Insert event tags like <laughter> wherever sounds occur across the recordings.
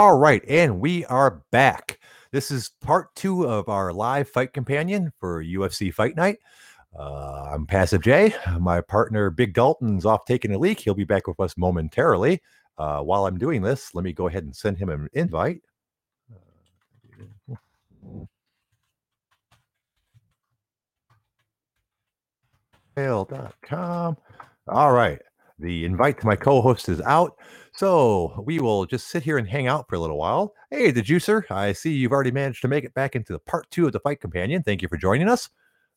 All right, and we are back. This is part two of our live fight companion for UFC Fight Night. Uh, I'm Passive J. My partner Big Dalton's off taking a leak. He'll be back with us momentarily. Uh, while I'm doing this, let me go ahead and send him an invite. All right. The invite to my co host is out. So we will just sit here and hang out for a little while. Hey, the juicer, I see you've already managed to make it back into the part two of the fight companion. Thank you for joining us.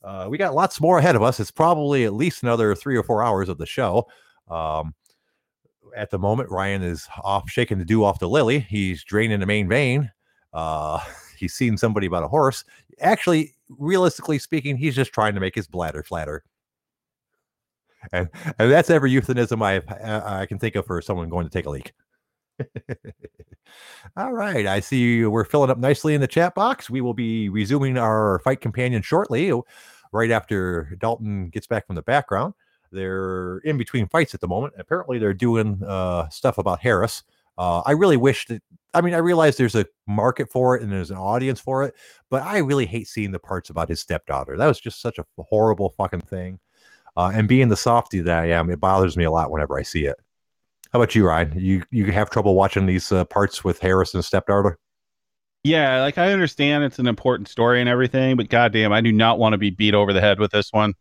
Uh, we got lots more ahead of us. It's probably at least another three or four hours of the show. Um, at the moment, Ryan is off shaking the dew off the lily. He's draining the main vein. Uh, <laughs> he's seen somebody about a horse. Actually, realistically speaking, he's just trying to make his bladder flatter and, and that's every euphemism I I can think of for someone going to take a leak. <laughs> All right, I see we're filling up nicely in the chat box. We will be resuming our fight companion shortly, right after Dalton gets back from the background. They're in between fights at the moment. Apparently, they're doing uh, stuff about Harris. Uh, I really wish that. I mean, I realize there's a market for it and there's an audience for it, but I really hate seeing the parts about his stepdaughter. That was just such a horrible fucking thing. Uh, and being the softy that I am, it bothers me a lot whenever I see it. How about you, Ryan? You you have trouble watching these uh, parts with Harris and stepdaughter? Yeah, like I understand it's an important story and everything, but goddamn, I do not want to be beat over the head with this one.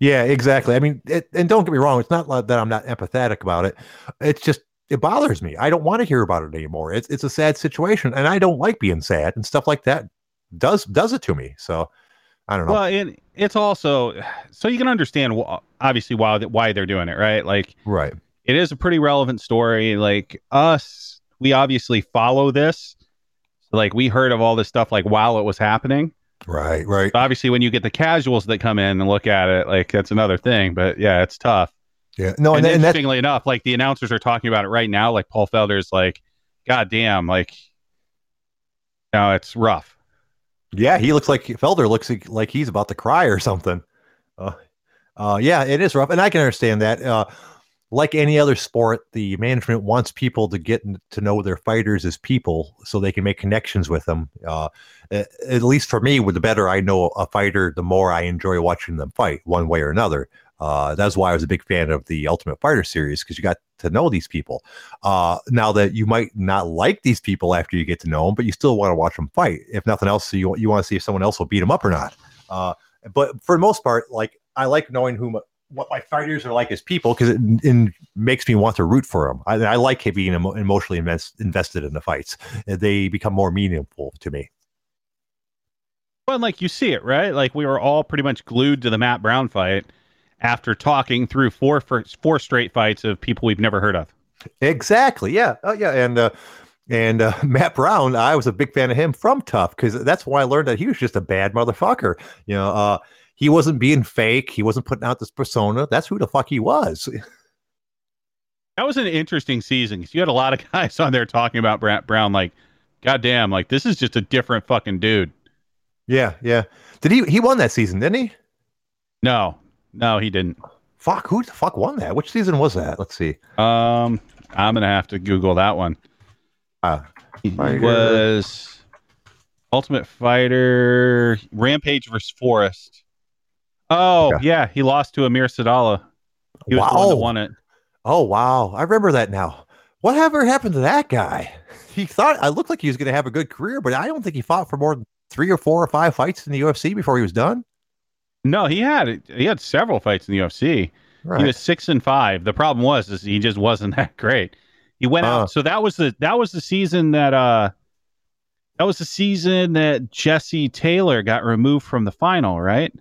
Yeah, exactly. I mean, it, and don't get me wrong, it's not like that I'm not empathetic about it. It's just it bothers me. I don't want to hear about it anymore. It's it's a sad situation, and I don't like being sad and stuff like that. Does does it to me? So I don't know. Well, and it's also so you can understand obviously why why they're doing it, right? Like, right. It is a pretty relevant story. Like us, we obviously follow this. So, like we heard of all this stuff like while it was happening. Right, right. Obviously, when you get the casuals that come in and look at it, like that's another thing. But yeah, it's tough. Yeah. No, and, and interestingly enough, like the announcers are talking about it right now. Like Paul Felder's like, God damn, like now it's rough. Yeah, he looks like Felder looks like he's about to cry or something. Uh, uh, yeah, it is rough, and I can understand that. Uh, like any other sport, the management wants people to get to know their fighters as people, so they can make connections with them. Uh, at least for me, with the better I know a fighter, the more I enjoy watching them fight, one way or another. Uh, that's why I was a big fan of the Ultimate Fighter series because you got to know these people. Uh, now that you might not like these people after you get to know them, but you still want to watch them fight. If nothing else, so you you want to see if someone else will beat them up or not. Uh, but for the most part, like I like knowing who my, what my fighters are like as people because it, it, makes me want to root for them. I, I like being emo- emotionally invest, invested in the fights. They become more meaningful to me. Well, like you see it, right? Like we were all pretty much glued to the Matt Brown fight after talking through four four straight fights of people we've never heard of. Exactly. Yeah. Oh, yeah. And uh, and uh, <laughs> Matt Brown, I was a big fan of him from TUF because that's why I learned that he was just a bad motherfucker. You know, uh, he wasn't being fake. He wasn't putting out this persona. That's who the fuck he was. <laughs> that was an interesting season because you had a lot of <laughs> guys on there talking about Matt Brown, like, goddamn, like this is just a different fucking dude. Yeah, yeah. Did he? He won that season, didn't he? No, no, he didn't. Fuck, who the fuck won that? Which season was that? Let's see. Um, I'm gonna have to Google that one. Uh, it was Ultimate Fighter Rampage versus Forrest. Oh okay. yeah, he lost to Amir Sadollah. He was wow. the one that won it. Oh wow, I remember that now. Whatever happened to that guy? <laughs> He thought I looked like he was going to have a good career, but I don't think he fought for more than three or four or five fights in the UFC before he was done. No, he had he had several fights in the UFC. Right. He was six and five. The problem was is he just wasn't <laughs> that great. He went uh, out. So that was the that was the season that uh that was the season that Jesse Taylor got removed from the final, right?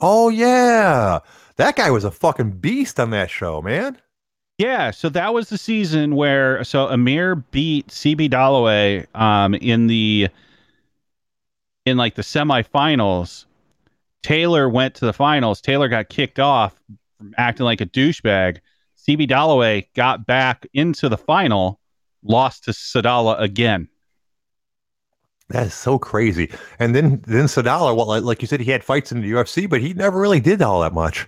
Oh yeah. That guy was a fucking beast on that show, man. Yeah, so that was the season where so Amir beat CB Dollaway um in the in like the semifinals Taylor went to the finals. Taylor got kicked off from acting like a douchebag. CB Dollaway got back into the final, lost to Sadollah again. That is so crazy. And then then Sadollah, well, like you said, he had fights in the UFC, but he never really did all that much.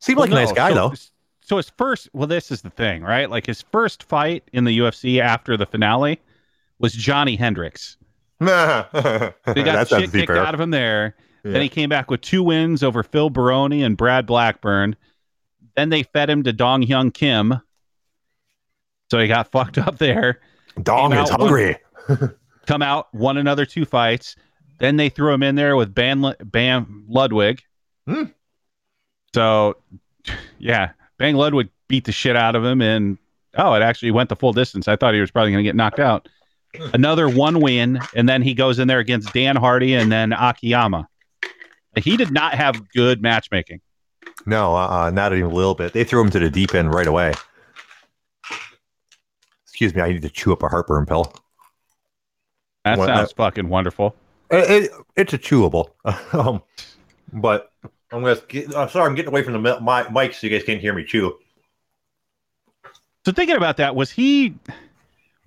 Seemed well, like no, a nice guy so, though. So his first, well, this is the thing, right? Like his first fight in the UFC after the finale was Johnny Hendricks. <laughs> he He got shit kicked out of him there. Then he came back with two wins over Phil Baroni and Brad Blackburn. Then they fed him to Dong Hyun Kim. So he got <laughs> fucked up there. Dong is hungry. <laughs> Come out, won another two fights. Then they threw him in there with Bam, Bam Ludwig. Hmm. So, <sighs> yeah, Bang Ludwig beat the shit out of him. And, oh, it actually went the full distance. I thought he was probably going to get knocked out. Another one win. And then he goes in there against Dan Hardy and then Akiyama. He did not have good matchmaking. No, uh, uh, not even a little bit. They threw him to the deep end right away. Excuse me, I need to chew up a heartburn pill. That What- sounds fucking wonderful. It, it, it's a chewable, <laughs> um, but I'm gonna. Get, uh, sorry, I'm getting away from the mi- mic so you guys can't hear me chew. So thinking about that, was he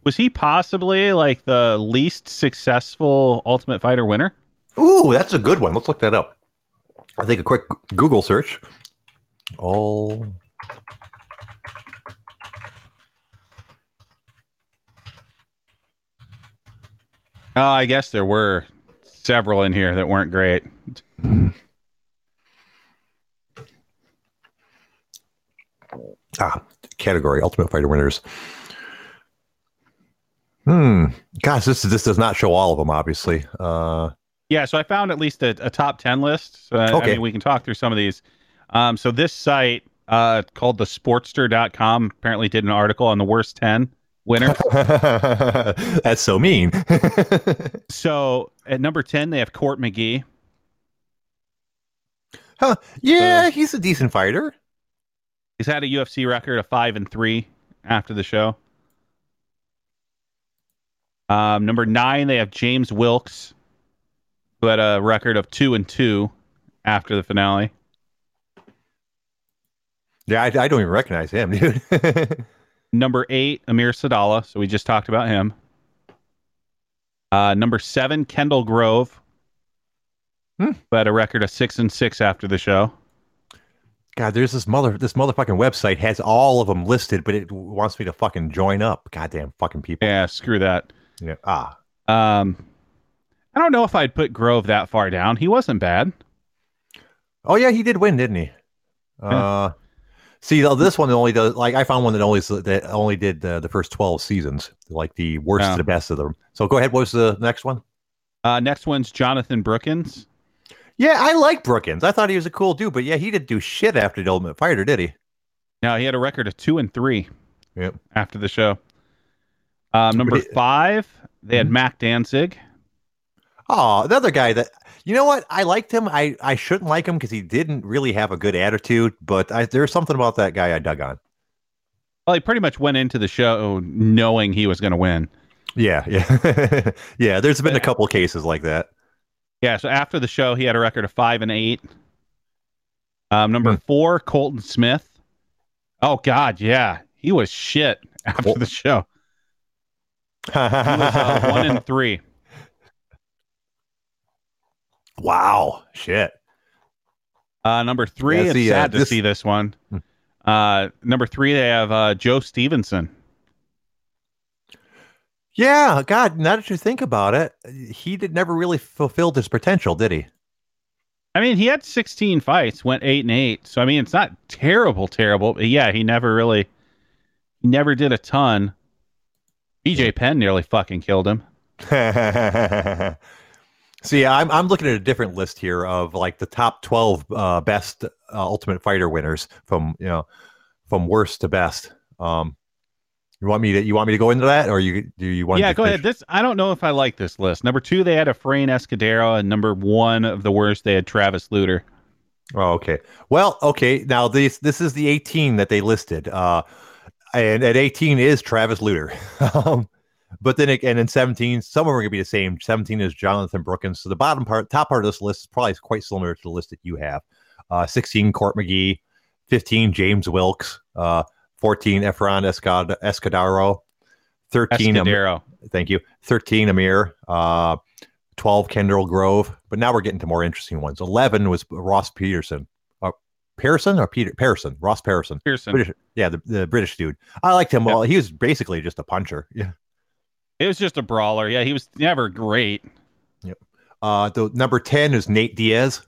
was he possibly like the least successful Ultimate Fighter winner? Ooh, that's a good one. Let's look that up. I think a quick Google search. Oh, Oh, I guess there were several in here that weren't great. ah, category Ultimate Fighter winners. Hmm. Gosh, this this does not show all of them. Obviously. Uh, Yeah, so I found at least a, a top 10 list. So, I- I mean, we can talk through some of these. Um, so this site uh, called the sportster.com apparently did an article on the worst 10 winners. <laughs> that's so mean. <laughs> so at number 10, they have Court McGee. huh? Yeah, he's a decent fighter. He's had a UFC record of 5 and 3 after the show. Um, number 9, they have James Wilkes, who had a record of 2 and 2 after the finale. Yeah, I, I don't even recognize him, <laughs> dude. Number eight, Amir Sadollah. So we just talked about him. Uh, number seven, Kendall Grove. Hmm. Who had a record of six and six after the show. God, there's this mother, this motherfucking website has all of them listed, but it wants me to fucking join up. Goddamn fucking people. Yeah, screw that. Yeah. Ah, Um, I don't know if I'd put Grove that far down. He wasn't bad. oh yeah, he did win, didn't he? Uh, see, though, this one only does like I found one that only that only did uh, the first twelve seasons, like the worst Yeah. to the best of them. So go ahead. What was the next one? Uh, next one's Jonathan Brookins. Yeah, I like Brookins. I thought he was a cool dude, but yeah, he didn't do shit after the Ultimate Fighter, did he? Now he had a record of two and three Yep. after the show. Um, number five, they had Mhm. Mac Danzig. Oh, another guy that you know what? I liked him. I I shouldn't like him because he didn't really have a good attitude, but I, there's something about that guy I dug on. Well, he pretty much went into the show knowing he was going to win. Yeah, yeah, <laughs> yeah. There's been a couple cases like that. Yeah, so after the show, he had a record of five and eight. Um, number Hmm. four, Colton Smith. Oh God, yeah, he was shit after Col- the show. <laughs> He was uh, one and three. Wow, shit. Uh, number three, Yeah, it's see, uh, sad to see this one. Hmm. Uh, number three, they have uh, Joe Stevenson. Yeah, God. Now that you think about it, he did never really fulfilled his potential, did he? I mean, he had 16 fights, went eight and eight. So I mean, it's not terrible, terrible. But yeah, he never really, he never did a ton. BJ Penn nearly fucking killed him. <laughs> See, I'm I'm looking at a different list here of like the top 12 uh, best uh, Ultimate Fighter winners from you know from worst to best. Um, you want me to you want me to go into that, or you do you want? yeah, to go ahead. This I don't know if I like this list. Number two, they had a Efrain Escudero, and number one of the worst, they had Travis Lutter. Oh, okay. Well, okay. Now this this is the 18 that they listed. Uh, and at 18 is Travis Lutter. <laughs> um, but then again, in 17, some of them are going to be the same. 17 is Jonathan Brookins. So the bottom part, top part of this list is probably quite similar to the list that you have. Uh, 16, Court McGee. 15, James Wilkes. Uh, 14, Efron Escad- Escudero. 13, Am- Escudero. thank you. 13, Amir. Uh, 12, Kendall Grove. But now we're getting to more interesting ones. 11 was Ross Peterson. Uh, Pearson or Peter Pearson? Ross Pearson. Pearson. British, yeah, the, the British dude. I liked him. Yep. Well, he was basically just a puncher. Yeah. It was just a brawler. Yeah, he was never great. Yep. Uh, the number ten is Nate Diaz.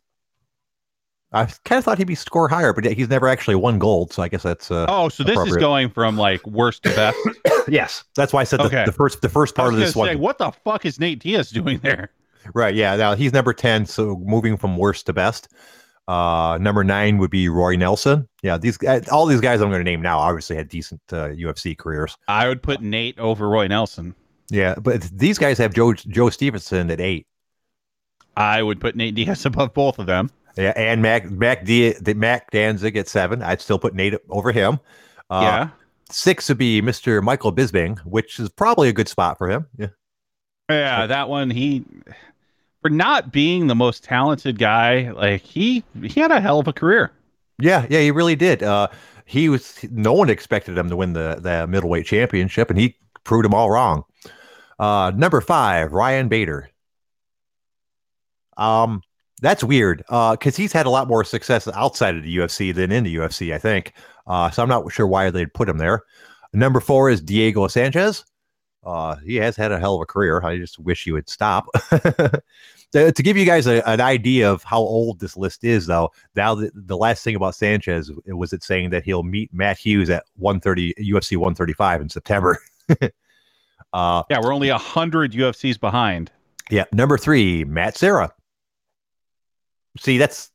I kind of thought he'd be score higher, but he's never actually won gold, so I guess that's. Uh, Oh, so this is going from like worst to best. <coughs> yes, that's why I said the, Okay. the first the first I part was of this gonna one. what the fuck is Nate Diaz doing there? Right. Yeah. Now he's number 10. So moving from worst to best. Uh, number nine would be Roy Nelson. Yeah. These uh, all these guys I'm going to name now obviously had decent uh, UFC careers. I would put Nate over Roy Nelson. Yeah. But these guys have Joe Joe Stevenson at eight. I would put Nate Diaz <laughs> above both of them. Yeah. And Mac Mac D, Mac Danzig at seven. I'd still put Nate over him. Uh, yeah. Six would be Mr. Michael Bisping, which is probably a good spot for him. Yeah. Yeah, that one he for not being the most talented guy, like he he had a hell of a career. Yeah, yeah, he really did. Uh, he was no one expected him to win the the middleweight championship, and he proved them all wrong. Uh, number five, Ryan Bader. Um, that's weird because he's had a lot more success outside of the UFC than in the UFC, I think. Uh, so I'm not sure why they'd put him there. Number four is Diego Sanchez. Uh, he has had a hell of a career. I just wish he would stop. <laughs> to, to give you guys a, an idea of how old this list is, though, now the, the last thing about Sanchez was it saying that he'll meet Matt Hughes at 130 UFC 135 in September. <laughs> uh, Yeah, we're only a hundred UFCs behind. yeah, number three, Matt Serra. See, that's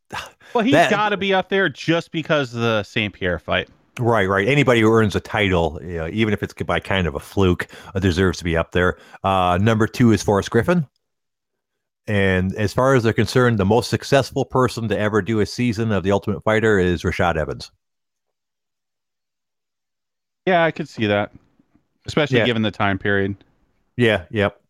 Well, he's That- got to be up there just because of the St. Pierre fight. Right, right. Anybody who earns a title, you know, even if it's by kind of a fluke, uh, deserves to be up there. Uh, number two is Forrest Griffin. And as far as they're concerned, the most successful person to ever do a season of The Ultimate Fighter is Rashad Evans. Yeah, I could see that, especially Yeah. given the time period. Yeah, yep.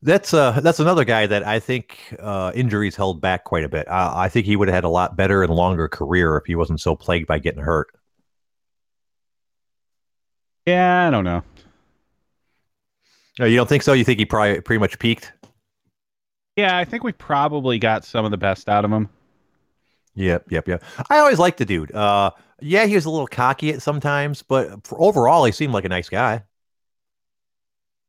That's uh that's another guy that I think uh, injuries held back quite a bit. Uh, I think he would have had a lot better and longer career if he wasn't so plagued by getting hurt. Yeah, I don't know. No, you don't think so? You think he probably pretty much peaked? Yeah, I think we probably got some of the best out of him. Yep, yep, yep. I always liked the dude. Uh, yeah, he was a little cocky at sometimes, but for overall, he seemed like a nice guy.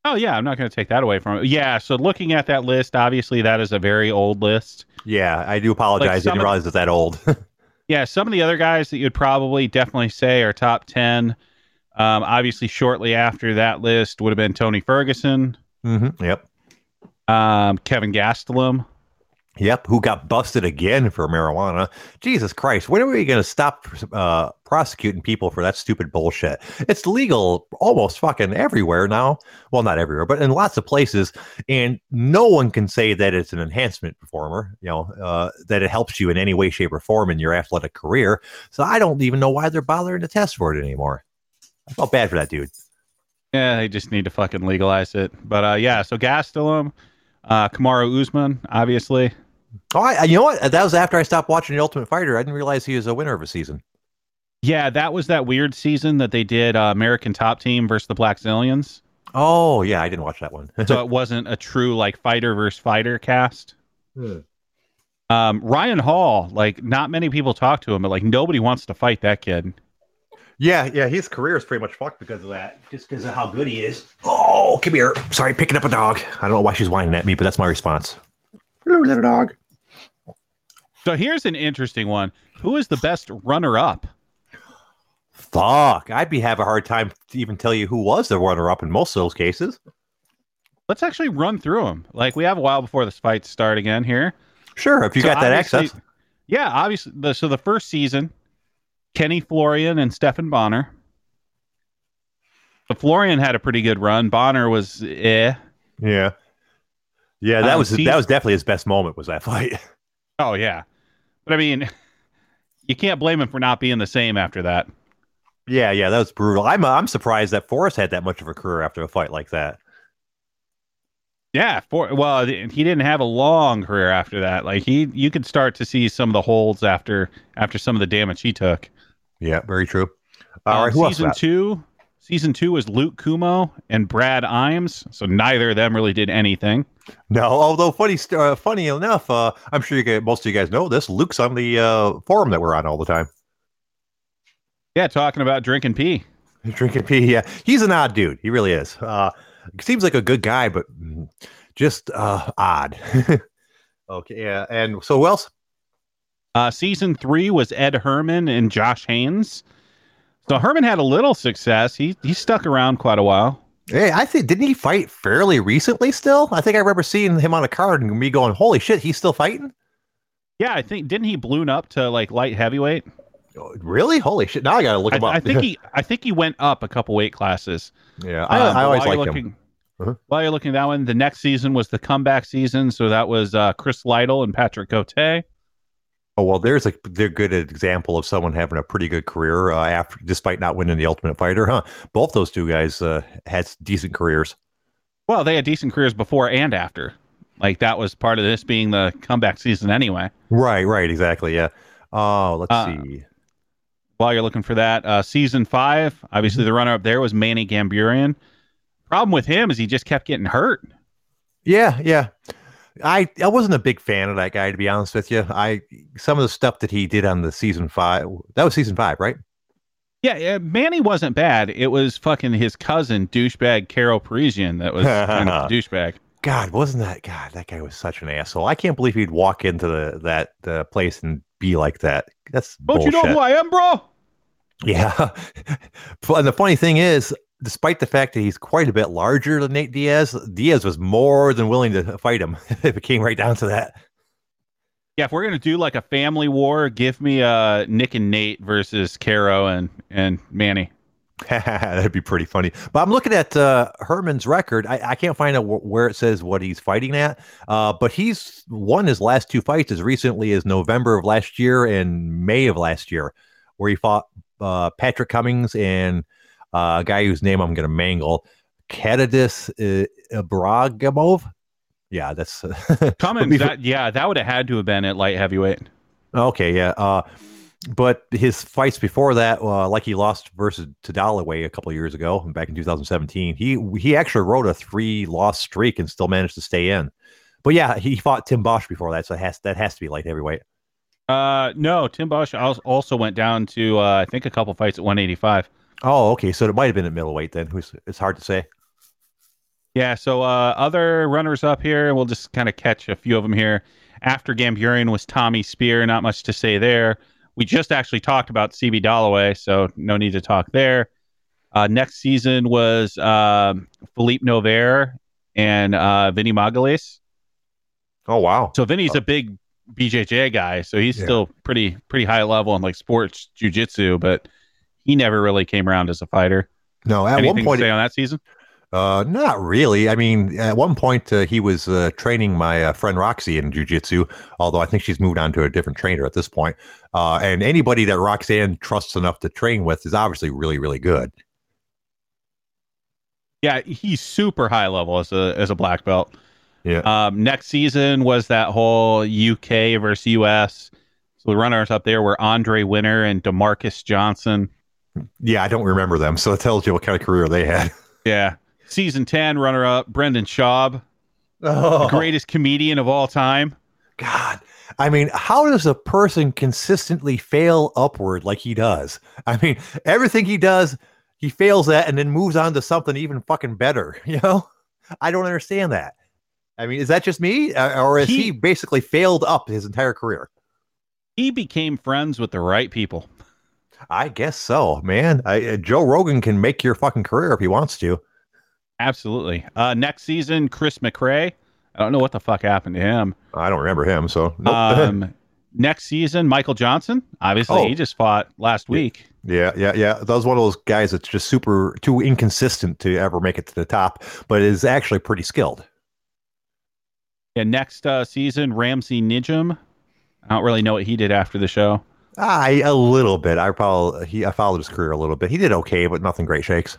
Oh yeah, I'm not going to take that away from it. Yeah, so looking at that list, obviously that is a very old list. Yeah, I do apologize. some I didn't realize it's that old. <laughs> Yeah, some of the other guys that you'd probably definitely say are top 10. Um, obviously, shortly after that list would have been Tony Ferguson, hmm Yep, um, Kevin Gastelum. Yep. Who got busted again for marijuana? Jesus Christ! When are we going to stop uh, prosecuting people for that stupid bullshit? It's legal almost fucking everywhere now. Well, not everywhere, but in lots of places, and no one can say that it's an enhancement performer. You know, uh, that it helps you in any way, shape, or form in your athletic career. So I don't even know why they're bothering to test for it anymore. I felt bad for that dude. Yeah, they just need to fucking legalize it. But uh, yeah, so Gastelum, uh, Kamaru Usman, obviously. Oh, I, you know what? That was after I stopped watching The Ultimate Fighter. I didn't realize he was a winner of a season. Yeah, that was that weird season that they did uh, American Top Team versus the Blackzilians. Oh, yeah, I didn't watch that one. <laughs> So it wasn't a true like fighter versus fighter cast. Um, Ryan Hall, like not many people talk to him, but like nobody wants to fight that kid. yeah, yeah, his career is pretty much fucked because of that. Just because of how good he is. Oh, come here. Sorry, picking up a dog. I don't know why she's whining at me, but that's my response. Hello, little dog. So here's an interesting one. Who is the best runner up? Fuck. I'd be have a hard time to even tell you who was the runner up in most of those cases. Let's actually run through them. Like we have a while before the fights start again here. Sure, if you So got that access. Yeah, obviously. The, so the first season, Kenny Florian and Stephan Bonnar. The Florian had a pretty good run. Bonnar was eh. Yeah. Yeah, that Um, was season- that was definitely his best moment was that fight. <laughs> Oh yeah, but I mean, you can't blame him for not being the same after that. yeah, yeah, that was brutal. I'm I'm surprised that Forrest had that much of a career after a fight like that. Yeah, for well, he didn't have a long career after that. Like he, you could start to see some of the holds after after some of the damage he took. Yeah, very true. All Um, right, who else? season two, season two was Luke Cummo and Brad Imes. So neither of them really did anything. No, although funny, uh, funny enough, uh, I'm sure you guys, most of you guys know this. Luke's on the uh, forum that we're on all the time. Yeah, talking about drinking pee. <laughs> Drinking pee. Yeah, he's an odd dude. He really is. Uh, seems like a good guy, but just uh, odd. <laughs> okay, yeah. And so, who else? Uh, season three was Ed Herman and Josh Haynes. So Herman had a little success. He he stuck around quite a while. Hey, I think didn't he fight fairly recently? Still, I think I remember seeing him on a card and me going, "Holy shit, he's still fighting." Yeah, I think didn't he balloon up to like light heavyweight? Oh, really? Holy shit! Now I gotta look him I, up. I think he <laughs> I think he went up a couple weight classes. yeah, I, Um, I always while him. looking, Uh-huh. While you're looking at that one, the next season was the comeback season. So that was uh, Chris Lytle and Patrick Cote. Oh well, there's a they're good example of someone having a pretty good career uh, after, despite not winning the Ultimate Fighter, huh? Both those two guys uh, had decent careers. Well, they had decent careers before and after. Like that was part of this being the comeback season anyway. Right, right, exactly. Yeah. Oh, let's Uh, see. While you're looking for that, uh, season five, obviously the runner up there was Manny Gamburyan. Problem with him is he just kept getting hurt. Yeah, yeah. I I wasn't a big fan of that guy to be honest with you. I some of the stuff that he did on the season five that was season five, right? Yeah, yeah, Manny wasn't bad. It was fucking his cousin, douchebag Karo Parisyan, that was <laughs> kind of douchebag. God, wasn't that God? That guy was such an asshole. I can't believe he'd walk into the that the place and be like that. That's Don't you know who I am, bro? Yeah. <laughs> and the funny thing is, despite the fact that he's quite a bit larger than Nate Diaz, Diaz was more than willing to fight him <laughs> if it came right down to that. Yeah, if we're gonna do like a family war, give me uh Nick and Nate versus Karo and and Manny. <laughs> That'd be pretty funny. But I'm looking at uh, Herman's record. I, I can't find out wh- where it says what he's fighting at. Uh, but he's won his last two fights as recently as November of last year and May of last year, where he fought uh, Patrick Cummings and a guy whose name I'm going to mangle, Kadidis uh, Ibragimov. Yeah, that's <laughs> Cummings, that yeah, that would have had to have been at light heavyweight. Okay, yeah. Uh, but his fights before that, uh, like he lost versus to Dollaway a couple of years ago, back in 2017, he he actually rode a three loss streak and still managed to stay in. But yeah, he fought Tim Boetsch before that, so it has that has to be light heavyweight. Uh, no, Tim Boetsch also went down to uh, I think a couple fights at 185. Oh, okay, so it might have been at middleweight then. Who's it's hard to say. Yeah, so uh, other runners up here, we'll just kind of catch a few of them here. After Gamburyan was Tommy Speer, not much to say there. We just actually talked about CB Dollaway, so no need to talk there. Uh, next season was um, Phillipe Nover and uh, Vinny Magalhães. Oh wow, So Vinny's a big BJJ guy, so he's Yeah. still pretty pretty high level in like sports jujitsu, but he never really came around as a fighter. no. At Anything one point, on that season? Uh, not really. I mean, at one point uh, he was uh, training my uh, friend Roxy in jujitsu, although I think she's moved on to a different trainer at this point. Uh, and anybody that Roxanne trusts enough to train with is obviously really, really good. Yeah, he's super high level as a as a black belt. Yeah. Um, next season was that whole UK versus US. So the runners up there were Andre Winner and DaMarques Johnson. Yeah, I don't remember them, so it tells you what kind of career they had. <laughs> Yeah. Season 10 runner up Brendan Schaub, Oh, greatest comedian of all time. God. I mean, how does a person consistently fail upward like he does? I mean, everything he does, he fails at and then moves on to something even fucking better. <laughs> You know, I don't understand that. I mean, is that just me, Uh, or is he, He- basically failed up his entire career? He became friends with the right people. I guess so, man. I, uh, Joe Rogan can make your fucking career if he wants to. Absolutely. Uh, next season, Kris McCray. I don't know what the fuck happened to him. I don't remember him, so nope. Um, <laughs> next season, Michael Johnson. Obviously, Oh. he just fought last week. Yeah, yeah, yeah. That was one of those guys that's just super too inconsistent to ever make it to the top, but is actually pretty skilled. Yeah, next uh, season, Ramsey Nijem. I don't really know what he did after the show. I a little bit. I probably he I followed his career a little bit. He did okay, but nothing great shakes.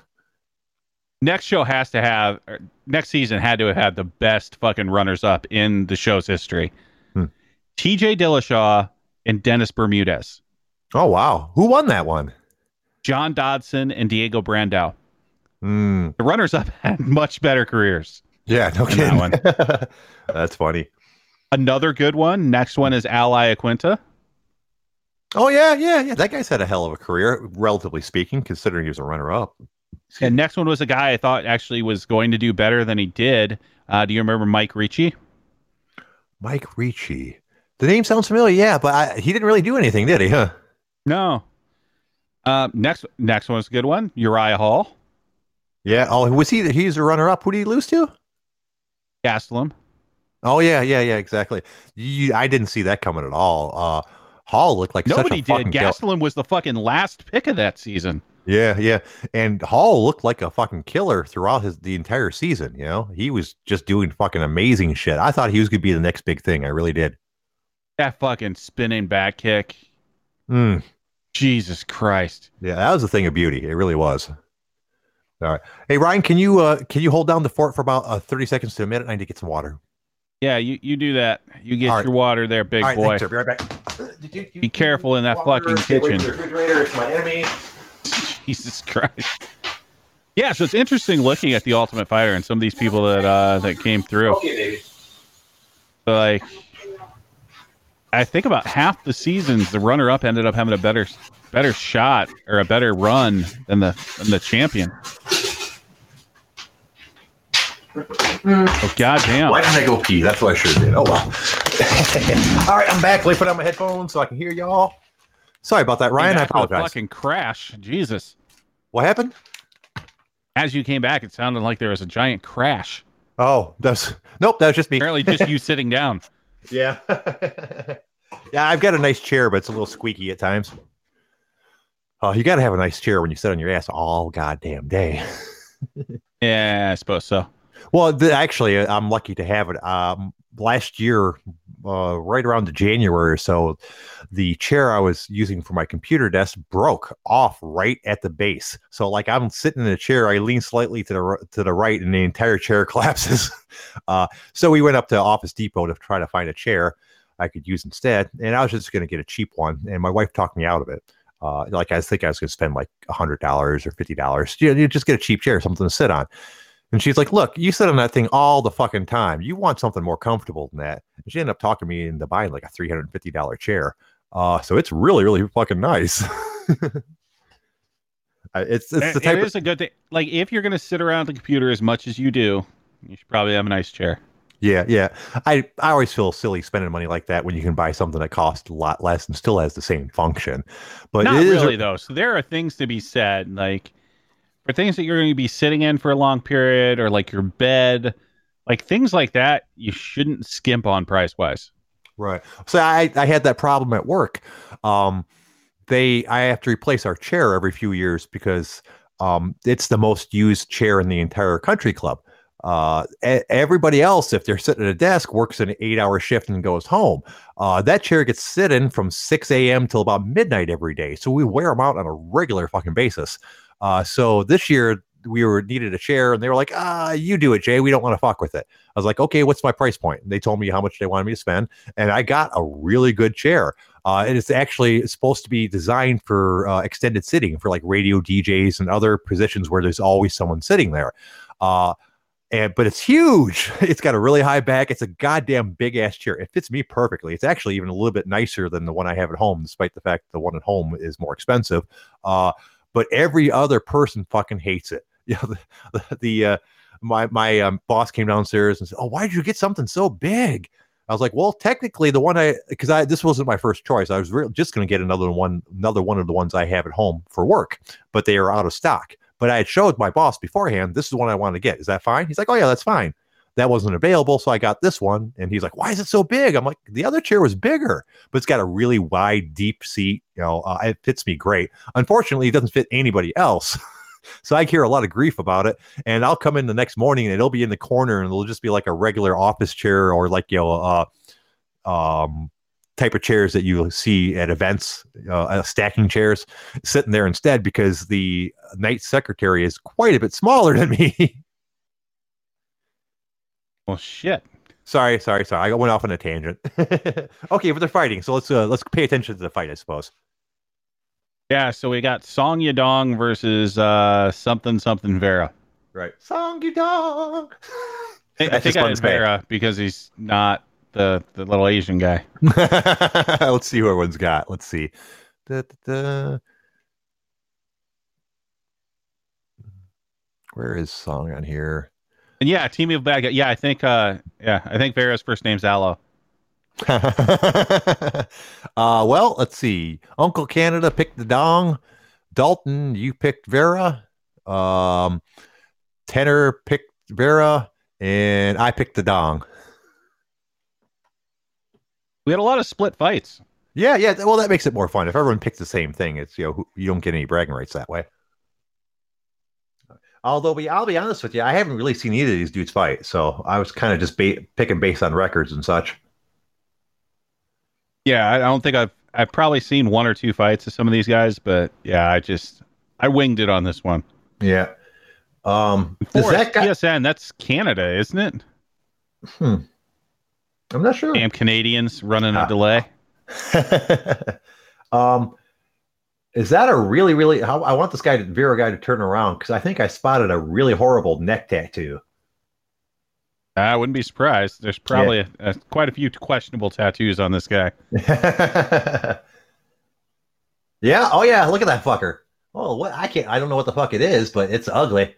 Next show has to have, next season had to have had the best fucking runners up in the show's history. Hmm. TJ Dillashaw and Dennis Bermudez. Oh wow, who won that one? John Dodson and Diego Brandao. Hmm. The runners up <laughs> had much better careers. yeah, no kidding. that <laughs> that's funny. Another good one. Next one is Al Iaquinta. Oh yeah, yeah, yeah. That guy's had a hell of a career, relatively speaking, considering he was a runner-up. And next one was a guy I thought actually was going to do better than he did. Uh, do you remember Mike Ricci? Mike Ricci. The name sounds familiar, yeah, but I, he didn't really do anything, did he? Huh? No. Uh, next, next one's a good one. Uriah Hall, Yeah. Oh, was he? He's a runner-up. Who did he lose to? Gastelum. Oh yeah, yeah, yeah, exactly. You, I didn't see that coming at all. Uh, Hall looked like Nobody did. Gastelum was the fucking last pick of that season. Yeah, yeah, and Hall looked like a fucking killer throughout his the entire season. You know, he was just doing fucking amazing shit. I thought he was gonna be the next big thing. I really did. That fucking spinning back kick. Mm, Jesus Christ. yeah, that was a thing of beauty. It really was. All right. Hey Ryan, can you uh can you hold down the fort for about uh, thirty seconds to a minute? I need to get some water. Yeah, you, you do that. You get right. your water there, big All right, boy. thanks, sir. Be right back. Be careful in that fucking kitchen. Refrigerator, it's my enemy. <laughs> Jesus Christ. Yeah, so it's interesting looking at the Ultimate Fighter and some of these people that uh, that came through. Okay. Like, I think about half the seasons, the runner-up ended up having a better better shot or a better run than the than the champion. Oh goddamn! Why didn't I go pee? That's what I should have did. Oh well. <laughs> All right, I'm back. Let me put on my headphones so I can hear y'all. Sorry about that, Ryan. I Back with a apologize. Fucking crash! Jesus! What happened? As you came back, it sounded like there was a giant crash. Oh, that's nope. That was just me. Apparently, just you <laughs> sitting down. Yeah. <laughs> yeah, I've got a nice chair, but it's a little squeaky at times. Oh, you got to have a nice chair when you sit on your ass all goddamn day. Yeah, I suppose so. Well, the, actually, uh, I'm lucky to have it. Um, last year, uh, right around January or so, the chair I was using for my computer desk broke off right at the base. So, like, I'm sitting in a chair, I lean slightly to the to the right, and the entire chair <laughs> collapses. uh, so we went up to Office Depot to try to find a chair I could use instead, and I was just going to get a cheap one, and my wife talked me out of it. Uh, like I think I was going to spend like hundred dollars or fifty dollars. You, know, you just get a cheap chair, something to sit on. And she's like, "Look, you sit on that thing all the fucking time. You want something more comfortable than that." And she ended up talking me into buying like a three hundred and fifty dollar chair. Uh, so it's really, really fucking nice. <laughs> It's it's the type it of a good thing. Like if you're going to sit around the computer as much as you do, you should probably have a nice chair. yeah, yeah. I I always feel silly spending money like that when you can buy something that costs a lot less and still has the same function. But Not it is a- really though. So there are things to be said, like for things that you're going to be sitting in for a long period, or like your bed, like things like that. You shouldn't skimp on price wise. Right. So I, I had that problem at work. Um, they I have to replace our chair every few years because um, it's the most used chair in the entire country club. Uh, everybody else, if they're sitting at a desk, works an eight-hour shift and goes home. Uh, that chair gets sitting from 6 a.m. till about midnight every day. So we wear them out on a regular fucking basis. Uh, so this year we were needed a chair, and they were like, "Ah, you do it, Jay. We don't want to fuck with it." I was like, "Okay, what's my price point?" And they told me how much they wanted me to spend, and I got a really good chair. Uh, it is actually supposed to be designed for uh, extended sitting for like radio DJs and other positions where there's always someone sitting there. Uh, and but it's huge. <laughs> It's got a really high back. It's a goddamn big ass chair. It fits me perfectly. It's actually even a little bit nicer than the one I have at home, despite the fact the one at home is more expensive. Uh, but every other person fucking hates it. <laughs> You know, the, the, the uh, my my um, boss came downstairs and said, "Oh, why did you get something so big?" I was like, "Well, technically, the one I because I this wasn't my first choice. I was re- just going to get another one, another one of the ones I have at home for work, but they are out of stock. But I had showed my boss beforehand, this is the one I want to get. Is that fine? He's like, "Oh yeah, that's fine." That wasn't available, so I got this one. And he's like, "Why is it so big?" I'm like, "The other chair was bigger, but it's got a really wide, deep seat. You know, uh, it fits me great. Unfortunately, it doesn't fit anybody else." <laughs> So I hear a lot of grief about it, and I'll come in the next morning and it'll be in the corner, and it'll just be like a regular office chair or like you know, uh, um, type of chairs that you see at events, uh, uh, stacking chairs, sitting there instead because the night secretary is quite a bit smaller than me. <laughs> Well, shit. sorry, sorry, sorry. I went off on a tangent. <laughs> okay, but they're fighting, so let's uh, let's pay attention to the fight, I suppose. Yeah. So we got Song Yadong versus uh, something something Vera. Right, Song Dong. I, I think I Vera because he's not the the little Asian guy. <laughs> Let's see who everyone's got. Let's see. Da, da, da. where is song on here? And yeah, team of bad guys. Yeah, I think. Uh, yeah, I think Vera's first name's Aloe. <laughs> uh, well, let's see. Uncle Canada picked the dong. Dalton, you picked Vera. Um, Tenor picked Vera, and I picked the dong. We had a lot of split fights. Yeah, yeah. Well, that makes it more fun. If everyone picks the same thing, it's you know you don't get any bragging rights that way. Although, we, I'll be honest with you, I haven't really seen either of these dudes fight, so I was kind of just ba- picking based on records and such. Yeah, I don't think I've I've probably seen one or two fights of some of these guys, but yeah, I just I winged it on this one. Yeah. Um, does that guy- PSN? That's Canada, isn't it? Hmm. I'm not sure. Damn Canadians running a delay. <laughs> um, is that a really, really? How, I want this guy, to, guy, to turn around because I think I spotted a really horrible neck tattoo. I wouldn't be surprised. There's probably yeah. a, a, quite a few questionable tattoos on this guy. <laughs> yeah. Oh yeah. Look at that fucker. Oh, what? I can't. I don't know what the fuck it is, but it's ugly.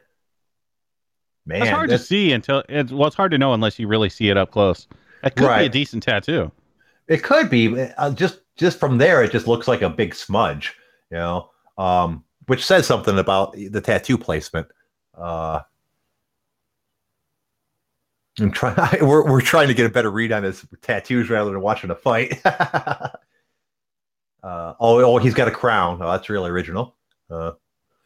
Man, it's hard to see until it's well. It's hard to know unless you really see it up close. That could right. be a decent tattoo. It could be. Uh, just just from there, it just looks like a big smudge you know, um, which says something about the tattoo placement. Uh, I'm trying. <laughs> We're we're trying to get a better read on his tattoos rather than watching a fight. <laughs> uh, oh, oh, he's got a crown. Oh, that's really original. Uh,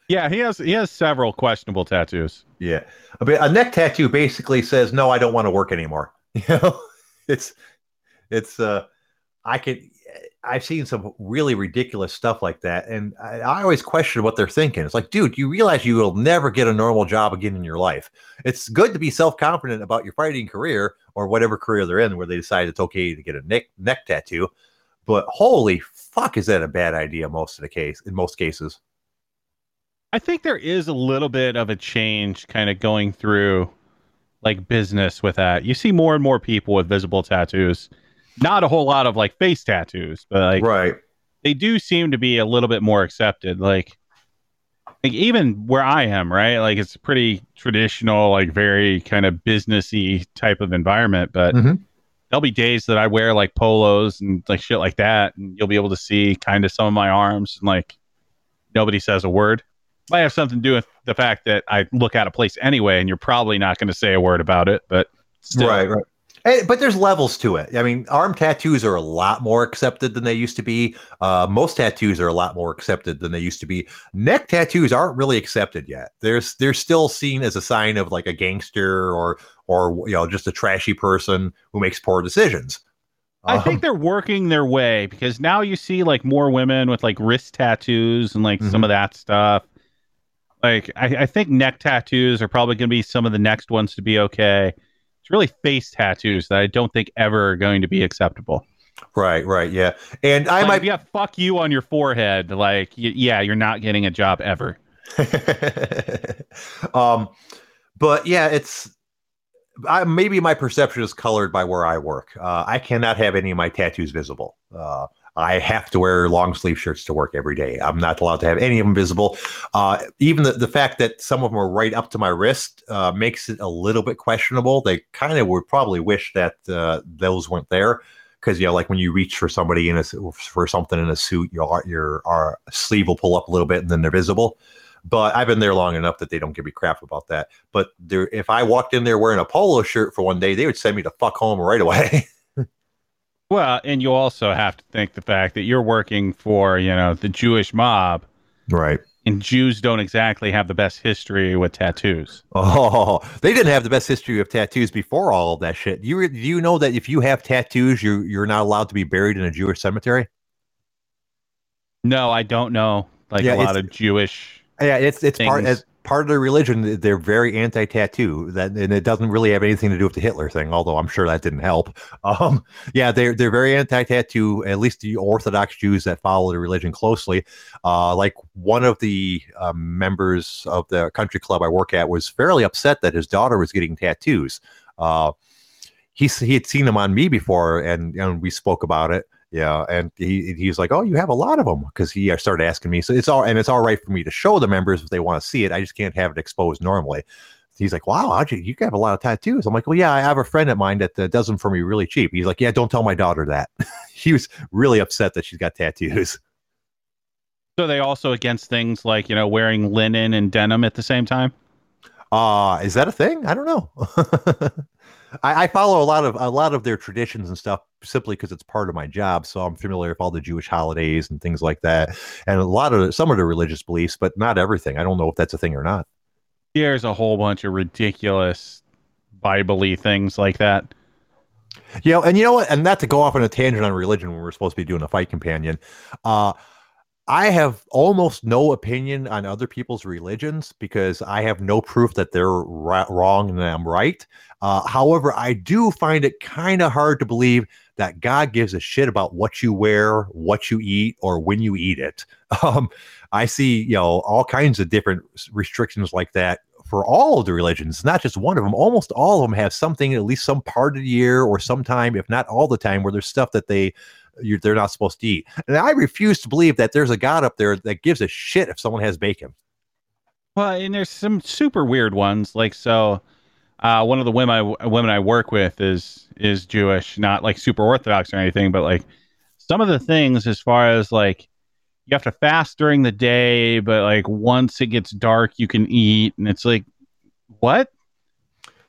yeah, he has he has several questionable tattoos. Yeah, I mean, a neck tattoo basically says, "No, I don't want to work anymore." <laughs> You know, it's it's uh, I could I've seen some really ridiculous stuff like that, and I, I, always question what they're thinking. It's like, dude, you realize you will never get a normal job again in your life. It's good to be self confident about your fighting career or whatever career they're in, where they decide it's okay to get a neck neck tattoo. But holy fuck, is that a bad idea? Most of the case, in most cases, I think there is a little bit of a change, kind of going through like business with that. You see more and more people with visible tattoos not a whole lot of like face tattoos, but like right, they do seem to be a little bit more accepted. Like, like even where I am, right? Like it's a pretty traditional, like very kind of businessy type of environment, but. Mm-hmm. There'll be days that I wear like polos and like shit like that, and you'll be able to see kind of some of my arms, and like nobody says a word. Might have something to do with the fact that I look out of place anyway, and you're probably not going to say a word about it. But still. right, right. But there's levels to it. I mean, arm tattoos are a lot more accepted than they used to be. Uh, most tattoos are a lot more accepted than they used to be. Neck tattoos aren't really accepted yet. There's they're still seen as a sign of like a gangster or or you know just a trashy person who makes poor decisions. I think um, they're working their way because now you see like more women with like wrist tattoos and like mm-hmm. some of that stuff. Like I, I think neck tattoos are probably going to be some of the next ones to be okay it's really face tattoos that I don't think ever are going to be acceptable. Right, right, yeah. And I like, might yeah, fuck you on your forehead. Like, y- yeah, you're not getting a job ever. <laughs> um, but yeah, it's I, maybe my perception is colored by where I work. Uh, I cannot have any of my tattoos visible. Uh, I have to wear long sleeve shirts to work every day. I'm not allowed to have any of them visible. Uh, even the, the fact that some of them are right up to my wrist uh, makes it a little bit questionable. They kind of would probably wish that uh, those weren't there because you know, like when you reach for somebody in a for something in a suit, your your our sleeve will pull up a little bit and then they're visible. But I've been there long enough that they don't give me crap about that. But if I walked in there wearing a polo shirt for one day, they would send me to fuck home right away. <laughs> Well, and you also have to think the fact that you're working for, you know, the Jewish mob. Right. And Jews don't exactly have the best history with tattoos. Oh, they didn't have the best history of tattoos before all of that shit. You do you know that if you have tattoos, you you're not allowed to be buried in a Jewish cemetery? No, I don't know. Like yeah, a lot of Jewish. Yeah, it's it's things. part part of their religion, they're very anti-tattoo. That and it doesn't really have anything to do with the Hitler thing, although I'm sure that didn't help. <laughs> Um, yeah, they're they're very anti-tattoo. At least the Orthodox Jews that follow the religion closely. Uh, like one of the uh, members of the country club I work at was fairly upset that his daughter was getting tattoos. Uh, he he had seen them on me before, and and we spoke about it. Yeah, and he he's like, "Oh, you have a lot of them," because he started asking me. So it's all and it's all right for me to show the members if they want to see it. I just can't have it exposed normally. He's like, "Wow, how'd you you have a lot of tattoos?" I'm like, "Well, yeah, I have a friend of mine that uh, does them for me really cheap." He's like, "Yeah, don't tell my daughter that." <laughs> he was really upset that she's got tattoos. So they also against things like you know wearing linen and denim at the same time. Uh, is that a thing? I don't know. <laughs> I, I, follow a lot of a lot of their traditions and stuff simply because it's part of my job. So I'm familiar with all the Jewish holidays and things like that, and a lot of some of the religious beliefs, but not everything. I don't know if that's a thing or not. There's a whole bunch of ridiculous Bible things like that. Yeah, and you know what? And not to go off on a tangent on religion when we're supposed to be doing a fight companion. Uh, I have almost no opinion on other people's religions because I have no proof that they're ra- wrong and I'm right. Uh, however, I do find it kind of hard to believe that God gives a shit about what you wear, what you eat, or when you eat it. <laughs> Um, I see, you know, all kinds of different restrictions like that for all of the religions, not just one of them. Almost all of them have something, at least some part of the year or sometime, if not all the time, where there's stuff that they you're, they're not supposed to eat. And I refuse to believe that there's a God up there that gives a shit if someone has bacon. Well, and there's some super weird ones. Like so, uh, one of the women I, women I work with is is Jewish, not like super Orthodox or anything, but like some of the things as far as like you have to fast during the day, but like once it gets dark, you can eat, and it's like what?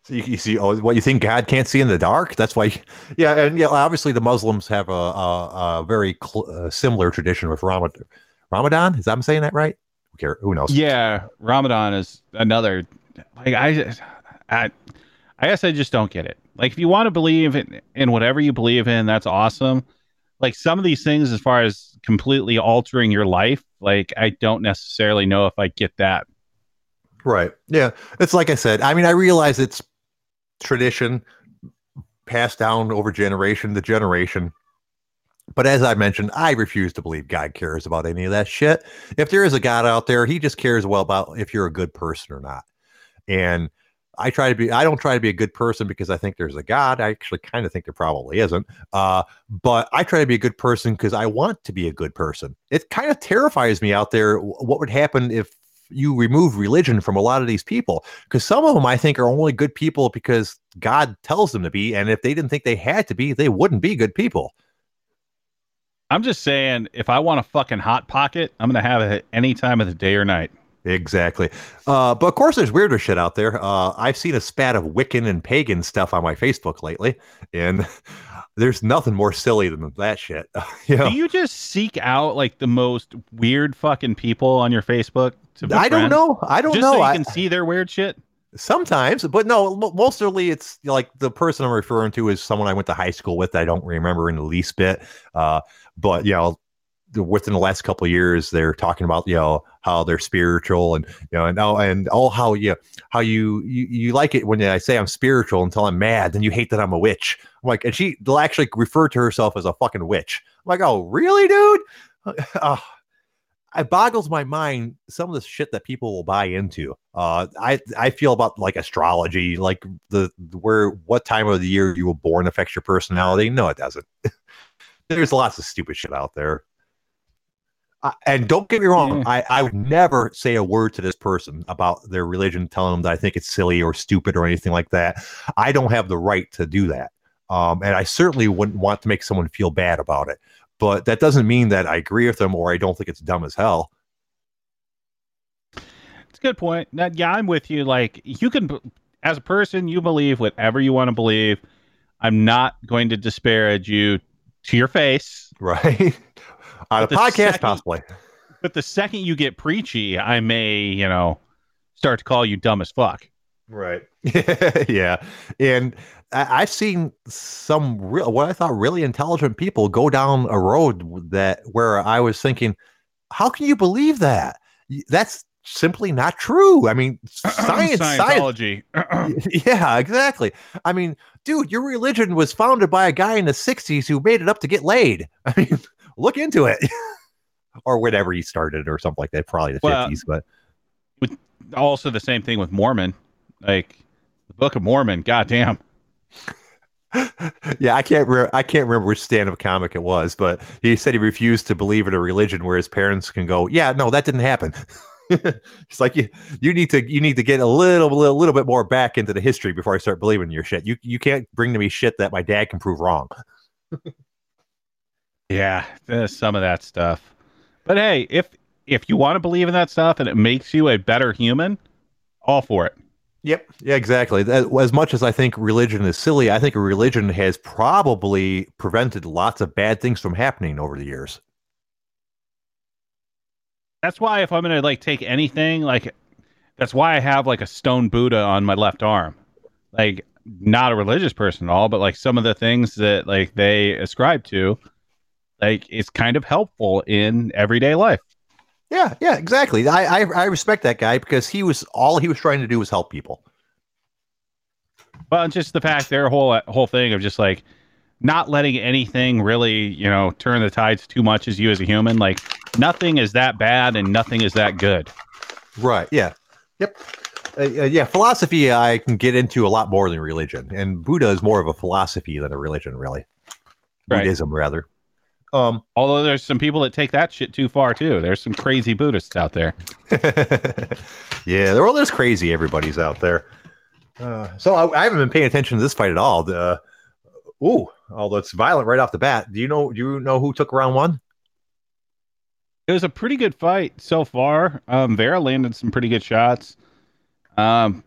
So you, you, see, oh, what you think God can't see in the dark? That's why, yeah, and yeah, obviously the Muslims have a, a, a very cl- uh, similar tradition with Ramadan. Ramadan, is that I'm saying that right? Who, Who knows? Yeah, Ramadan is another. Like I, I, I guess I just don't get it. Like if you want to believe in, in whatever you believe in, that's awesome. Like some of these things, as far as completely altering your life, like I don't necessarily know if I get that. Right. Yeah. It's like I said. I mean, I realize it's tradition passed down over generation to generation. But as I mentioned, I refuse to believe God cares about any of that shit. If there is a God out there, he just cares well about if you're a good person or not. And I try to be, I don't try to be a good person because I think there's a God. I actually kind of think there probably isn't. Uh, but I try to be a good person because I want to be a good person. It kind of terrifies me out there what would happen if you remove religion from a lot of these people because some of them I think are only good people because God tells them to be, and if they didn't think they had to be, they wouldn't be good people. I'm just saying, if I want a fucking hot pocket, I'm gonna have it any time of the day or night. Exactly. Uh, but of course, there's weirder shit out there. Uh, I've seen a spat of Wiccan and pagan stuff on my Facebook lately, and <laughs> there's nothing more silly than that shit. <laughs> you know? Do you just seek out like the most weird fucking people on your Facebook? I don't know. I don't just know. So you I, can see their weird shit. Sometimes, but no, mostly it's like the person I'm referring to is someone I went to high school with. That I don't remember in the least bit. Uh, but you know, within the last couple years, they're talking about you know how they're spiritual and you know and oh and oh how you how you you, you like it when I say I'm spiritual until I'm mad, then you hate that I'm a witch. I'm like, and she will actually refer to herself as a fucking witch. I'm like, oh really, dude? Uh, <laughs> it boggles my mind some of the shit that people will buy into. Uh, I I feel about like astrology, like the where what time of the year you were born affects your personality. No, it doesn't. <laughs> There's lots of stupid shit out there. And don't get me wrong, I, I would never say a word to this person about their religion, telling them that I think it's silly or stupid or anything like that. I don't have the right to do that. Um, and I certainly wouldn't want to make someone feel bad about it but that doesn't mean that I agree with them or I don't think it's dumb as hell. It's a good point. Now, yeah, I'm with you. Like you can, as a person, you believe whatever you want to believe. I'm not going to disparage you to your face, <laughs> right? Uh, On a podcast, second, possibly. But the second you get preachy, I may, you know, start to call you dumb as fuck. Right. <laughs> yeah. And I, have seen some real, what I thought really intelligent people go down a road that where I was thinking, how can you believe that? That's simply not true. I mean, <clears throat> science, Scientology. Science, <clears throat> <laughs> yeah, exactly. I mean, dude, your religion was founded by a guy in the '60s who made it up to get laid. <laughs> I mean, look into it, <laughs> or whatever he started, or something like that. Probably the well, '50s, but also the same thing with Mormon. Like the Book of Mormon, goddamn. <laughs> yeah, I can't. Re- I can't remember which stand-up comic it was, but he said he refused to believe in a religion where his parents can go, "Yeah, no, that didn't happen." <laughs> it's like you you need to you need to get a little little little bit more back into the history before I start believing your shit. You you can't bring to me shit that my dad can prove wrong. Yeah, there's some of that stuff. But hey, if if you want to believe in that stuff and it makes you a better human, all for it. Yep. Yeah, exactly. As much as I think religion is silly, I think religion has probably prevented lots of bad things from happening over the years. That's why if I'm going to like take anything, like that's why I have like a stone Buddha on my left arm. Like not a religious person at all, but like some of the things that like they ascribe to, like it's kind of helpful in everyday life. Yeah, yeah, exactly. I, I, I respect that guy because he was all he was trying to do was help people. Well, just the fact their whole whole thing of just like not letting anything really, you know, turn the tides too much as you as a human. Like nothing is that bad and nothing is that good. Right. Yeah. Yep. Uh, uh, yeah. Philosophy I can get into a lot more than religion, and Buddha is more of a philosophy than a religion, really. Right. Buddhism, rather. Um, Although there's some people that take that shit too far too. There's some crazy Buddhists out there. <laughs> yeah, they're all there's crazy. Everybody's out there. Uh, so I, I, haven't been paying attention to this fight at all. Uh, ooh, although it's violent right off the bat. Do you know? Do you know who took round one? It was a pretty good fight so far. Um, Vera landed some pretty good shots. Um,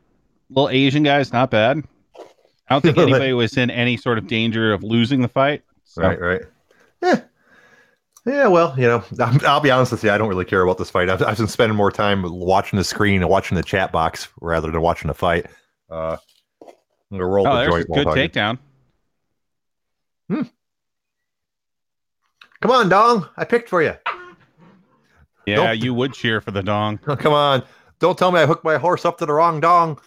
little Asian guy's not bad. I don't think <laughs> anybody was in any sort of danger of losing the fight. So. Right, right. Yeah, yeah, well, you know, <laughs> I'll be honest with you. I don't really care about this fight. I've, I've been spending more time watching the screen and watching the chat box rather than watching the fight. Uh, I'm gonna roll oh, the joint. Good takedown. Hmm. Come on, Dong. I picked for you. Yeah, don't... you would cheer for the Dong. Oh, <laughs> come on. Don't tell me I hooked my horse up to the wrong Dong.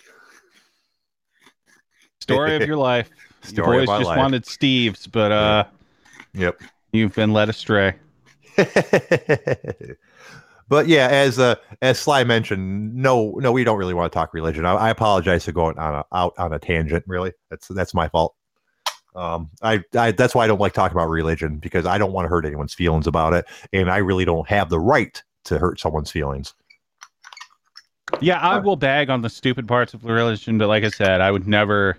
Story of <laughs> your life. Story you boys just life. wanted Steve's, but uh, yep, you've been led astray. <laughs> but yeah, as uh, as Sly mentioned, no, no, we don't really want to talk religion. I, I apologize for going on a, out on a tangent. Really, that's that's my fault. Um, I, I that's why I don't like talking about religion because I don't want to hurt anyone's feelings about it, and I really don't have the right to hurt someone's feelings. Yeah, I will bag on the stupid parts of religion, but like I said, I would never,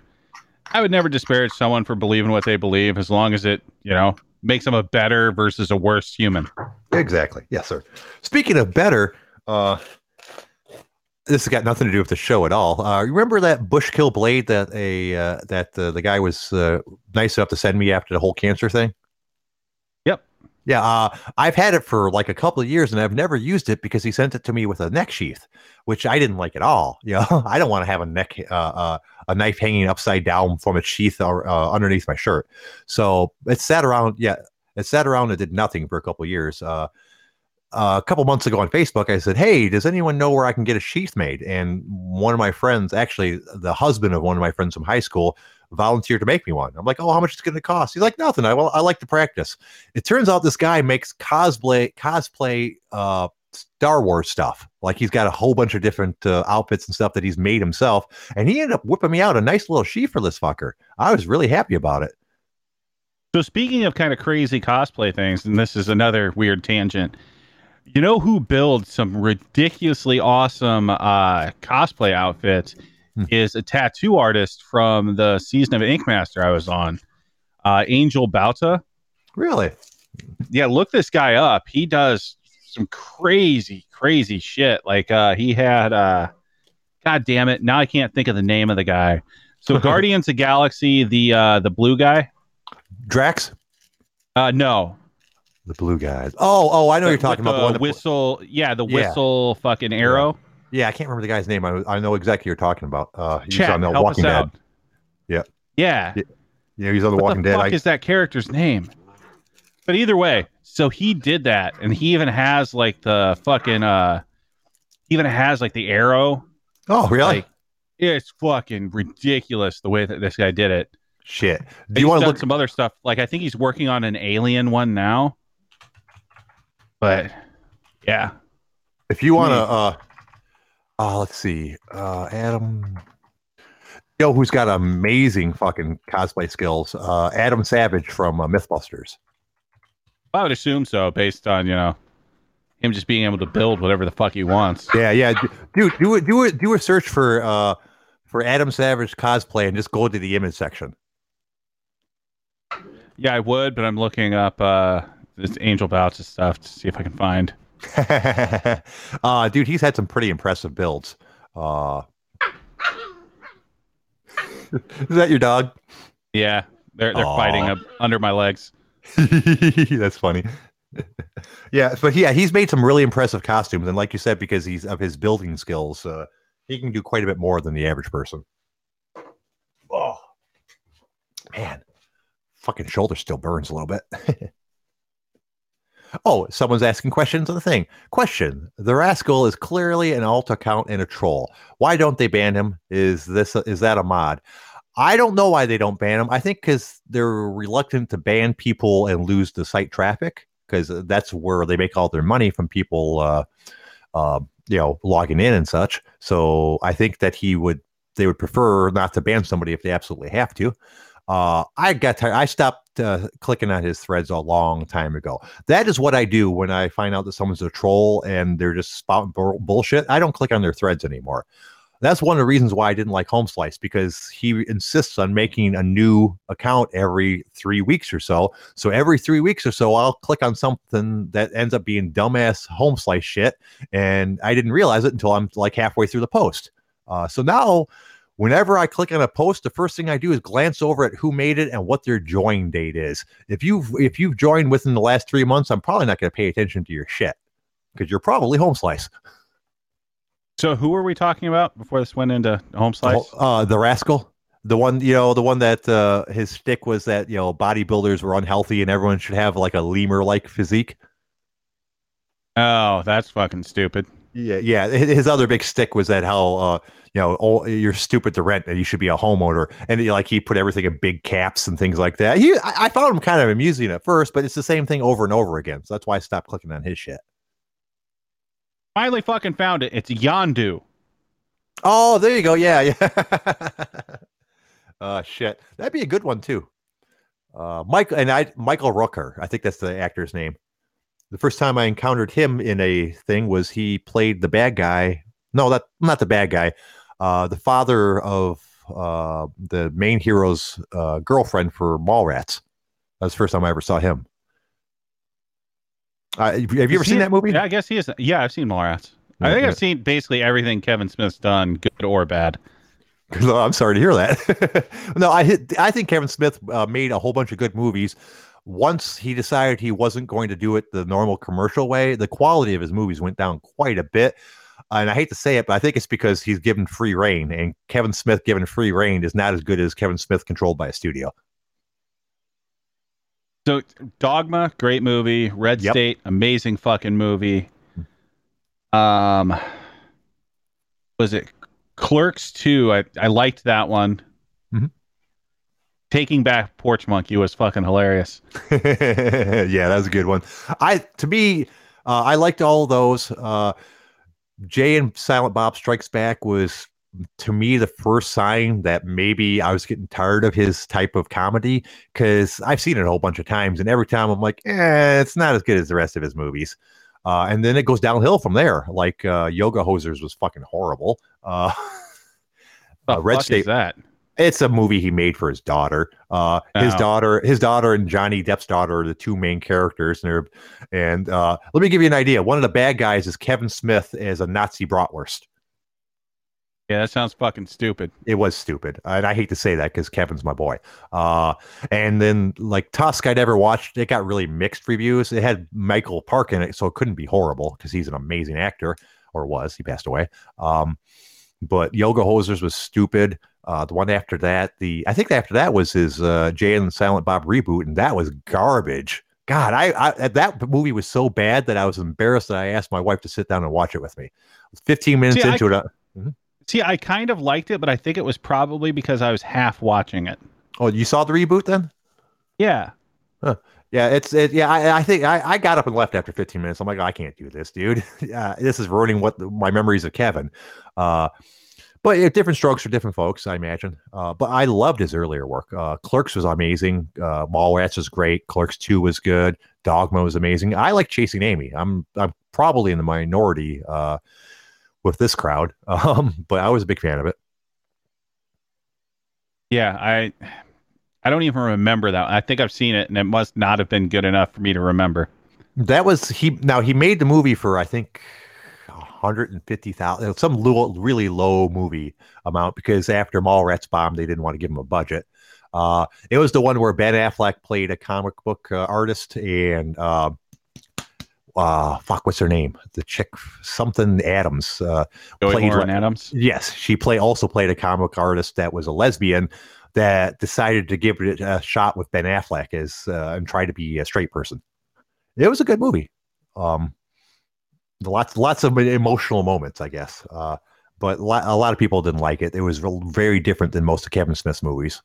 I would never disparage someone for believing what they believe as long as it, you know, makes him a better versus a worse human. Exactly. Yes, sir. Speaking of better, uh, this has got nothing to do with the show at all. Uh, remember that Bushkill blade that a uh, that uh, the guy was uh, nice enough to send me after the whole cancer thing? Yeah, uh, I've had it for like a couple of years and I've never used it because he sent it to me with a neck sheath, which I didn't like at all. You know, <laughs> I don't want to have a neck uh, a knife hanging upside down from its sheath or underneath my shirt. So it sat around. Yeah, it sat around and did nothing for a couple of years. Uh, a couple months ago on Facebook, I said, "Hey, does anyone know where I can get a sheath made?" And one of my friends, actually the husband of one of my friends from high school, volunteered to make me one. I'm like, "Oh, how much is it going to cost?" He's like, "Nothing. I well, I like to practice." It turns out this guy makes cosplay cosplay uh, Star Wars stuff. Like he's got a whole bunch of different uh, outfits and stuff that he's made himself, and he ended up whipping me out a nice little sheath for this fucker. I was really happy about it. So speaking of kind of crazy cosplay things, and this is another weird tangent. You know who builds some ridiculously awesome uh, cosplay outfits hmm. is a tattoo artist from the season of Ink Master I was on, uh, Angel Bauta. Really? Yeah, look this guy up. He does some crazy, crazy shit. Like uh, he had, uh, God damn it, now I can't think of the name of the guy. So <laughs> Guardians of Galaxy, the uh, the blue guy, Drax. Uh, no, the blue guys. Oh, oh, I know you're talking about the, the whistle. Yeah, the whistle yeah. fucking arrow. Yeah. yeah. I can't remember the guy's name. I, I know exactly you're talking about. Uh, he's Chat, on the Walking Dead. Out. Yeah. Yeah. Yeah, he's on the what Walking the Dead. What is that character's name? But either way, so he did that, and he even has like the fucking uh, even has like the arrow. Oh, really? Like, it's fucking ridiculous the way that this guy did it. Shit. Do you want to look some other stuff? Like I think he's working on an alien one now. But yeah. If you want to, uh, uh, let's see, uh, Adam. Know who's got amazing fucking cosplay skills? Uh, Adam Savage from uh, MythBusters. I would assume so, based on you know him just being able to build whatever the fuck he wants. Yeah, yeah, dude, do it, do it, do a search for uh for Adam Savage cosplay and just go to the image section. Yeah, I would, but I'm looking up uh this Angel Bouts stuff to see if I can find. <laughs> uh, dude, he's had some pretty impressive builds. Uh, <laughs> is that your dog? Yeah, they're they're Aww. fighting up under my legs. <laughs> That's funny. yeah, but yeah, he's made some really impressive costumes, and like you said, because he's of his building skills, uh, he can do quite a bit more than the average person. Oh man, fucking shoulder still burns a little bit. Oh, someone's asking questions on the thing. Question: The rascal is clearly an alt account and a troll. Why don't they ban him? Is this a, is that a mod? I don't know why they don't ban him. I think because they're reluctant to ban people and lose the site traffic because that's where they make all their money from people, uh, uh, you know, logging in and such. So I think that he would they would prefer not to ban somebody if they absolutely have to. Uh, I got tired. I stopped uh, clicking on his threads a long time ago. That is what I do when I find out that someone's a troll and they're just spouting bullshit. I don't click on their threads anymore. That's one of the reasons why I didn't like Home Slice because he insists on making a new account every three weeks or so. So every three weeks or so, I'll click on something that ends up being dumbass Home Slice shit, and I didn't realize it until I'm like halfway through the post. Uh, so now whenever I click on a post, the first thing I do is glance over at who made it and what their join date is. If you've if you've joined within the last three months, I'm probably not going to pay attention to your shit because you're probably home slice. So who are we talking about before this went into home slice? Uh, the rascal. The one, you know, the one that uh, his stick was that you know bodybuilders were unhealthy and everyone should have like a lemur like physique. Oh, that's fucking stupid. Yeah, yeah. His other big stick was that how uh, you know, oh, you're stupid to rent and you should be a homeowner. And like he put everything in big caps and things like that. He, I, I found him kind of amusing at first, but it's the same thing over and over again. So that's why I stopped clicking on his shit. Finally, fucking found it. It's Yondu. Oh, there you go. Yeah, yeah. <laughs> uh, shit, that'd be a good one too. Uh, Michael and I, Michael Rooker. I think that's the actor's name. The first time I encountered him in a thing was he played the bad guy. No, that not the bad guy uh, the father of uh, the main hero's uh, girlfriend for Mallrats. That's the first time I ever saw him. Uh, have you ever seen that movie? Yeah, I guess he is. Yeah, I've seen Mallrats. I think I've seen basically everything Kevin Smith's done, good or bad. <laughs> I'm sorry to hear that. <laughs> no, I I think Kevin Smith uh, made a whole bunch of good movies. Once he decided he wasn't going to do it the normal commercial way, the quality of his movies went down quite a bit and I hate to say it, but I think it's because he's given free reign, and Kevin Smith given free reign is not as good as Kevin Smith controlled by a studio. So, Dogma, great movie. Red yep. State, amazing fucking movie. Um, was it Clerks 2? I, I liked that one. Mm-hmm. Taking Back Porch Monkey was fucking hilarious. <laughs> yeah, that was a good one. I to me, uh, I liked all those. Uh, Jay and Silent Bob Strikes Back was to me the first sign that maybe I was getting tired of his type of comedy because I've seen it a whole bunch of times, and every time I'm like, eh, it's not as good as the rest of his movies. Uh, and then it goes downhill from there. Like uh, Yoga Hosers was fucking horrible. Uh, <laughs> uh Red State that it's a movie he made for his daughter. Uh, his oh. daughter, his daughter, and Johnny Depp's daughter are the two main characters. And, and uh, let me give you an idea. One of the bad guys is Kevin Smith as a Nazi bratwurst. Yeah, that sounds fucking stupid. It was stupid, and I hate to say that because Kevin's my boy. Uh, and then like Tusk, I never watched. It got really mixed reviews. It had Michael Park in it, so it couldn't be horrible because he's an amazing actor, or was. He passed away. Um, but Yoga Hosers was stupid. Uh, the one after that, the I think after that was his uh, Jay and Silent Bob reboot, and that was garbage. God, I, I that movie was so bad that I was embarrassed that I asked my wife to sit down and watch it with me. Fifteen minutes see, into I, it. Uh, mm-hmm. See, I kind of liked it, but I think it was probably because I was half watching it. Oh, you saw the reboot then? Yeah. Huh. Yeah, it's it. Yeah, I, I think I, I got up and left after 15 minutes. I'm like, oh, I can't do this, dude. <laughs> yeah, this is ruining what the, my memories of Kevin. Uh, but yeah, different strokes for different folks, I imagine. Uh, but I loved his earlier work. Uh, Clerks was amazing. Uh, Mallrats was great. Clerks Two was good. Dogma was amazing. I like Chasing Amy. I'm I'm probably in the minority uh, with this crowd, <laughs> um, but I was a big fan of it. Yeah, I I don't even remember that. I think I've seen it, and it must not have been good enough for me to remember. That was he. Now he made the movie for I think hundred and fifty thousand, some low, really low movie amount because after Mallrats bomb, they didn't want to give him a budget. Uh, it was the one where Ben Affleck played a comic book uh, artist and uh, uh, fuck, what's her name? The chick, something Adams. Uh, played Lauren Adams. Yes, she play also played a comic artist that was a lesbian that decided to give it a shot with Ben Affleck as uh, and try to be a straight person. It was a good movie. Um, lots lots of emotional moments, I guess. Uh, but a lot of people didn't like it. It was very different than most of Kevin Smith's movies.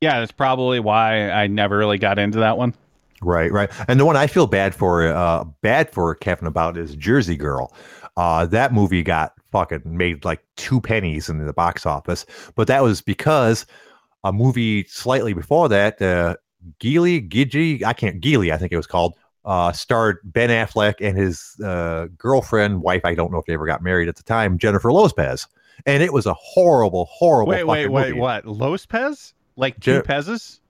Yeah, that's probably why I never really got into that one. Right, right. And the one I feel bad for, uh, bad for Kevin about is Jersey Girl. Uh, that movie got fucking made like two pennies in the box office, but that was because a movie slightly before that, uh, Gigli, Gigi, I can't, Gigli, I think it was called, uh, starred Ben Affleck and his uh, girlfriend, wife. I don't know if they ever got married at the time, Jennifer Lopez, and it was a horrible, horrible. Wait, wait, wait, movie. what? Lopez? Like two Pezes?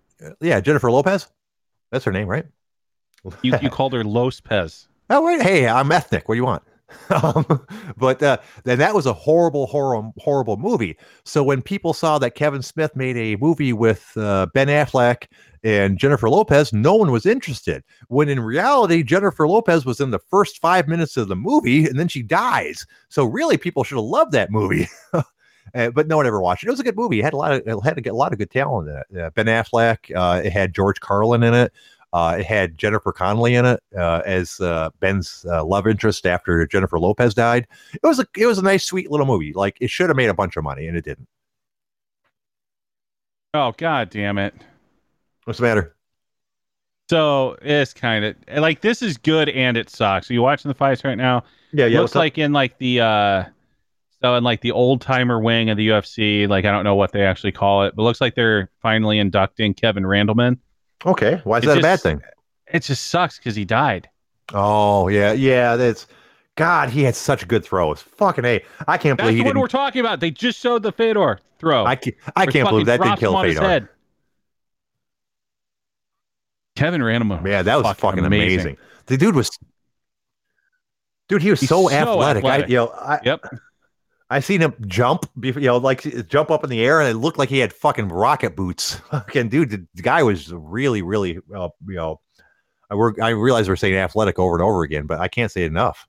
Yeah, Jennifer Lopez. That's her name, right? You you <laughs> called her Lopez. Oh wait, hey, I'm ethnic. What do you want? <laughs> um, but uh, then that was a horrible, horrible, horrible movie. So when people saw that Kevin Smith made a movie with uh, Ben Affleck and Jennifer Lopez, no one was interested. When in reality, Jennifer Lopez was in the first five minutes of the movie, and then she dies. So really, people should have loved that movie. Uh, <laughs> but no one ever watched it. It was a good movie. It had a lot of it had a lot of good talent in it. Uh, ben Affleck. Uh, it had George Carlin in it. Uh, it had Jennifer Connelly in it uh, as uh, Ben's uh, love interest after Jennifer Lopez died. It was a it was a nice, sweet little movie. Like it should have made a bunch of money, and it didn't. Oh god damn it! What's the matter? So it's kind of like this is good and it sucks. Are you watching the fights right now? Yeah, yeah. Looks like in like the uh so in like the old timer wing of the UFC, like I don't know what they actually call it, but looks like they're finally inducting Kevin Randleman. Okay, why is it that just, a bad thing? It just sucks because he died. Oh yeah, yeah. That's God. He had such good throws. Fucking a. I can't That's believe he the didn't. we're talking about. They just showed the Fedor throw. I can't, I can't believe that didn't kill Fedor. Kevin Randleman. Yeah, that was fucking, fucking amazing. amazing. The dude was, dude, he was so, so athletic. athletic. I, you know, I, yep. I seen him jump, you know, like jump up in the air, and it looked like he had fucking rocket boots. <laughs> Fucking dude, the guy was really, really, uh, you know, I work. I realize we're saying athletic over and over again, but I can't say it enough.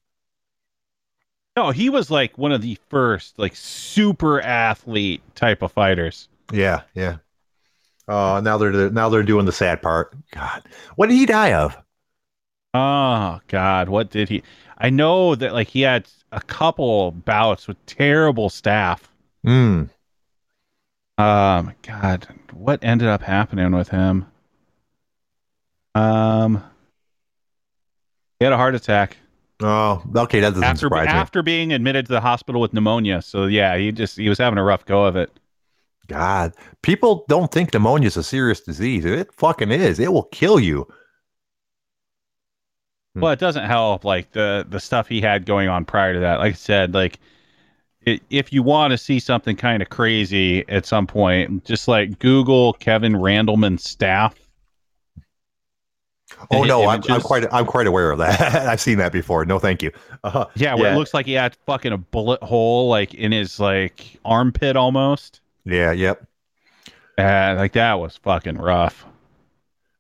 No, he was like one of the first, like super athlete type of fighters. Yeah, yeah. Oh, uh, now they're now they're doing the sad part. God, what did he die of? Oh God, what did he? I know that like he had a couple bouts with terrible staph. Hmm. Um, God, what ended up happening with him? Um, he had a heart attack. Oh, okay, that doesn't after, surprise me. After being admitted to the hospital with pneumonia, so yeah, he just he was having a rough go of it. God, people don't think pneumonia is a serious disease. It fucking is. It will kill you. Hmm. Well, it doesn't help like the the stuff he had going on prior to that. Like I said, like it, if you want to see something kind of crazy at some point, just like Google Kevin Randleman staph. Oh no, I'm, I'm, quite I'm quite aware of that. <laughs> I've seen that before. No, thank you. Uh, yeah, yeah. it looks like he had fucking a bullet hole like in his like armpit almost. Yeah. Yep. Uh, like that was fucking rough.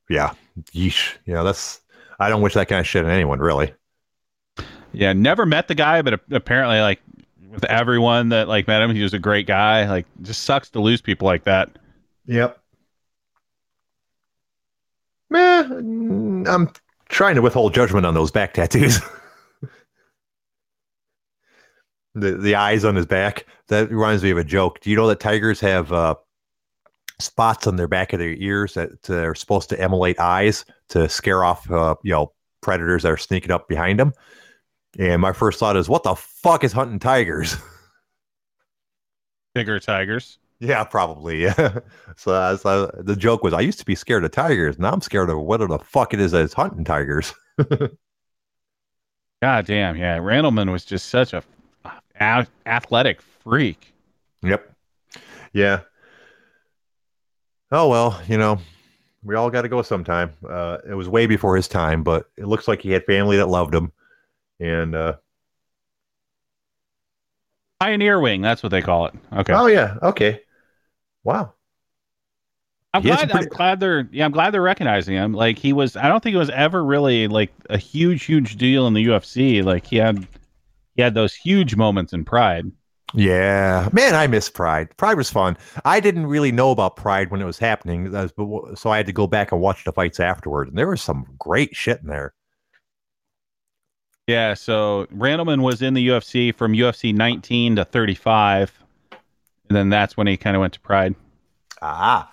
Yeah. Yeesh. Yeah, that's I don't wish that kind of shit on anyone, really. Yeah, never met the guy, but apparently, like with everyone that like met him, he was a great guy. Like, just sucks to lose people like that. Yep. Meh, I'm trying to withhold judgment on those back tattoos. <laughs> the the eyes on his back that reminds me of a joke. Do you know that tigers have uh, spots on their back of their ears that are supposed to emulate eyes to scare off, uh, you know, predators that are sneaking up behind them. And my first thought is, what the fuck is hunting tigers? <laughs> Bigger tigers. Yeah, probably. Yeah. <laughs> so, uh, so the joke was, I used to be scared of tigers. Now I'm scared of whatever the fuck it is that's hunting tigers. <laughs> God damn, yeah. Randleman was just such a a- athletic freak. Yep. Yeah. Oh well, you know, we all got to go sometime. Uh, it was way before his time, but it looks like he had family that loved him, and uh, Pioneer wing, that's what they call it. Okay. oh yeah, okay, wow, I'm He glad. pretty- I'm glad they're. Yeah, I'm glad they're recognizing him. Like he was. I don't think it was ever really like a huge, huge deal in the UFC. Like he had, he had those huge moments in Pride. Yeah, man, I miss Pride. Pride was fun. I didn't really know about Pride when it was happening, so I had to go back and watch the fights afterward, and there was some great shit in there. Yeah. So Randleman was in the UFC from UFC 19 to 35, and then that's when he kind of went to Pride. Ah,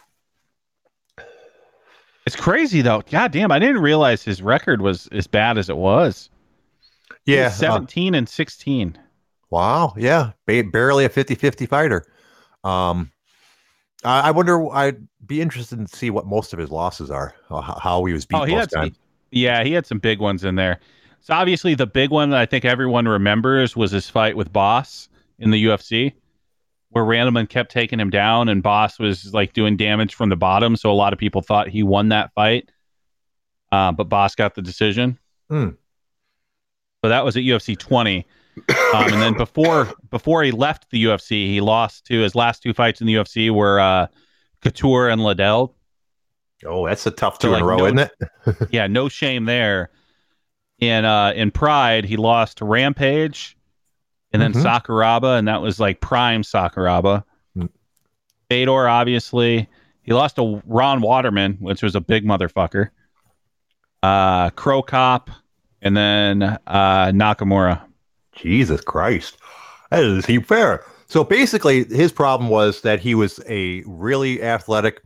It's crazy though. God damn, I didn't realize his record was as bad as it was. Yeah, uh, 17 and 16. Wow, yeah, ba- barely a 50-50 fighter. Um, I, I wonder. I'd be interested in see what most of his losses are. uh, How he was beat Oh, he most times. yeah, he had some big ones in there. So obviously the big one that I think everyone remembers was his fight with Bas in the UFC, where Randleman kept taking him down and Bas was like doing damage from the bottom. So a lot of people thought he won that fight, uh, but Bas got the decision. Hmm. So that was at UFC 20. Um, and then before before he left the UFC, he lost to his last two fights in the UFC were uh, Couture and Liddell. Oh, that's a tough So, two in a row, no- isn't it? <laughs> yeah, no shame there. In uh in Pride, he lost to Rampage and then Mhm. Sakuraba, and that was like prime Sakuraba. Mm. Fedor, obviously. He lost to Ron Waterman, which was a big motherfucker. Uh Cro Cop, and then uh Nakamura. Jesus Christ, that doesn't seem fair. So basically, his problem was that he was a really athletic,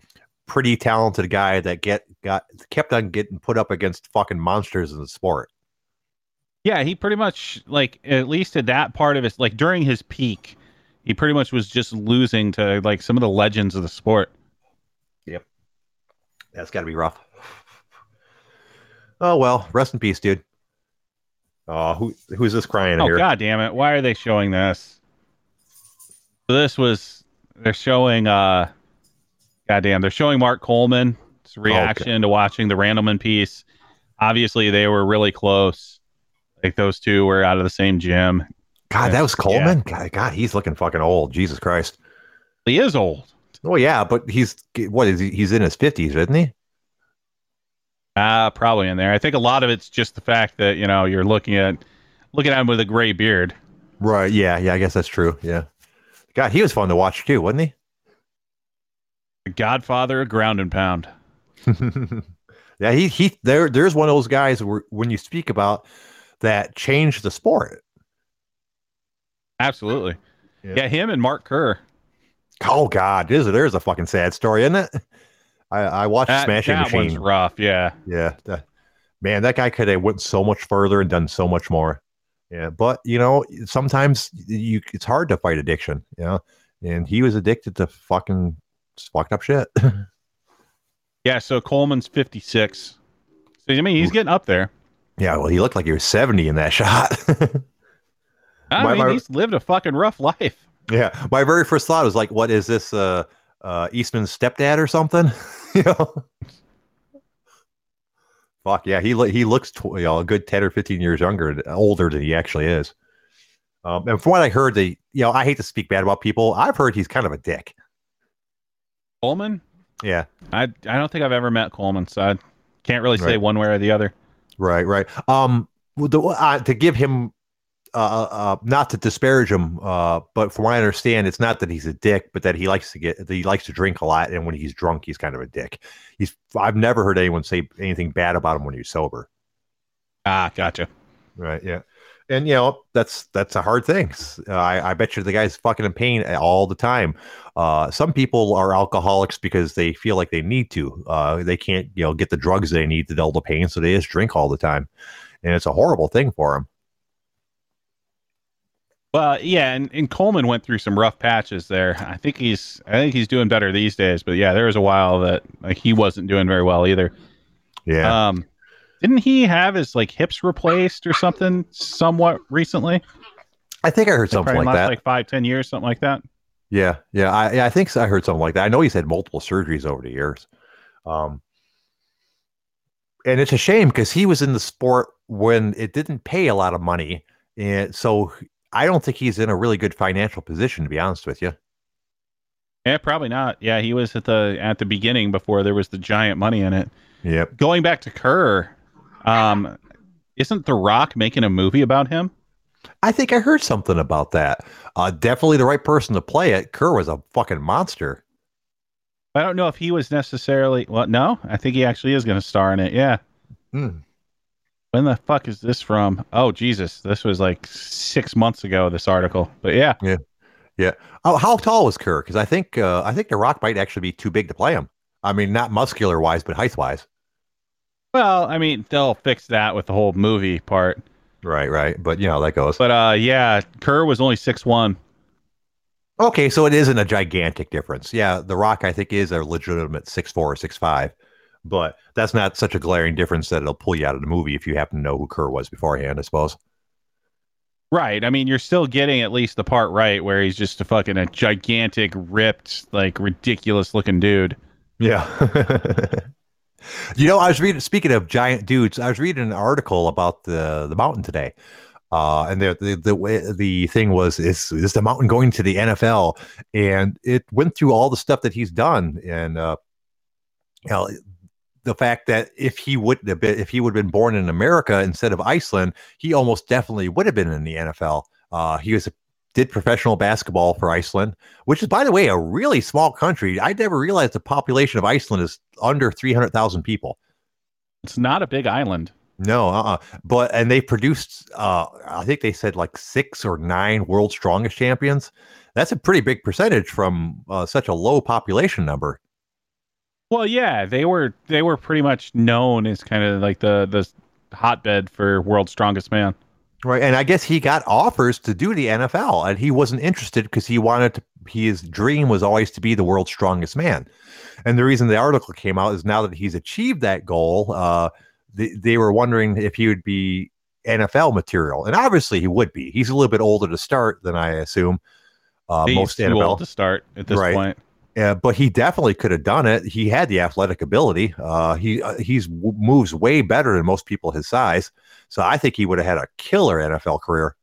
pretty talented guy that get got kept on getting put up against fucking monsters in the sport. Yeah, he pretty much like at least at that part of his like during his peak, he pretty much was just losing to like some of the legends of the sport. Yep, that's got to be rough. <laughs> Oh well, rest in peace, dude. Oh, who who's this crying Oh here? god damn it. Why are they showing this? So this was they're showing uh goddamn, they're showing Mark Coleman's reaction to watching the Randleman piece. Obviously they were really close. Like those two were out of the same gym. God, that was Yeah. Coleman. God, God, he's looking fucking old. Jesus Christ. He is old. Oh yeah, but he's what is he? He's in his fifties, isn't he? Uh probably in there. I think a lot of it's just the fact that, you know, you're looking at looking at him with a gray beard. Right. Yeah. Yeah. I guess that's true. Yeah. God, he was fun to watch too, wasn't he? The Godfather of ground and pound. <laughs> yeah. He he. There. There's one of those guys where when you speak about that changed the sport. Absolutely. Yeah. Yeah, him and Mark Kerr. Oh God, there's a, there's a fucking sad story, isn't it? I I watched That, Smashing that Machine. rough, yeah. Yeah. that- man, that guy could have went so much further and done so much more. Yeah, but you know, sometimes you it's hard to fight addiction. You know, and he was addicted to fucking fucked up shit. <laughs> Yeah, so Coleman's 56. So, I mean, he's getting up there. yeah, well, he looked like he was seventy in that <laughs> shot. I My- mean, my- he's lived a fucking rough life. yeah, my very first thought was like, what is this? Uh, uh, Eastman's stepdad or something? <laughs> <laughs> you know. Fuck yeah, he he looks tw- you know, a good ten or fifteen years younger, older than he actually is. Um, and from what I heard, the you know I hate to speak bad about people. I've heard he's kind of a dick. Coleman? Yeah, I, I don't think I've ever met Coleman, so I can't really say Right. one way or the other. right, right. Um, the, uh, to give him, uh, uh, not to disparage him, uh, but from what I understand, it's not that he's a dick, but that he likes to get that he likes to drink a lot, and when he's drunk, he's kind of a dick. He's I've never heard anyone say anything bad about him when he's sober. Ah, gotcha. Right. Yeah. And you know that's that's a hard thing. Uh, I, I bet you the guy's fucking in pain all the time. Uh, some people are alcoholics because they feel like they need to. Uh, they can't you know get the drugs they need to dull the pain, so they just drink all the time, and it's a horrible thing for them. Well, yeah, and, and Coleman went through some rough patches there. I think he's I think he's doing better these days, but yeah, there was a while that like he wasn't doing very well either. Yeah. Um, didn't he have his like hips replaced or something somewhat recently? I think I heard something like last that. like five, ten years, something like that. Yeah, yeah, I, yeah, I think. I heard something like that. I know he's had multiple surgeries over the years, um, and it's a shame because he was in the sport when it didn't pay a lot of money, and so I don't think he's in a really good financial position, to be honest with you. Yeah, probably not. Yeah, he was at the at the beginning before there was the giant money in it. Yep. Going back to Kerr, um, isn't The Rock making a movie about him? I think I heard something about that. Uh, definitely the right person to play it. Kerr was a fucking monster. I don't know if he was necessarily. Well, no, I think he actually is going to star in it. Yeah. Hmm. When the fuck is this from? Oh Jesus, this was like six months ago. This article, but yeah, yeah, yeah. Oh, how tall was Kerr? Because I think uh, I think The Rock might actually be too big to play him. I mean, not muscular wise, but height wise. well, I mean, they'll fix that with the whole movie part. Right, right. But you know that goes. But uh, yeah, Kerr was only six one. Okay, so it isn't a gigantic difference. Yeah, The Rock I think is a legitimate six four or six five, but that's not such a glaring difference that it'll pull you out of the movie if you happen to know who Kerr was beforehand. I suppose. Right. I mean, you're still getting at least the part right where he's just a fucking a gigantic, ripped, like ridiculous looking dude. Yeah. <laughs> you know, I was reading. Speaking of giant dudes, I was reading an article about the the mountain today, uh, and the the the, way, the thing was is is the mountain going to the NFL, and it went through all the stuff that he's done, and uh, you know. The fact that if he wouldn't have been, if he would have been born in America instead of Iceland, he almost definitely would have been in the NFL. Uh, he was did professional basketball for Iceland, which is, by the way, a really small country. I never realized the population of Iceland is under 300,000 people. It's not a big island. No, uh-uh. But, and they produced, uh, I think they said like six or nine world strongest champions. That's a pretty big percentage from uh, such a low population number. Well, yeah, they were they were pretty much known as kind of like the the hotbed for world's strongest man. Right. And I guess he got offers to do the NFL and he wasn't interested because he wanted to, his dream was always to be the world's strongest man. And the reason the article came out is now that he's achieved that goal, uh, they, they were wondering if he would be NFL material. And obviously he would be. He's a little bit older to start than I assume. Uh, He's most NFL. old to start at this Right. point. Yeah, but he definitely could have done it. He had the athletic ability. Uh, he uh, he's w- moves way better than most people his size. So I think he would have had a killer NFL career.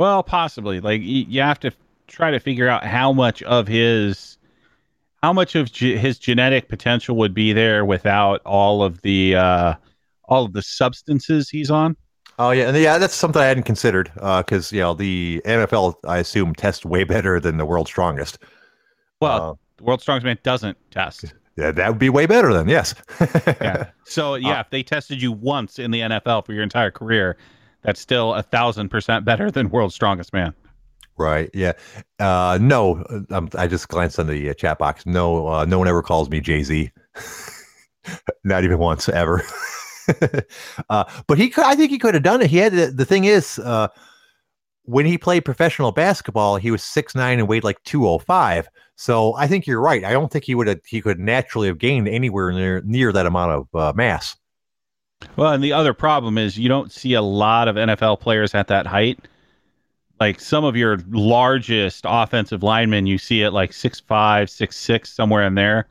Well, possibly. Like you have to try to figure out how much of his how much of ge- his genetic potential would be there without all of the uh all of the substances he's on. Oh yeah, and yeah, that's something I hadn't considered because you know the NFL, I assume, tests way better than the world's strongest. Well, Uh, world's strongest man doesn't test. <laughs> yeah, that would be way better then. Yes. <laughs> Yeah. So <laughs> yeah, if they tested you once in the NFL for your entire career, that's still a thousand percent better than world's strongest man. Right. Yeah. Uh, no, um, I just glanced on the uh, chat box. No, uh, no one ever calls me Jay Z. Not even once ever. uh, but he, could, I think he could have done it. He had the, the thing is, uh, when he played professional basketball, he was six nine and weighed like two oh five. So I think you're right. I don't think he would have. He could naturally have gained anywhere near near that amount of uh, mass. Well, and the other problem is you don't see a lot of NFL players at that height. Like some of your largest offensive linemen, you see at like six five, six six, somewhere in there.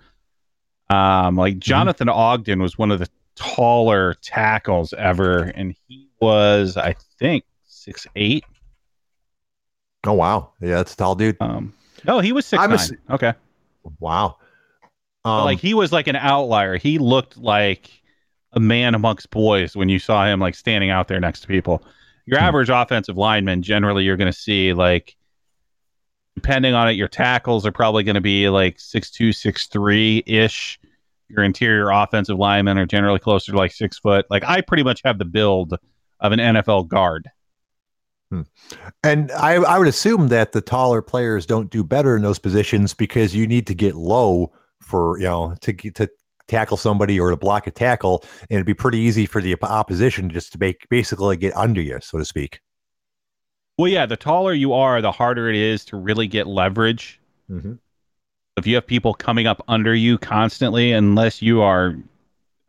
Um, like Jonathan Ogden was one of the taller tackles ever, and he was, I think, six eight. Oh wow, yeah, that's a tall dude. Um, no, he was six I'm nine. s- okay, Wow. Um, like he was like an outlier. He looked like a man amongst boys when you saw him like standing out there next to people. Your Hmm. average offensive lineman, generally, you're going to see like, depending on it, your tackles are probably going to be like six two, six three ish. Your interior offensive linemen are generally closer to like six foot. Like I pretty much have the build of an NFL guard. And I, I would assume that the taller players don't do better in those positions because you need to get low for you know to get- to tackle somebody or to block a tackle, and it'd be pretty easy for the op- opposition just to make basically get under you, so to speak. Well, yeah, the taller you are, the harder it is to really get leverage. Mm-hmm. If you have people coming up under you constantly, unless you are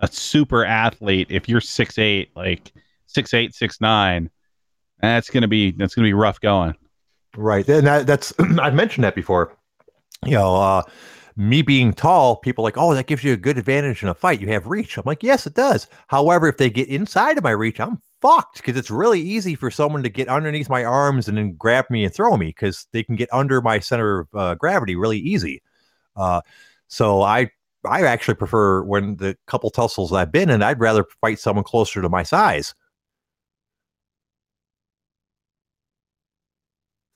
a super athlete, if you're six eight, like six eight, six nine, that's gonna be that's gonna be rough going. Right, and that, that's <clears throat> I've mentioned that before. You know, uh, me being tall, people like, oh, that gives you a good advantage in a fight. You have reach. I'm like, yes, it does. However, if they get inside of my reach, I'm fucked because it's really easy for someone to get underneath my arms and then grab me and throw me because they can get under my center of uh, gravity really easy. Uh, so I I actually prefer when the couple tussles I've been in, I'd rather fight someone closer to my size.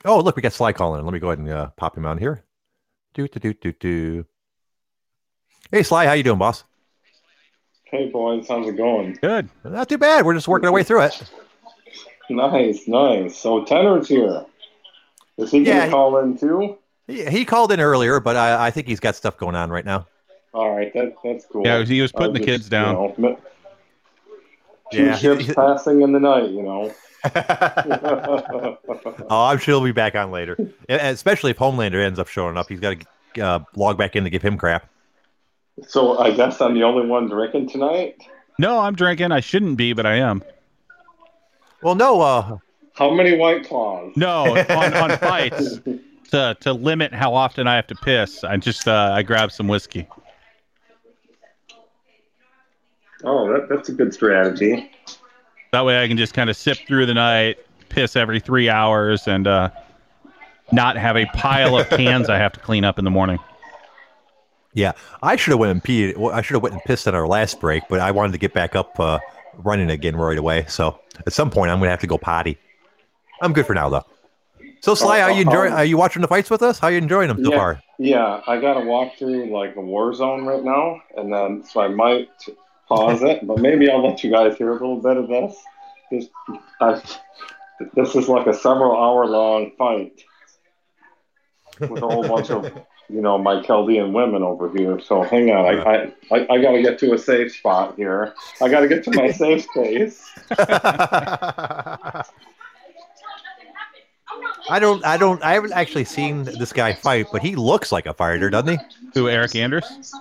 Oh, look, we got Sly calling. Let me go ahead and uh, pop him on here. Do do do do do. Hey Sly, how you doing, boss? Hey boys, how's it going? Good. Not too bad. We're just working our way through it. Nice, nice. So Tenor's here. Is he Yeah, gonna call in too? He, he called in earlier, but I, I think he's got stuff going on right now. All right, that that's cool. Yeah, he was I putting the just, kids down. You know, two Yeah. ships passing in the night. You know. <laughs> oh, I'm sure he'll be back on later, especially if Homelander ends up showing up. He's got to uh, log back in to give him crap. so I guess I'm the only one drinking tonight. No, I'm drinking. I shouldn't be, but I am. Well, no, uh, How many white claws? No, on, on fights <laughs> to to limit how often I have to piss. I just uh, I grab some whiskey. Oh, that, that's a good strategy. That way I can just kind of sip through the night, piss every three hours, and uh, not have a pile of cans I have to clean up in the morning. yeah, I should have went and peed. well, I should have went and pissed on our last break, but I wanted to get back up uh, running again right away. So at some point, I'm going to have to go potty. I'm good for now, though. So Sly, are you enjoying? Are you watching the fights with us? How are you enjoying them so Yeah. far? Yeah, I got to walk through like a war zone right now, and then so I might pause it, but maybe I'll let you guys hear a little bit of this. This, I, this is like a several hour long fight with a whole bunch of <laughs> you know my Chaldean women over here. So hang on, I I, I, I got to get to a safe spot here. I got to get to my <laughs> safe space. I don't, I don't, I haven't actually seen this guy fight, but he looks like a fighter, doesn't he? Who, Eric Anders?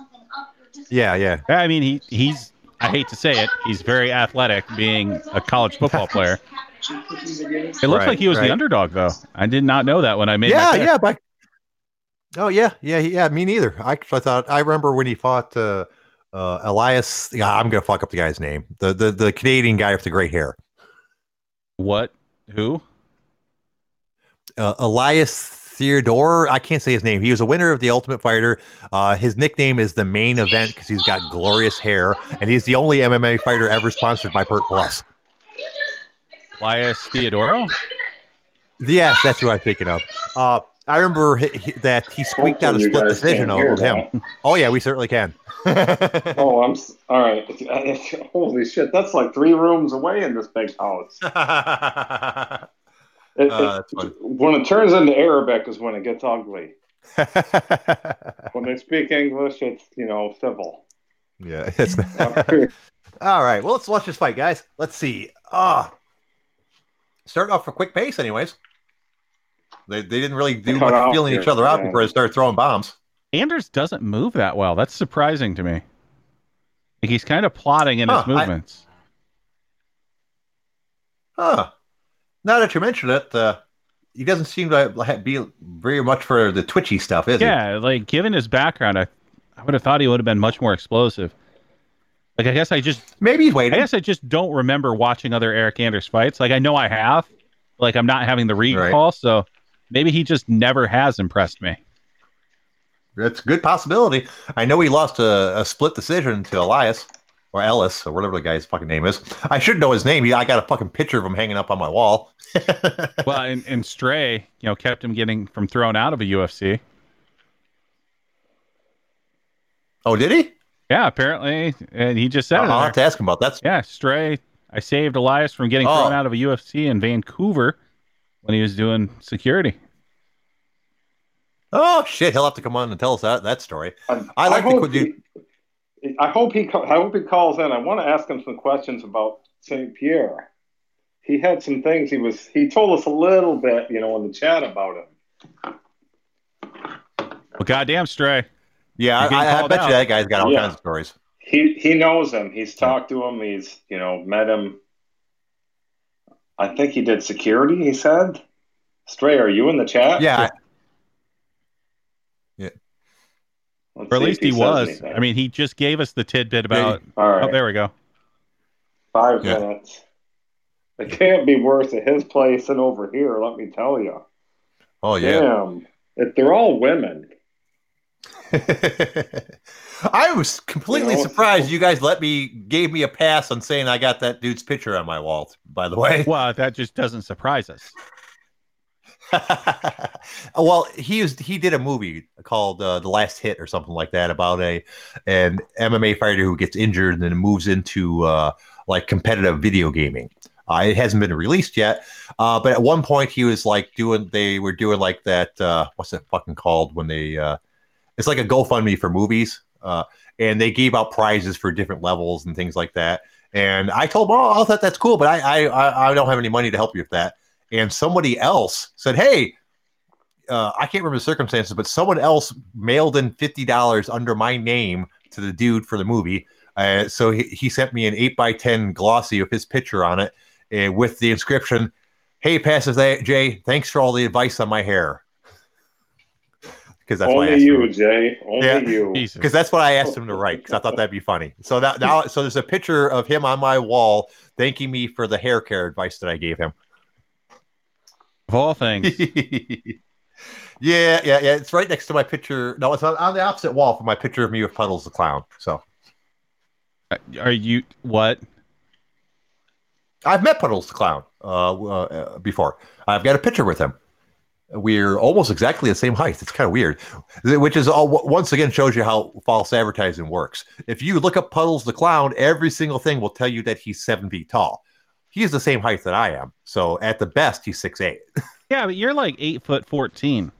Yeah, yeah. I mean, he he's. I hate to say it, he's very athletic, being a college football <laughs> player. It looks Right, like he was right. the underdog, though. I did not know that when I made. my yeah, yeah, but oh yeah, yeah, yeah. Me neither. I, I thought I remember when he fought uh, uh, Elias. Yeah, I'm gonna fuck up the guy's name. The the the Canadian guy with the gray hair. What? Who? Uh, Elias Theodore. I can't say his name. He was a winner of the Ultimate Fighter. Uh, his nickname is the main event because he's got glorious hair, and he's the only MMA fighter ever sponsored by Pert Plus. Elias Theodorou? Yes, that's who I'm thinking of. Uh, I remember he, he- that he squeaked out a split decision over him. that. Oh yeah, we certainly can. <laughs> Oh, I'm s- all right. Holy shit, that's like three rooms away in this big house. <laughs> It- Uh, it- when it turns into Arabic is when it gets ugly. <laughs> When they speak English, it's you know civil. yeah. <laughs> It's <laughs> all right. Well, let's watch this fight, guys. Let's see. Ah, starting off for quick pace, anyways. They, they didn't really do Cut much feeling here, each other out yeah. before they started throwing bombs. Anders doesn't move that well. That's surprising to me. Like he's kind of plotting in Huh, his I- movements. Huh. Now that you mention it, uh, he doesn't seem to be very much for the twitchy stuff, is he? Yeah, like given his background, I, I would have thought he would have been much more explosive. Like I guess I just, Maybe he's waiting. I guess I just don't remember watching other Eric Anders fights. Like I know I have, like I'm not having the recall, so maybe he just never has impressed me. That's a good possibility. I know he lost a, a split decision to Elias or Ellis or whatever the guy's fucking name is. <laughs> I should know his name. He- I got a fucking picture of him hanging up on my wall. <laughs> Well, and, and Stray, you know, kept him getting from thrown out of a UFC. oh, did he? Yeah, apparently, and he just said I'll, I'll have to ask him about that. Yeah, Stray. I saved Elias from getting Oh. thrown out of a UFC in Vancouver when he was doing security. Oh shit! He'll have to come on and tell us that that story. I, I like the hope quid- he, I hope he. I hope he calls in. I want to ask him some questions about Saint Pierre. he had some things he was he told us a little bit, you know, in the chat about him. Well, goddamn, Stray. Yeah, I, I bet out. you that guy's got all Yeah. kinds of stories. He he knows him. He's talked to him. He's you know met him. I think he did security. He said, "Stray, are you in the chat?" Yeah, Let's Or at least he says was. anything. I mean, he just gave us the tidbit about. all oh, right, Oh, there we go. five Yeah. minutes. It can't be worse at his place than over here. Let me tell you. oh yeah. Damn, if they're all women. <laughs> I was completely You know- surprised you guys let me gave me a pass on saying I got that dude's picture on my wall. By the way, Well, that just doesn't surprise us. <laughs> <laughs> well, he was he did a movie called uh, The Last Hit or something like that about a an MMA fighter who gets injured and then moves into uh, like competitive video gaming. Uh, it hasn't been released yet, uh, but at one point he was like doing they were doing like that uh, what's it fucking called when they uh, it's like a GoFundMe for movies, and they gave out prizes for different levels and things like that. And I told him, oh, I thought that's cool, but I I I don't have any money to help you with that. And somebody else said, hey, uh, I can't remember the circumstances, but someone else mailed in fifty dollars under my name to the dude for the movie. Uh, so he, he sent me an eight by ten glossy with his picture on it, uh, with the inscription, "Hey, Pastor Jay, thanks for all the advice on my hair." <laughs> Because that's Only you, him. Jay. Only Yeah. you. <laughs> Because that's what I asked him to write. Because I thought that'd be funny. So that now, so there's a picture of him on my wall thanking me for the hair care advice that I gave him. Of all things. <laughs> yeah, yeah, yeah. It's right next to my picture. No, it's on, on the opposite wall from my picture of me with Puddles the clown. So Are you what? I've met Puddles the clown uh, uh, before. I've got a picture with him. We're almost exactly the same height. It's kind of weird, which is all once again shows you how false advertising works. If you look up Puddles the clown, every single thing will tell you that he's seven feet tall. He's the same height that I am. So at the best, he's six eight. <laughs> Yeah, but you're like eight foot fourteen.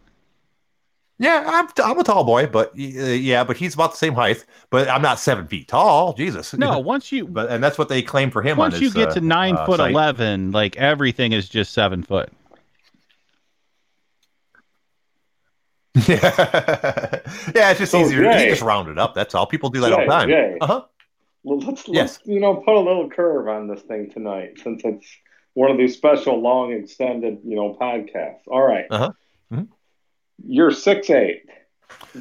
Yeah, I'm, I'm a tall boy, but uh, yeah, but he's about the same height. But I'm not seven feet tall. Jesus. No, <laughs> once you but and that's what they claim for him. once on you get uh, to nine uh, foot site. eleven, like everything is just seven foot. Yeah, <laughs> yeah, it's just So, easier. He Jay- just rounded up. That's all. People do that all the time. Jay. Uh huh. Well, let's, Yes. let's you know put a little curve on this thing tonight since it's one of these special long extended you know podcasts. All right. Uh-huh. Mhm. You're six eight.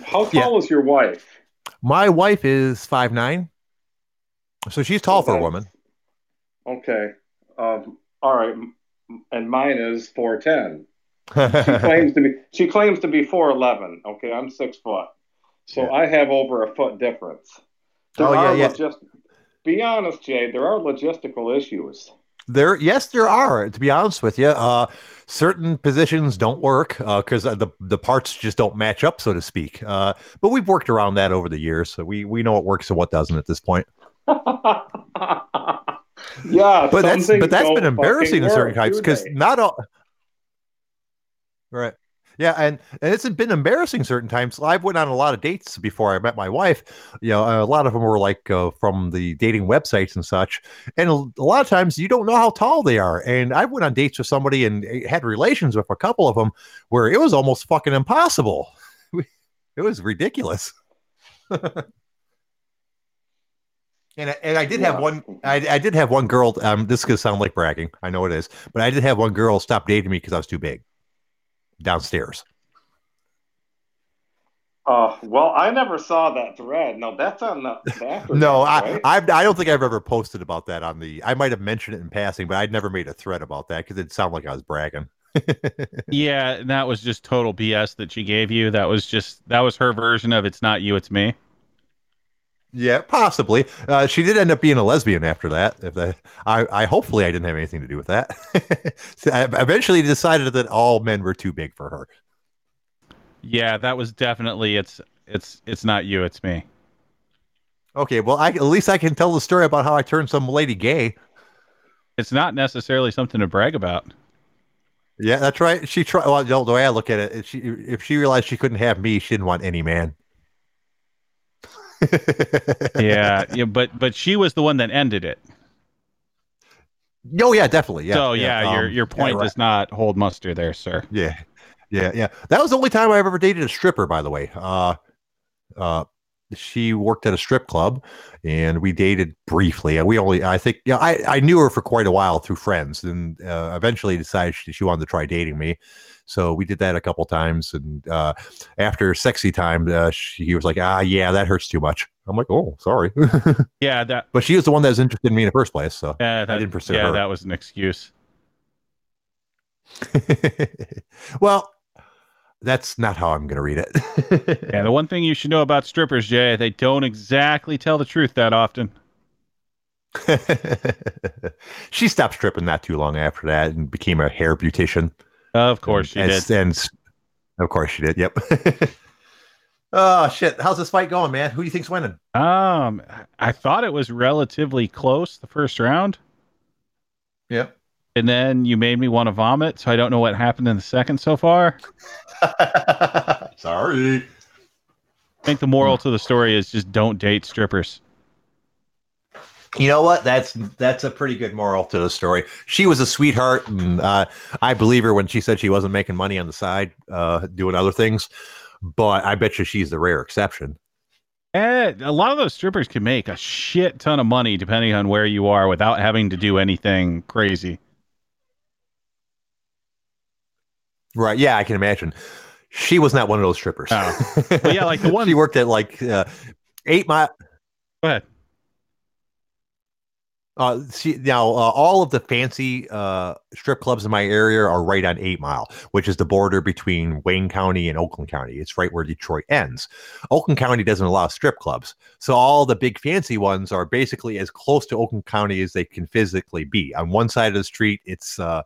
How tall Yeah. is your wife? My wife is five nine, so she's tall for a woman. Okay. Um, all right. And mine is four ten. She <laughs> claims to be she claims to be four eleven. Okay, I'm six foot, so Yeah. I have over a foot difference. There Oh, yeah, yeah. logis- Be honest, Jay. There are logistical issues. There, yes, there are. To be honest with you, uh, certain positions don't work because uh, the the parts just don't match up, so to speak. Uh, but we've worked around that over the years, so we we know what works and what doesn't at this point. <laughs> yeah, But that's but that's been embarrassing in certain types because not all. Right. Yeah, and, and it's been embarrassing certain times. I've went on a lot of dates before I met my wife. You know, a lot of them were like uh, from the dating websites and such. And a, lot of times you don't know how tall they are. And I went on dates with somebody and eh, had relations with a couple of them where it was almost fucking impossible. <laughs> It was ridiculous. <laughs> and I, and I did have one. I, I did have one girl. Um, this is gonna sound like bragging. I know it is, but I did have one girl stop dating me because I was too big downstairs. Uh, well, I never saw that thread. No, that's on the. <laughs> the after No, show, I, right? I I don't think I've ever posted about that on the. I might have mentioned it in passing, but I'd never made a thread about that because it sounded like I was bragging. <laughs> Yeah, and that was just total BS that she gave you. That was just that was her version of it's not you, it's me. Yeah, possibly. Uh, she did end up being a lesbian after that. If that, I, I hopefully I didn't have anything to do with that. <laughs> So I eventually decided that all men were too big for her. Yeah, that was definitely it's it's it's not you, it's me. Okay, well, I, at least I can tell the story about how I turned some lady gay. It's not necessarily something to brag about. Yeah, that's right. She tried. Well, the way I look at it, she if she realized she couldn't have me, she didn't want any man. <laughs> Yeah, yeah, but but she was the one that ended it. Oh yeah, definitely. Yeah. so yeah, yeah your um, your point yeah, right. does not hold muster there, sir. Yeah, yeah, yeah. That was the only time I've ever dated a stripper. By the way, uh, uh, she worked at a strip club, and we dated briefly. And we only, I think, yeah, I I knew her for quite a while through friends, and uh, eventually decided she, she wanted to try dating me. So we did that a couple times, and uh, after sexy time, uh, she was like, "Ah, yeah, that hurts too much." I'm like, "Oh, sorry," <laughs> Yeah, that but she was the one that was interested in me in the first place. So yeah, that, didn't pursue yeah, her. that was an excuse. <laughs> well, that's not how I'm going to read it. <laughs> Yeah, the one thing you should know about strippers, Jay, they don't exactly tell the truth that often. she stopped stripping not too long after that and became a hair beautician. Of course she and, did. And of course she did. Yep. <laughs> oh shit! How's this fight going, man? Who do you think's winning? Um, I thought it was relatively close the first round, Yep. and then you made me want to vomit, so I don't know what happened in the second so far. <laughs> Sorry. I think the moral to the story is just don't date strippers. You know what? That's that's a pretty good moral to the story. She was a sweetheart, and uh, I believe her when she said she wasn't making money on the side, uh, doing other things. But I bet you she's the rare exception. And a lot of those strippers can make a shit ton of money depending on where you are without having to do anything crazy. Right? Yeah, I can imagine. She was not one of those strippers. Oh. <laughs> Yeah, like the one- she worked at like uh, eight mile. Go ahead. Uh, see, now uh, all of the fancy uh, strip clubs in my area are right on Eight Mile, which is the border between Wayne County and Oakland County. It's right where Detroit ends. Oakland County doesn't allow strip clubs, so all the big fancy ones are basically as close to Oakland County as they can physically be. On one side of the street, it's uh,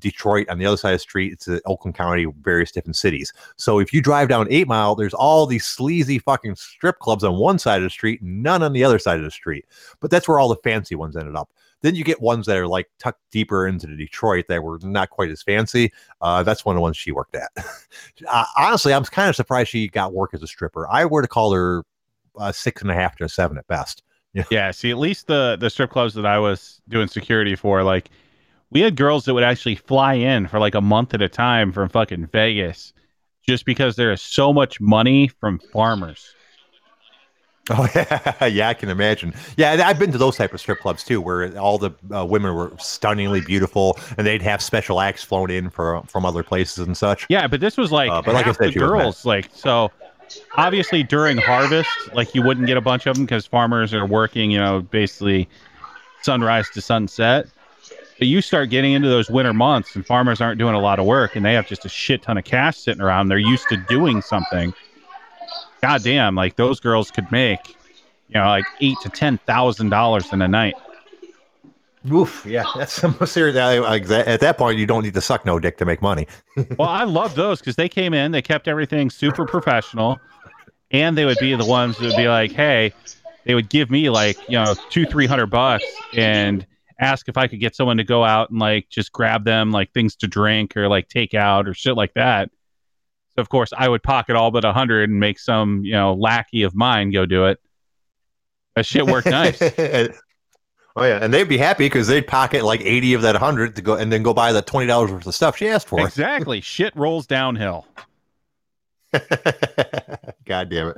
Detroit. On the other side of the street, it's uh, Oakland County, various different cities. So if you drive down Eight Mile, there's all these sleazy fucking strip clubs on one side of the street, none on the other side of the street. But that's where all the fancy ones ended up. Then you get ones that are like tucked deeper into the Detroit that were not quite as fancy. Uh, that's one of the ones she worked at. <laughs> uh, honestly, I'm kind of surprised she got work as a stripper. I would have called her uh, six and a half to a seven at best. <laughs> Yeah, see, at least the the strip clubs that I was doing security for, like, we had girls that would actually fly in for like a month at a time from fucking Vegas, just because there is so much money from farmers. Oh <laughs> yeah, yeah, I can imagine. Yeah, I've been to those type of strip clubs too, where all the uh, women were stunningly beautiful, and they'd have special acts flown in for from other places and such. Yeah, but this was like, Uh, but like I said, the girls, like so. Obviously, during harvest, like you wouldn't get a bunch of them because farmers are working, you know, basically sunrise to sunset. But you start getting into those winter months, and farmers aren't doing a lot of work, and they have just a shit ton of cash sitting around. They're used to doing something. God damn, like those girls could make, you know, like eight to ten thousand dollars in a night. Oof, yeah, that's some serious. uh, At that point, you don't need to suck no dick to make money. <laughs> well, I love those because they came in, they kept everything super professional, and they would be the ones that would be like, "Hey," they would give me like you know two, three hundred bucks and ask if I could get someone to go out and like just grab them like things to drink or like take out or shit like that. So of course I would pocket all but a hundred and make some you know lackey of mine go do it. That shit worked nice. <laughs> oh yeah, and they'd be happy because they'd pocket like eighty of that hundred to go, and then go buy the twenty dollars worth of stuff she asked for. exactly. <laughs> Shit rolls downhill. <laughs> God damn it!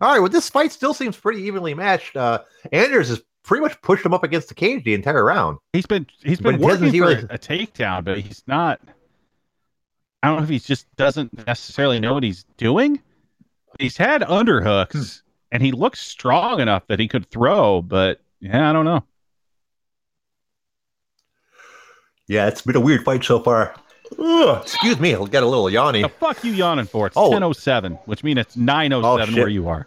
All right, well, this fight still seems pretty evenly matched. Uh, Anders has pretty much pushed him up against the cage the entire round. He's been he's But been he working for really- a takedown, but he's not. I don't know if he just doesn't necessarily know what he's doing. He's had underhooks, and he looks strong enough that he could throw, but yeah, I don't know. Yeah, it's been a weird fight so far. Ugh, excuse me, I got a little The yawny. fuck you yawning for? It's Oh. ten oh seven, which means it's nine oh seven oh, where you are.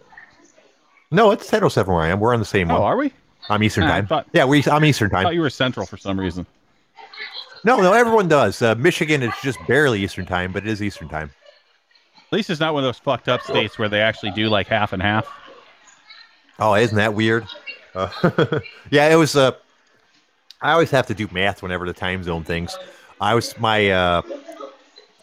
No, it's ten oh seven where I am. We're on the same Oh, one. are we? I'm Eastern Ah, time. thought- yeah, we. I'm Eastern I time. thought you were central for some reason. No, no, everyone does. Uh, Michigan is just barely Eastern time, but it is Eastern time. At least it's not one of those fucked up states where they actually do like half and half. Oh, isn't that weird? Uh, <laughs> yeah, it was. Uh, I always have to do math whenever the time zone things. I was my uh,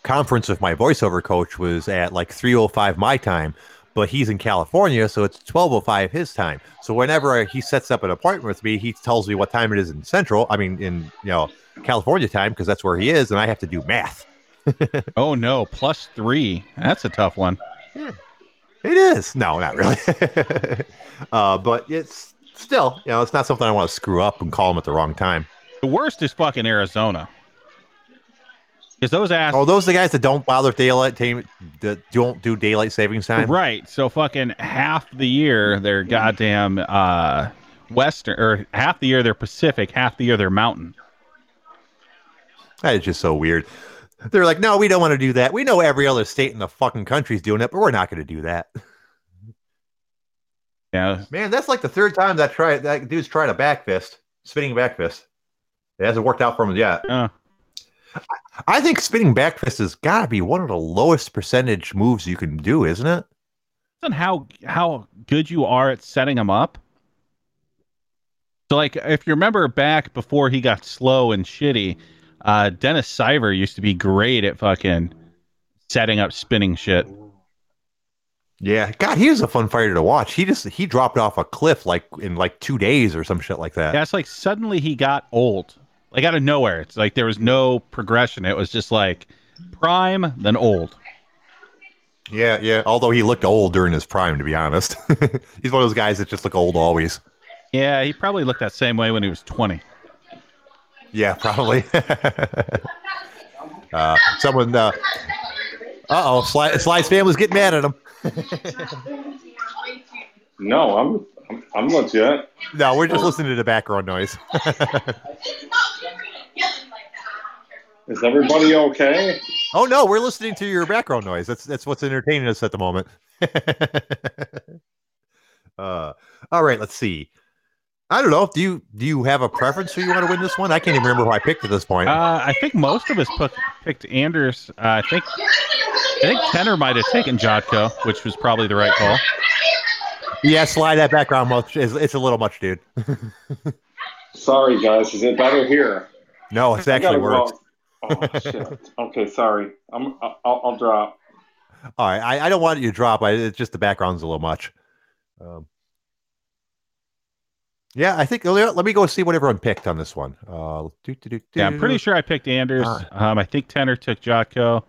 conference with my voiceover coach was at like 3:05 my time, but he's in California, so it's 12:05 his time. So whenever he sets up an appointment with me, he tells me what time it is in Central. I mean, in you know California time because that's where he is, and I have to do math. <laughs> oh no, plus three. That's a tough one. Yeah, it is. No, not really. <laughs> uh, but it's still, you know, it's not something I want to screw up and call him at the wrong time. The worst is fucking Arizona. Because those ass. Oh, those are the guys that don't bother daylight time, that don't do daylight savings time. Right. So fucking half the year they're goddamn uh western or half the year they're Pacific, half the year they're mountain. That is just so weird. They're like, no, we don't want to do that. We know every other state in the fucking country's doing it, but we're not going to do that. Yeah. Man, that's like the third time that try that dude's tried a back fist, spinning back fist. It hasn't worked out for him yet. Uh, I think spinning back fist has got to be one of the lowest percentage moves you can do, isn't it? on how how good you are at setting them up. So, like, if you remember back before he got slow and shitty, uh, Dennis Siver used to be great at fucking setting up spinning shit. Yeah, God, he was a fun fighter to watch. He just he dropped off a cliff like in like two days or some shit like that. Yeah, it's like suddenly he got old, like out of nowhere. It's like there was no progression. It was just like prime, then old. Yeah, yeah. Although he looked old during his prime, to be honest. <laughs> He's one of those guys that just look old always. Yeah, he probably looked that same way when he was 20. Yeah, probably. <laughs> uh, someone, uh oh, Sly, Sly's family's getting mad at him. <laughs> No, I'm I'm, I'm legit. No, we're just listening to the background noise. Is everybody okay? oh no, we're listening to your background noise. That's that's what's entertaining us at the moment. <laughs> uh, all right, let's see. I don't know. Do you do you have a preference who you want to win this one? I can't even remember who I picked at this point. Uh, I think most of us put, picked Anders. Uh, I think I think Tenor might have taken Jotko, which was probably the right call. yeah, slide that background much. It's, it's a little much, dude. <laughs> Sorry, guys. Is it better here? no, it's actually worse. Go- Oh shit. Okay, sorry. I'm. I'll, I'll drop. All right, I, I don't want you to drop. I, it's just the background's a little much. Um, yeah, I think let let me go see what everyone picked on this one. Uh, do, do, do, Yeah, I'm pretty sure I picked Anders. Ah. Um, I think Tenor took Jotko.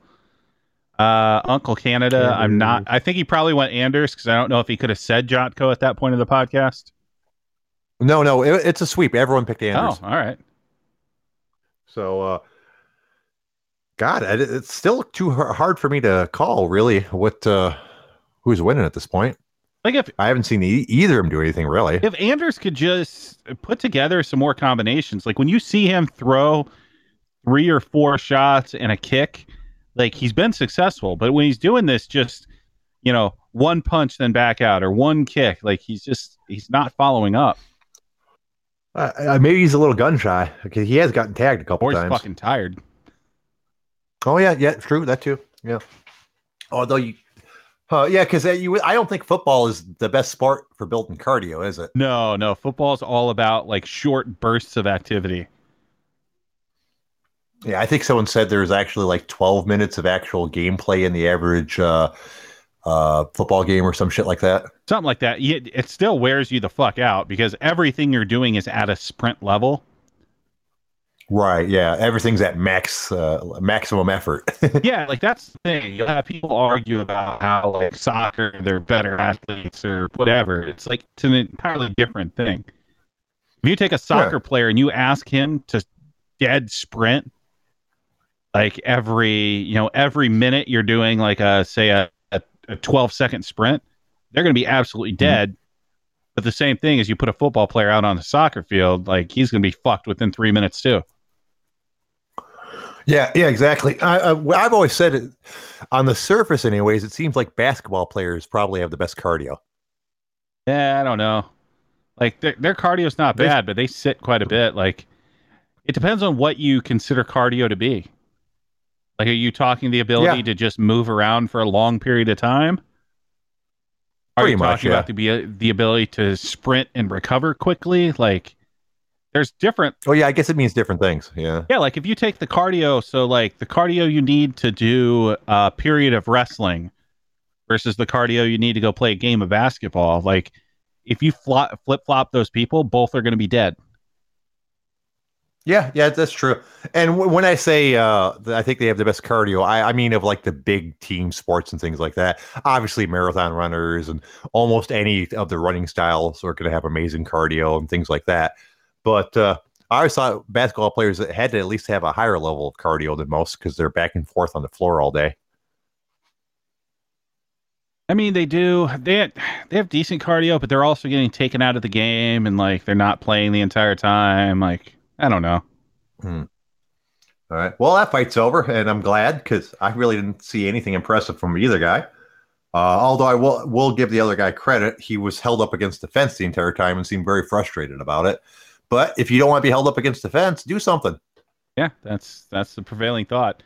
Uh, Uncle Canada. I'm not. I think he probably went Anders because I don't know if he could have said Jotko at that point of the podcast. No, no, it, it's a sweep. Everyone picked Anders. Oh, all right. So, uh, God, it's still too hard for me to call. Really, what uh, who's winning at this point? Like if I haven't seen e- either of them do anything really. if Anders could just put together some more combinations, like when you see him throw three or four shots and a kick, like he's been successful. But when he's doing this, just you know, one punch then back out or one kick, like he's just he's not following up, Uh, uh, maybe he's a little gun shy. Okay, he has gotten tagged a couple or he's times. fucking tired. Oh yeah, yeah, true that too. Yeah. Although you, uh, yeah, because you, I don't think football is the best sport for building cardio, is it? No, no, football's all about like short bursts of activity. Yeah, I think someone said there's actually like 12 minutes of actual gameplay in the average uh, uh, football game or some shit like that. Something like that. It, it still wears you the fuck out because everything you're doing is at a sprint level. Right. Yeah. Everything's at max uh, maximum effort. <laughs> yeah, like that's the thing. You'll have people argue about how like soccer, they're better athletes or whatever. It's like it's an entirely different thing. If you take a soccer player and you ask him to dead sprint, like every you know every minute you're doing like a say a, a, a 12 second sprint, they're going to be absolutely dead. But the same thing is you put a football player out on the soccer field, like he's going to be fucked within three minutes too. Yeah. Yeah. Exactly. I, I, I've always said it on the surface, anyways. It seems like basketball players probably have the best cardio. Yeah, I don't know. Like their their cardio's not They- bad, but they sit quite a bit. Like it depends on what you consider cardio to be. Like, are you talking the ability Yeah. to just move around for a long period of time? Are Pretty you much, talking yeah. about the be- the ability to sprint and recover quickly? Like, there's different. Oh yeah, I guess it means different things. Yeah. Yeah, like if you take the cardio, so like the cardio you need to do a period of wrestling versus the cardio you need to go play a game of basketball. Like if you flip flop those people, both are going to be dead. Yeah, yeah, that's true. And w- when I say uh, I think they have the best cardio, I, I mean of like the big team sports and things like that. Obviously, marathon runners and almost any of the running styles are going to have amazing cardio and things like that. But uh, I always thought basketball players had to at least have a higher level of cardio than most because they're back and forth on the floor all day. I mean, they do. They have, they have decent cardio, but they're also getting taken out of the game, and like they're not playing the entire time. Like I don't know. Hmm. All right. Well, that fight's over, and I'm glad because I really didn't see anything impressive from either guy. Uh, although I will will give the other guy credit, he was held up against the fence the entire time and seemed very frustrated about it. But if you don't want to be held up against the fence, do something. Yeah, that's that's the prevailing thought.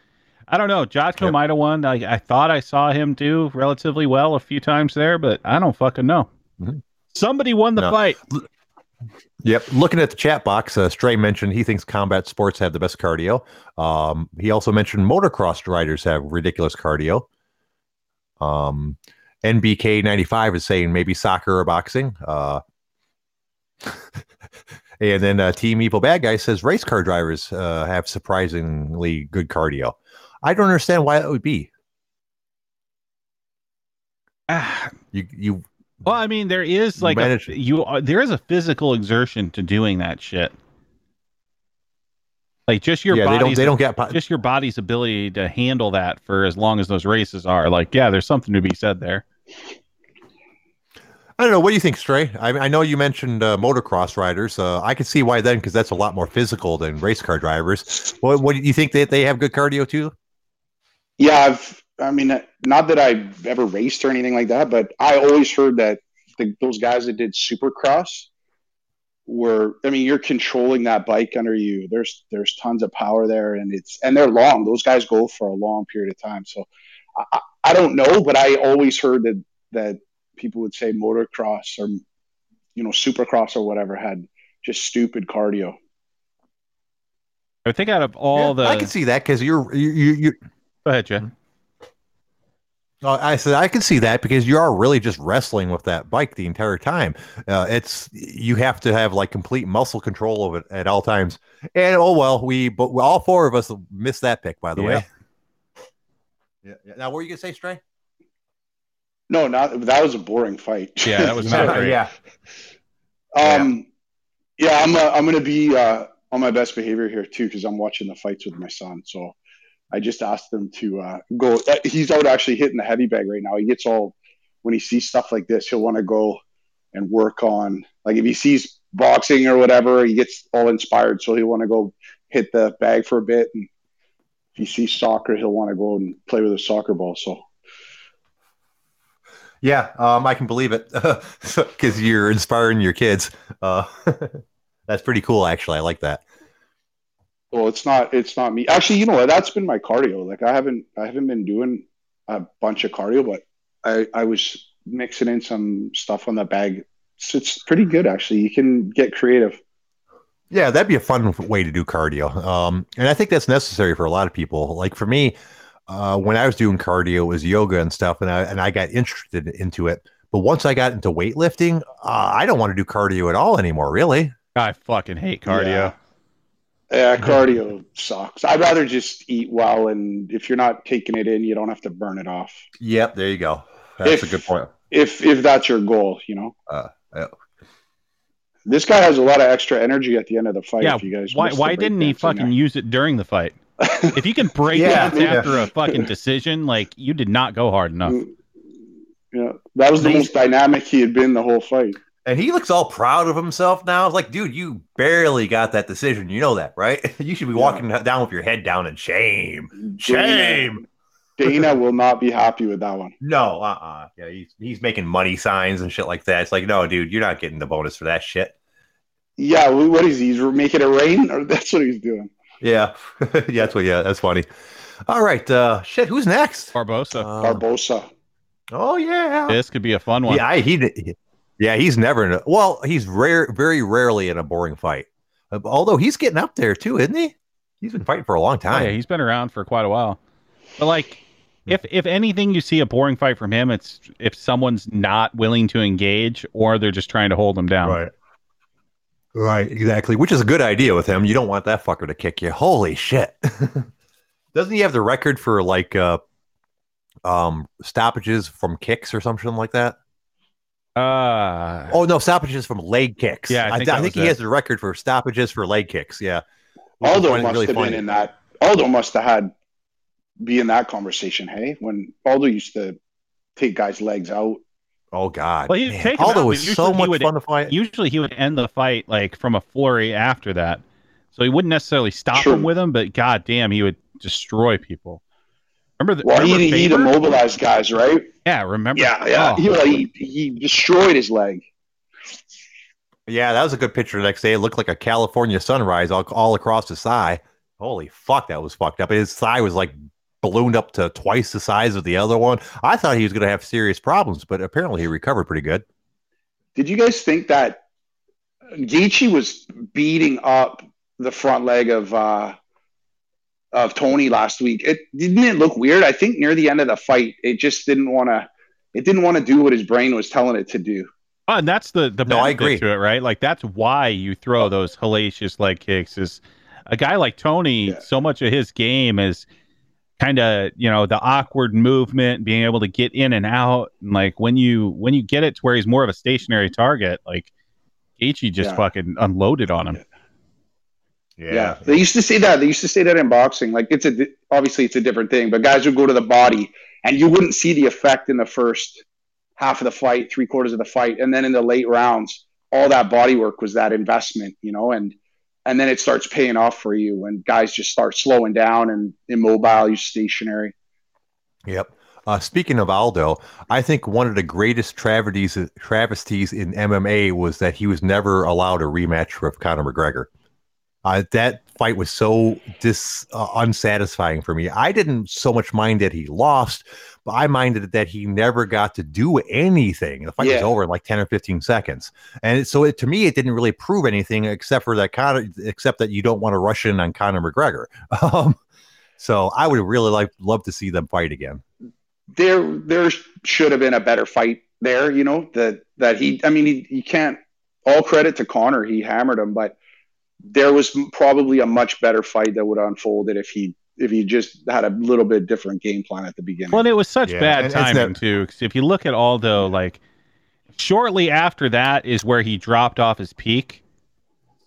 I don't know. Jotko Yep. might have won. I, I thought I saw him do relatively well a few times there, but I don't fucking know. Mhm. Somebody won the No. fight. Yep. Looking at the chat box, uh, Stray mentioned he thinks combat sports have the best cardio. Um, he also mentioned motocross riders have ridiculous cardio. Um, NBK ninety five is saying maybe soccer or boxing. Uh, <laughs> and then uh, Team Evil Bad Guy says race car drivers uh, have surprisingly good cardio. I don't understand why that would be. Ah, <sighs> You you well, I mean, there is like a, you are, there is a physical exertion to doing that shit. Like just your yeah they don't they don't get po- just your body's ability to handle that for as long as those races are. Like, yeah, there's something to be said there. I don't know. What do you think, Stray? I, I know you mentioned uh, motocross riders. Uh, I can see why then, because that's a lot more physical than race car drivers. What, what do you think that they have good cardio too? Yeah, I've. I mean, not that I've ever raced or anything like that, but I always heard that the, those guys that did Supercross were. I mean, you're controlling that bike under you. There's there's tons of power there, and it's and they're long. Those guys go for a long period of time. So I, I- I don't know, but I always heard that that people would say motocross or you know supercross or whatever had just stupid cardio. I think out of all Yeah, the, I can see that because you're you you. you go ahead, Jen. oh, I said I can see that because you are really just wrestling with that bike the entire time. Uh, it's you have to have like complete muscle control of it at all times. And oh well, we but all four of us missed that pick by the Yeah. way. Yeah, yeah. Now, what were you gonna say, Stray? No, not that was a boring fight. Yeah, that was not <laughs> great. yeah. Um, yeah, I'm uh, I'm gonna be uh, on my best behavior here too because I'm watching the fights with my son. So I just asked him to uh, go. uh, He's out actually hitting the heavy bag right now. He gets all when he sees stuff like this, he'll want to go and work on like if he sees boxing or whatever, he gets all inspired. So he'll want to go hit the bag for a bit. And if he sees soccer, he'll want to go and play with a soccer ball. So Yeah, um, I can believe it <laughs> because you're inspiring your kids. Uh, <laughs> that's pretty cool, actually. I like that. Well, it's not. It's not me. Actually, you know what? That's been my cardio. Like I haven't. I haven't been doing a bunch of cardio, but I I was mixing in some stuff on the bag. It's, it's pretty good actually. You can get creative. Yeah, that'd be a fun way to do cardio. Um, and I think that's necessary for a lot of people. Like for me, uh, when I was doing cardio, it was yoga and stuff, and I and I got interested into it. But once I got into weightlifting, uh, I don't want to do cardio at all anymore. Really? I fucking hate cardio. Yeah. Yeah, cardio sucks. I'd rather just eat well, and if you're not taking it in, you don't have to burn it off. Yep. There you go. That's If- a good point. If if that's your goal, you know. Uh, yeah. This guy has a lot of extra energy at the end of the fight. Yeah, if you guys Why why didn't he breakdancing fuking use it during the fight? If you can break Yeah, dance yeah. after a fucking decision, like you did not go hard enough. Yeah, that was the most dynamic he had been the whole fight. And he looks all proud of himself now. It's like, dude, you barely got that decision. You know that, right? <laughs> You should be Yeah. walking down with your head down in shame. Shame. Dana, Dana will not be happy with that one. No, uh uh Yeah, he's, he's making money signs and shit like that. It's like, no, dude, you're not getting the bonus for that shit. Yeah, what is he? He's making it rain, or <laughs> that's what he's doing. Yeah. <laughs> yeah, that's what, yeah, that's funny. All right. Uh, shit, who's next? Barbosa. Uh, Barbosa. oh, yeah. this could be a fun one. Yeah, I, he, yeah, he's never in a, well, he's rare, very rarely in a boring fight. Uh, although he's getting up there too, isn't he? He's been fighting for a long Oh, time. yeah, he's been around for quite a while. But like, if if anything, you see a boring fight from him, it's if someone's not willing to engage or they're just trying to hold him down. Right. Right, exactly. Which is a good idea with him. You don't want that fucker to kick you. Holy shit. <laughs> Doesn't he have the record for like uh um stoppages from kicks or something like that? Uh, Oh no, stoppages from leg kicks. Yeah, I I, think I that think he it. has the record for stoppages for leg kicks. Yeah. Which Aldo must really have funny. been in that. Aldo must have had be in that conversation. Hey, when Aldo used to take guys' legs out. Oh God. Well, he'd Man, take Aldo was but so usually he much would- fun to fight. usually he would end the fight like from a flurry after that, so he wouldn't necessarily stop True. him with him, but god damn, he would destroy people. Remember the Well, remember he he'd Faber? immobilize guys, right? Yeah, remember? Yeah, yeah. Oh. He, like, he he destroyed his leg. Yeah, that was a good picture the next day. It looked like a California sunrise all, all across his thigh. Holy fuck, that was fucked up. His thigh was like ballooned up to twice the size of the other one. I thought he was going to have serious problems, but apparently he recovered pretty good. Did you guys think that Gaethje was beating up the front leg of uh, of Tony last week? It didn't it look weird. I think near the end of the fight, it just didn't want to. It didn't want to do what his brain was telling it to do. Oh, and that's the the No, I agree. to it, right? Like that's why you throw those hellacious leg kicks. Is a guy like Tony, Yeah. so much of his game is kind of you know the awkward movement, being able to get in and out, and like when you when you get it to where he's more of a stationary target, like Gaethje just Yeah. fucking unloaded on him. Yeah. they used to say that. They used to say that in boxing. Like it's a obviously it's a different thing, but guys would go to the body, and you wouldn't see the effect in the first half of the fight, three quarters of the fight, and then in the late rounds, all that body work was that investment, you know, and and then it starts paying off for you when guys just start slowing down and immobile, you stationary. Yep. Uh, speaking of Aldo, I think one of the greatest travesties travesties in MMA was that he was never allowed a rematch with Conor McGregor. Uh, that fight was so dis uh, unsatisfying for me. I didn't so much mind that he lost, but I minded that he never got to do anything. The fight was over in like ten or fifteen seconds, and so it, to me, it didn't really prove anything except for that Conor, except that you don't want to rush in on Conor McGregor. <laughs> Um, so I would really like love to see them fight again. there there should have been a better fight there you know that that he i mean he, you can't all credit to conor he hammered him but there was probably a much better fight that would have unfolded if he if he just had a little bit different game plan at the beginning Well, and it was such Yeah, bad and it's timing that- too. 'cause if you look at Aldo, like shortly after that is where he dropped off his peak.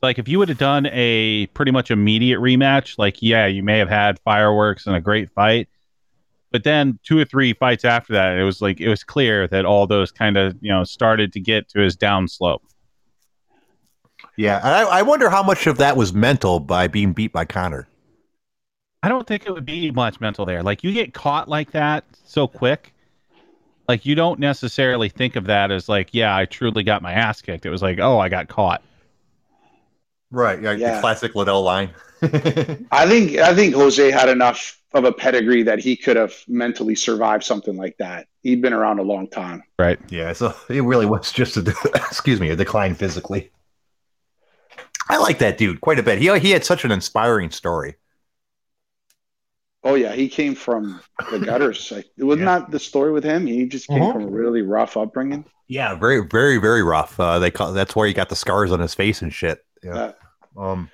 Like if you would have done a pretty much immediate rematch, like yeah, you may have had fireworks and a great fight, but then two or three fights after that, it was like it was clear that all those kind of you know started to get to his down slope. Yeah, and I, I wonder how much of that was mental by being beat by Conor. I don't think it would be much mental there. Like you get caught like that so quick. Like you don't necessarily think of that as like, yeah, I truly got my ass kicked. It was like, oh, I got caught. Right. Yeah. Yeah. The classic Liddell line. <laughs> i think i think jose had enough of a pedigree that he could have mentally survived something like that he'd been around a long time Right. yeah. So it really was just a <laughs> excuse me a decline physically. I like that dude quite a bit. He he had such an inspiring story. Oh yeah he came from the gutters <laughs> like wasn't Yeah. that the story with him he just came Uh-huh. from a really rough upbringing Yeah. Very very very rough. Uh, they call that's where he got the scars on his face and shit. Yeah. Uh, um.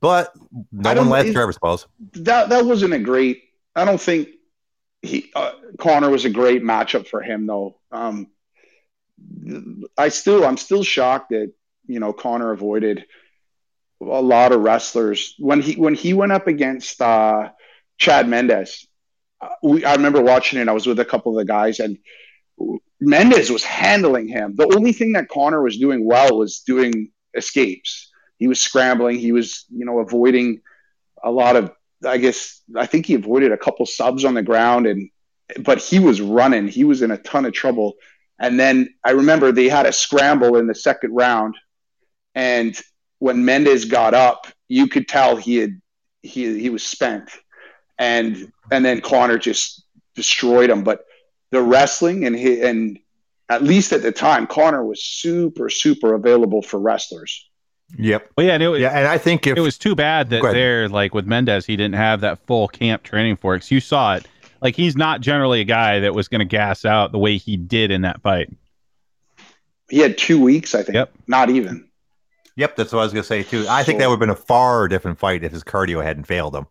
But no one don't- lasts it- that that wasn't a great. I don't think he uh, Conor was a great matchup for him though. Um, I still I'm still shocked that you know Conor avoided a lot of wrestlers when he when he went up against uh, Chad Mendes. uh, We, I remember watching it. I was with a couple of the guys and. Mendes was handling him. The only thing that Conor was doing well was doing escapes. He was scrambling. He was, you know, avoiding a lot of I guess I think he avoided a couple subs on the ground and but he was running. He was in a ton of trouble. And then I remember they had a scramble in the second round and when Mendes got up, you could tell he had he he was spent. And and then Conor just destroyed him, but the wrestling and he, and at least at the time Conor was super super available for wrestlers. Yep. Well, yeah, and it, was Yeah, and I think if it was too bad that there, like with Mendes, he didn't have that full camp training for it. 'cause you saw it Like he's not generally a guy that was going to gas out the way he did in that fight. He had two weeks, I think. Yep. Not even. Yep, that's what I was gonna say too. I think that would have been a far different fight if his cardio hadn't failed him.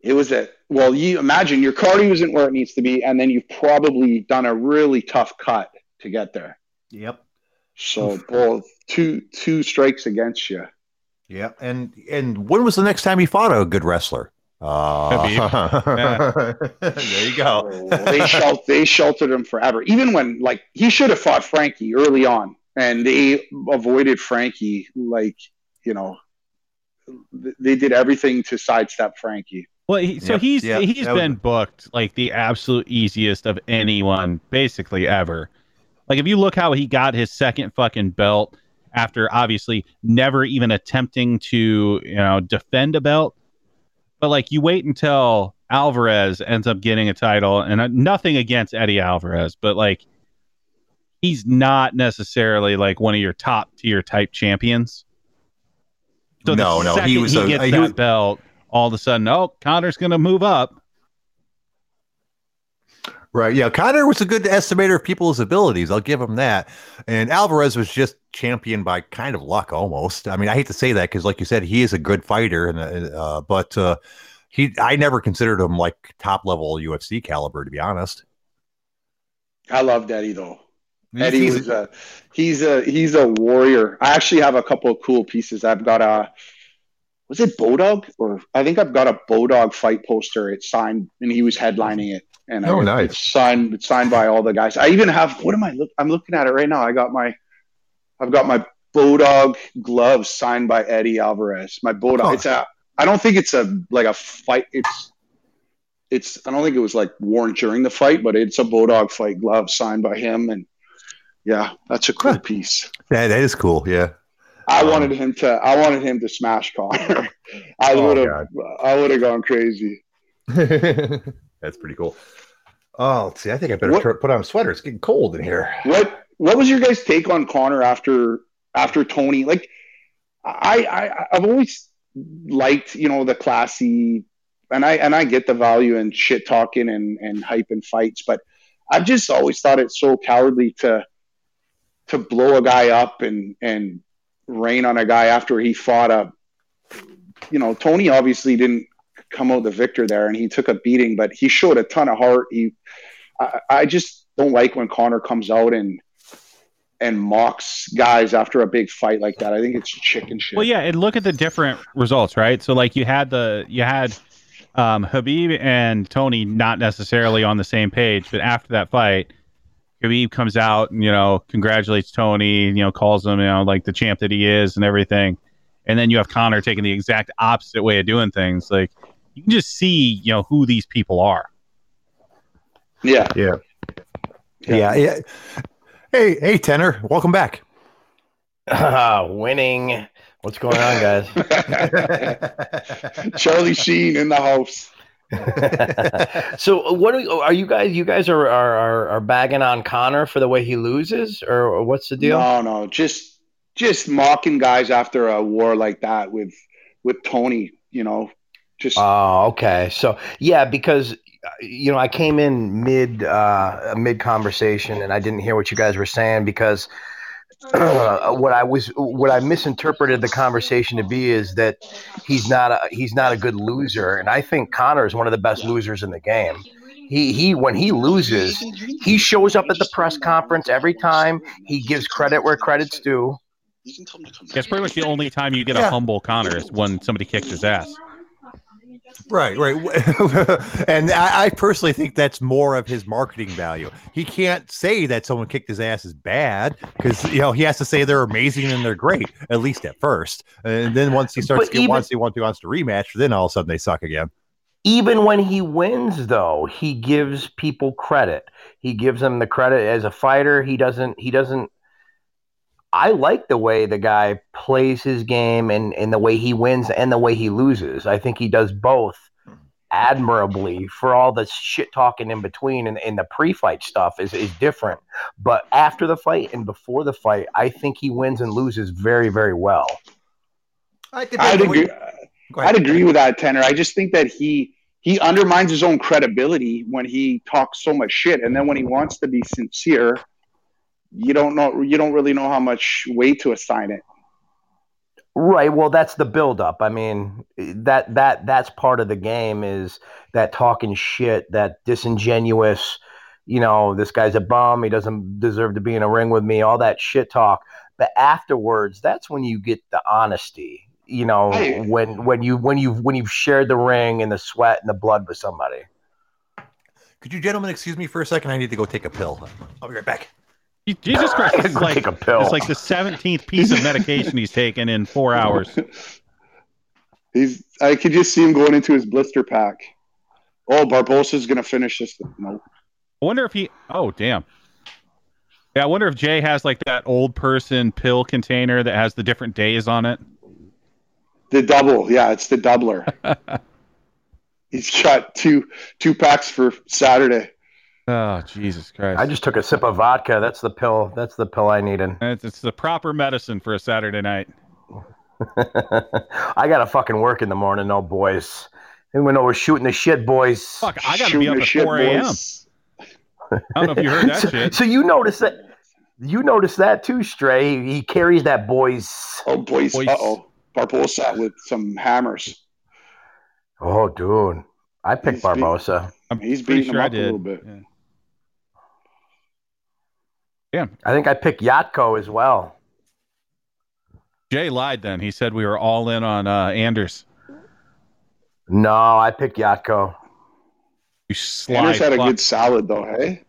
It was a well. You imagine your cardio isn't where it needs to be, and then you've probably done a really tough cut to get there. Yep. So both two two strikes against you. Yep. And and when was the next time he fought a good wrestler? Uh, <laughs> there you go. they shel- they sheltered him forever. Even when like he should have fought Frankie early on, and they avoided Frankie. Like you know, they did everything to sidestep Frankie. Well, he, so Yep, he's yep, he's that was- been booked like the absolute easiest of anyone, basically ever. Like if you look how he got his second fucking belt after obviously never even attempting to you know defend a belt, but like you wait until Alvarez ends up getting a title, and uh, nothing against Eddie Alvarez, but like he's not necessarily like one of your top tier type champions. So No, no, he was he a- gets he that was- belt. All of a sudden, oh, Conor's going to move up. Right. Yeah. Conor was a good estimator of people's abilities. I'll give him that. And Alvarez was just championed by kind of luck almost. I mean, I hate to say that because, like you said, he is a good fighter, and uh, but uh, he, I never considered him like top level UFC caliber, to be honest. I love Eddie though. Eddie was a uh, he's a he's a warrior. I actually have a couple of cool pieces. I've got a was it Bodog or I think I've got a Bodog fight poster. It's signed and he was headlining it. And Oh, I, nice. It's signed it's signed by all the guys. I even have what am I look I'm looking at it right now. I got my I've got my Bodog gloves signed by Eddie Alvarez. My Bodog. Huh. It's a I don't think it's a like a fight. It's it's I don't think it was like worn during the fight, but it's a Bodog fight glove signed by him and yeah, that's a cool piece. Yeah, that is cool. Yeah. I Um, wanted him to I wanted him to smash Conor. <laughs> I Oh, would have I would have gone crazy. <laughs> That's pretty cool. Oh, let's see. I think I better What- put on a sweater. It's getting cold in here. What what was your guys' take on Conor after after Tony? Like I, I I've always liked, you know, the classy and I and I get the value in shit talking and, and hype and fights, but I've just always thought it's so cowardly to to blow a guy up and and rain on a guy after he fought a you know, Tony obviously didn't come out the victor there and he took a beating, but he showed a ton of heart. He I, I just don't like when Conor comes out and and mocks guys after a big fight like that. I think it's chicken shit. Well, yeah, and look at the different results, right? So, like, you had the you had um, Khabib and Tony not necessarily on the same page, but after that fight, Khabib comes out and you know congratulates Tony, you know, calls him, you know, like the champ that he is and everything, and then you have Conor taking the exact opposite way of doing things. Like, you can just see, you know, who these people are. Yeah. Yeah. Yeah. Yeah. yeah. Hey, hey, Tenor. Welcome back. Ah, <laughs> winning. What's going on, guys? <laughs> Charlie Sheen in the house. <laughs> so, what are, you- are you guys? You guys are, are are are bagging on Conor for the way he loses, or, or what's the deal? No, no, just just mocking guys after a war like that with with Tony. You know, just Oh, okay. So yeah, because uh, you know I came in mid uh, mid conversation and I didn't hear what you guys were saying because <clears throat> what I was what I misinterpreted the conversation to be is that he's not a he's not a good loser, and I think Conor is one of the best losers in the game. He he when he loses, he shows up at the press conference every time. He gives credit where credit's due. That's pretty much the only time you get a Yeah. humble Conor is when somebody kicked his ass. Right, right. <laughs> and I, I personally think that's more of his marketing value. He can't say that someone kicked his ass is bad because you know he has to say they're amazing and they're great at least at first, and then once he starts to get even- once he wants, he wants to rematch, then all of a sudden they suck again. even when he wins though he gives people credit he gives them the credit as a fighter he doesn't he doesn't i like the way the guy plays his game and and the way he wins and the way he loses. I think he does both admirably for all the shit talking in between and, and the pre-fight stuff is, is different. But after the fight and before the fight i think he wins and loses very very well. I I'd agree. I'd agree with that, Tenor. I just think that he he undermines his own credibility when he talks so much shit, and then when he wants to be sincere, you don't know you don't really know how much weight to assign it. Right. Well, that's the buildup. I mean, that that that's part of the game is that talking shit, that disingenuous. You know, this guy's a bum. He doesn't deserve to be in a ring with me. All that shit talk. But afterwards, that's when you get the honesty. You know, Hey. when when you when you when you've shared the ring and the sweat and the blood with somebody. Could you gentlemen excuse me for a second? I need to go take a pill. I'll be right back. Jesus <laughs> Christ! It's like take a pill. it's like the seventeenth piece of medication he's taken in four hours. <laughs> He's I could just see him going into his blister pack. Oh, Barboza's gonna finish this. No. I wonder if he. Oh, damn. Yeah, I wonder if Jay has like that old person pill container that has the different days on it. The double, yeah, it's the doubler. <laughs> He's got two two packs for Saturday. Oh, Jesus Christ! I just took a sip of vodka. That's the pill. That's the pill I needed. It's, it's the proper medicine for a Saturday night. <laughs> I gotta fucking work in the morning, though, boys. Even though we're shooting the shit, boys. Fuck, I gotta be up at shit, 4 a.m. I don't know if you heard that <laughs> so, shit. so you notice that you notice that too, Stray. He carries that boys. Oh, boys. Boys. Uh oh. Barboza with some hammers. Oh, dude, I picked He's Barboza. I'm He's beating sure him I up a little bit. Yeah. I think I picked Jotko as well. Jay lied then. He said we were all in on uh, Anders. No, I picked Jotko. You sly Anders had a good salad though, hey?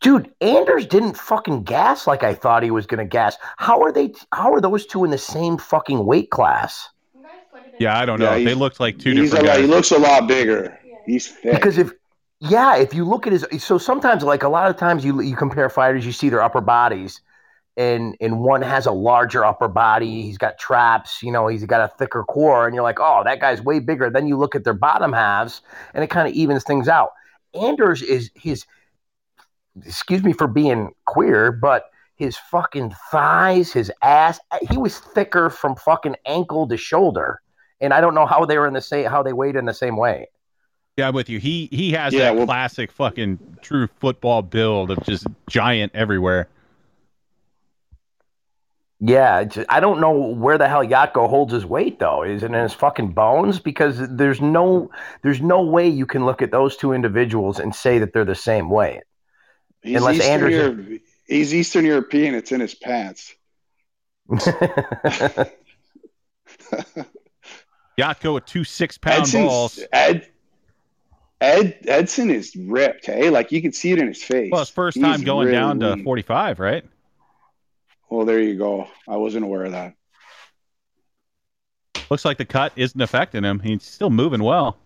Dude, Anders didn't fucking gas like I thought he was gonna gas. How are they? How are those two in the same fucking weight class? Yeah, I don't know. Yeah, they looked like two He's a different lot, guys. he looks a lot bigger. He's thick. Because if yeah, if you look at his so sometimes like a lot of times you you compare fighters, you see their upper bodies, and and one has a larger upper body, he's got traps, you know, he's got a thicker core, and you're like, oh, that guy's way bigger. Then you look at their bottom halves, and it kind of evens things out. Anders is his excuse me for being queer, but his fucking thighs, his ass, he was thicker from fucking ankle to shoulder. And I don't know how they were in the same how they weighed in the same way. Yeah, I'm with you. He he has Yeah, that well- classic fucking true football build of just giant everywhere. Yeah, it's- I don't know where the hell Jotko holds his weight though. Is it in his fucking bones? Because there's no there's no way you can look at those two individuals and say that they're the same weight. He's Unless Eastern Anders- Europe- he's Eastern European, it's in his pants. <laughs> <laughs> Jotko with two six pound Edson's- balls. Ed Ed Edson is ripped, hey? Like you can see it in his face. Well, his first He's time going really down to lean. 45, right? Well, there you go. I wasn't aware of that. Looks like the cut isn't affecting him. He's still moving well.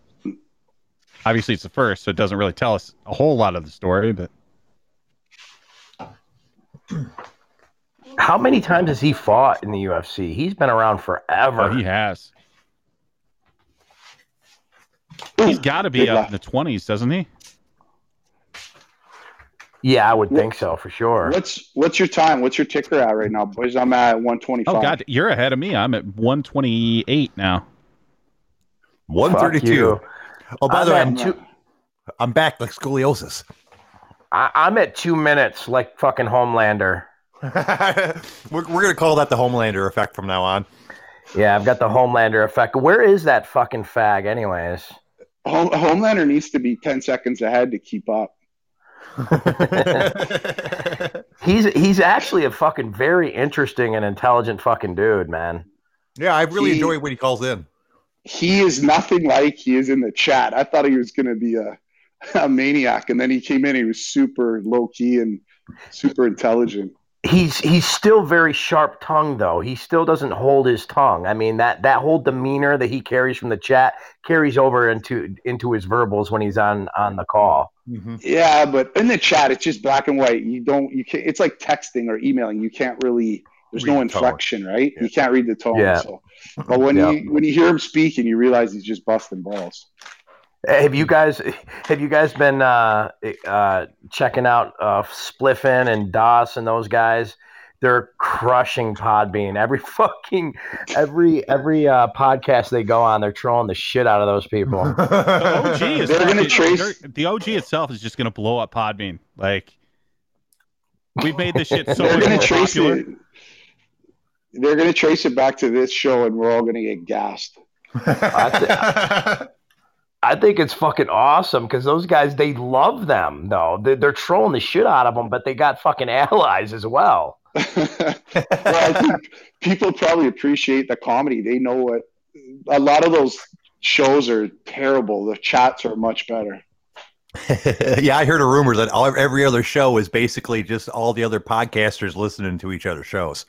Obviously, it's the first, so it doesn't really tell us a whole lot of the story. But How many times has he fought in the UFC? He's been around forever. oh, he has. He's got to be Big up left. in the 20s, doesn't he? yeah, I would think so for sure. What's what's your time? What's your ticker at right now, boys? I'm at 125. Oh God, you're ahead of me. I'm at 128 now. One Fuck thirty-two. you. Oh, by I'm the way, I'm, two, I'm back like scoliosis. I, I'm at two minutes, like fucking Homelander. <laughs> we're, we're gonna call that the Homelander effect from now on. Yeah, I've got the Homelander effect. Where is that fucking fag, anyways? Home, Homelander needs to be 10 seconds ahead to keep up. <laughs> He's he's actually a fucking very interesting and intelligent fucking dude, man. yeah, I really He- enjoy when he calls in. He is nothing like he is in the chat. I thought he was going to be a, a maniac, and then he came in. He was super low key and super intelligent. He's he's still very sharp tongued though. He still doesn't hold his tongue. I mean that that whole demeanor that he carries from the chat carries over into into his verbals when he's on on the call. Mm-hmm. Yeah, but in the chat, it's just black and white. You don't, you can't, it's like texting or emailing. You can't really, there's Read no the tone. inflection, right? Yeah. You can't read the tone. Yeah. So, but when <laughs> Yeah. you when you hear him speak and you realize he's just busting balls. Have you guys have you guys been uh, uh, checking out uh, Spliffin and Doss and those guys? they're crushing Podbean. Every <laughs> fucking every every uh, podcast they go on, they're trolling the shit out of those people. <laughs> The OG is They're gonna trace- the OG itself is just gonna blow up Podbean. Like we've made this shit so they're much gonna more trace popular. it. They're gonna trace it back to this show, and we're all gonna get gassed. <laughs> I think it's fucking awesome because those guys they love them though. They're, they're trolling the shit out of them, but they got fucking <laughs> allies as well. <laughs> <laughs> well, I think people probably appreciate the comedy. They know what a lot of those shows are terrible. The chats are much better. yeah, I heard a rumor that all, every other show is basically just all the other podcasters listening to each other's shows.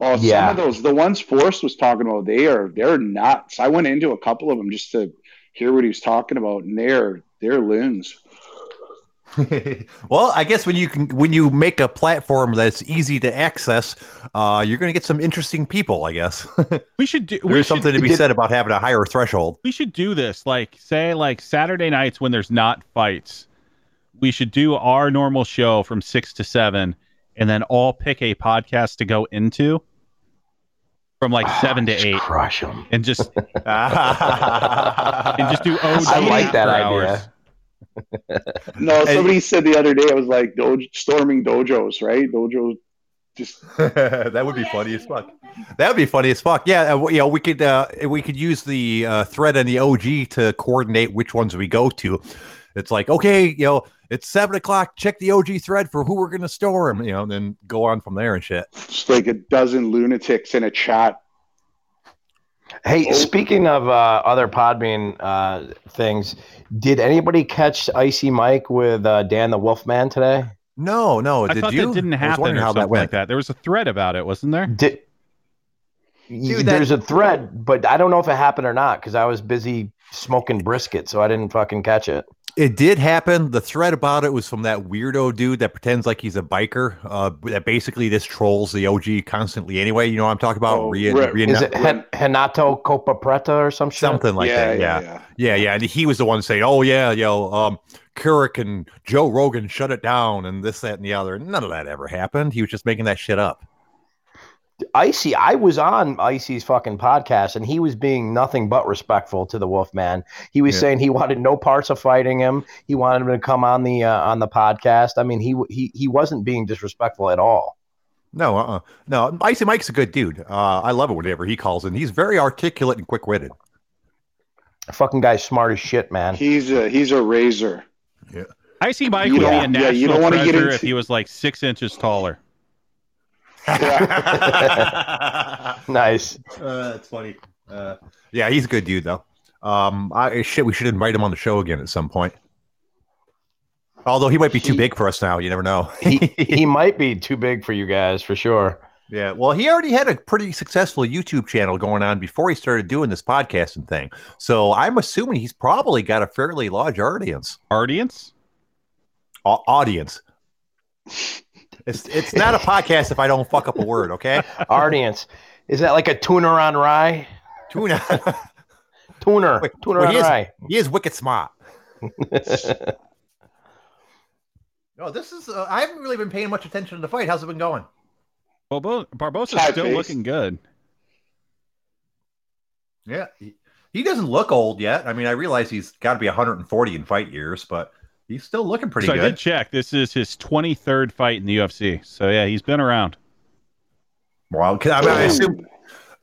Oh, Yeah. some of those, the ones Forrest was talking about, they are they're nuts. I went into a couple of them just to hear what he was talking about, and they're they're loons. <laughs> well, I guess when you can when you make a platform that's easy to access, uh, you're going to get some interesting people. I guess <laughs> We should do. we there's should- something to be did- said about having a higher threshold. we should do this like say like saturday nights when there's not fights we should do our normal show from six to seven and then all pick a podcast to go into from like seven to eight Crush them. and just <laughs> and just do OG I like that after idea. hours. No, Hey. somebody said the other day, I was like, Doj- storming dojos, right? Dojos just <laughs> that would be funny as fuck. That would be funny as fuck. Yeah, uh, you know, we could uh, we could use the uh, thread and the OG to coordinate which ones we go to. It's like, okay, you know, it's seven o'clock. Check the OG thread for who we're gonna storm. You know, and then go on from there and shit. just like a dozen lunatics in a chat. Hey, Oh. speaking of uh, other Podbean uh, things, did anybody catch Icy Mike with uh, Dan the Wolfman today? No, no, I did thought you? that didn't I was happen or how something that went. like that. There was a thread about it, wasn't there? Did, Dude, there's a thread, but I don't know if it happened or not because I was busy smoking brisket, so I didn't fucking catch it. It did happen. The thread about it was from that weirdo dude that pretends like he's a biker. Uh, that basically just trolls the OG constantly. Anyway, you know what I'm talking about? Oh, Re- right. re- Is it Hen- Henato Copa Preta or some shit? something like that? Yeah. yeah. Yeah, yeah, and he was the one saying, "Oh yeah, yo, um, Keurig and Joe Rogan shut it down, and this, that, and the other." None of that ever happened. He was just making that shit up. Icy, I was on Icy's fucking podcast, and he was being nothing but respectful to the Wolfman. He was Yeah. saying he wanted no parts of fighting him. He wanted him to come on the uh, on the podcast. I mean, he he he wasn't being disrespectful at all. No, uh, uh no. Icy Mike's a good dude. Uh, I love it whenever he calls in. He's very articulate and quick witted. A fucking guy's smart as shit, man. He's a he's a razor. Yeah. Icy Mike You would be don't- a yeah, national you don't wanna get treasure into- if he was like six inches taller. <laughs> Nice. Uh, that's funny. Uh, yeah, he's a good dude though. Um, I shit, we should invite him on the show again at some point. Although he might be too big for us now, you never know. He he <laughs> might be too big for you guys for sure. yeah, well, he already had a pretty successful YouTube channel going on before he started doing this podcasting thing. So I'm assuming he's probably got a fairly large audience. Audience? Au- audience. It's it's not a podcast if I don't fuck up a word, okay? Audience, is that like a tuner on rye? Tuna. <laughs> Tuner, Wait, tuner well, on he is- rye. he is wicked smart. <laughs> No, this is. Uh, I haven't really been paying much attention to the fight. How's it been going? Well, Bo- Barboza's High still pace. looking good. Yeah, he, he doesn't look old yet. I mean, I realize he's got to be 140 in fight years, but he's still looking pretty good. so I did check. This is his 23rd fight in the UFC. So yeah, he's been around. Well, 'cause I, mean, I assume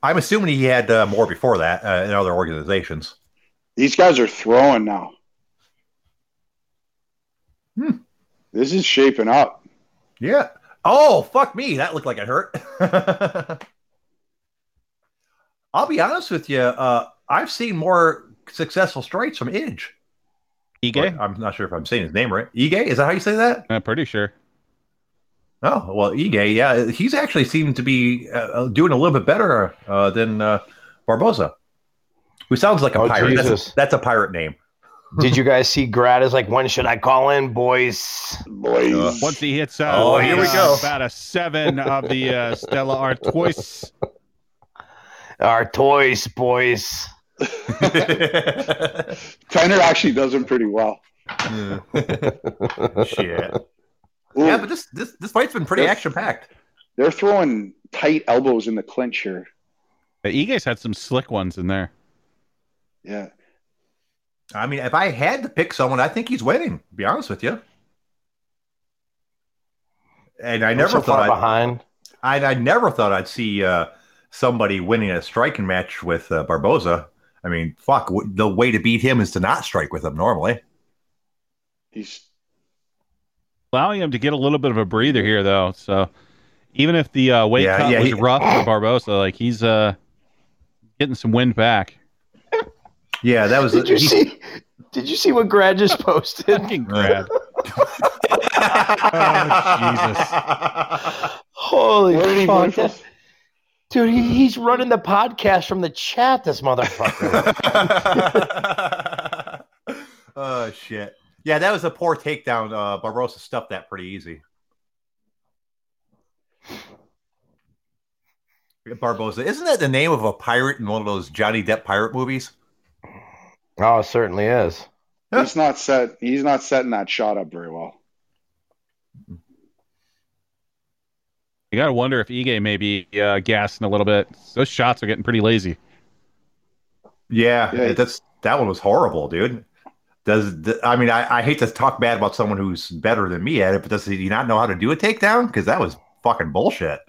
I'm assuming he had uh, more before that uh, in other organizations. These guys are throwing now. Hmm. This is shaping up. Yeah. Oh, fuck me. That looked like it hurt. <laughs> I'll be honest with you. Uh, I've seen more successful strikes from Idge. Ige? I'm not sure if I'm saying his name right. Ige, is that how you say that? I'm pretty sure. Oh well, Ige, yeah, he's actually seemed to be uh, doing a little bit better uh, than uh, Barboza, who sounds like a Oh, pirate. That's Jesus. a, that's a pirate name. <laughs> Did you guys see <laughs> Gratis? Like, when should I call in, boys? Boys. Uh, Once he hits uh, Oh, here we uh, go. about a seven of the uh, Stella Artois. <laughs> Our toys, boys. <laughs> Tanner actually does him pretty well. Shit. Ooh, Yeah, but this this this fight's been pretty Yeah. action packed. they're throwing tight elbows in the clinch here. But Ige's had some slick ones in there. Yeah. I mean, if I had to pick someone, I think he's winning. To be honest with you. And I I'm never so thought I'd, behind. I, I never thought I'd see uh, somebody winning a striking match with uh, Barboza. I mean, fuck, w- the way to beat him is to not strike with him normally. He's Allowing him to get a little bit of a breather here, though. So even if the uh, weight Yeah, cut yeah, was he- rough for Barboza, like he's uh, getting some wind back. <laughs> Yeah, that was. Did you he- see? Did you see what Grad just <laughs> posted? Fucking grab. <laughs> Holy Where did he fuck! Win from? that- Dude, he, he's running the podcast from the chat. This motherfucker. <laughs> oh shit! Yeah, that was a poor takedown. Uh, Barboza stuffed that pretty easy. Barboza, isn't that the name of a pirate in one of those Johnny Depp pirate movies? oh, it certainly is. he's not set he's not setting that shot up very well. You got to wonder if Ige may be uh, gassing a little bit. Those shots are getting pretty lazy. Yeah, Yeah. that's that one was horrible, dude. Does I mean I, I hate to talk bad about someone who's better than me at it, but does he not know how to do a takedown? Because that was fucking bullshit.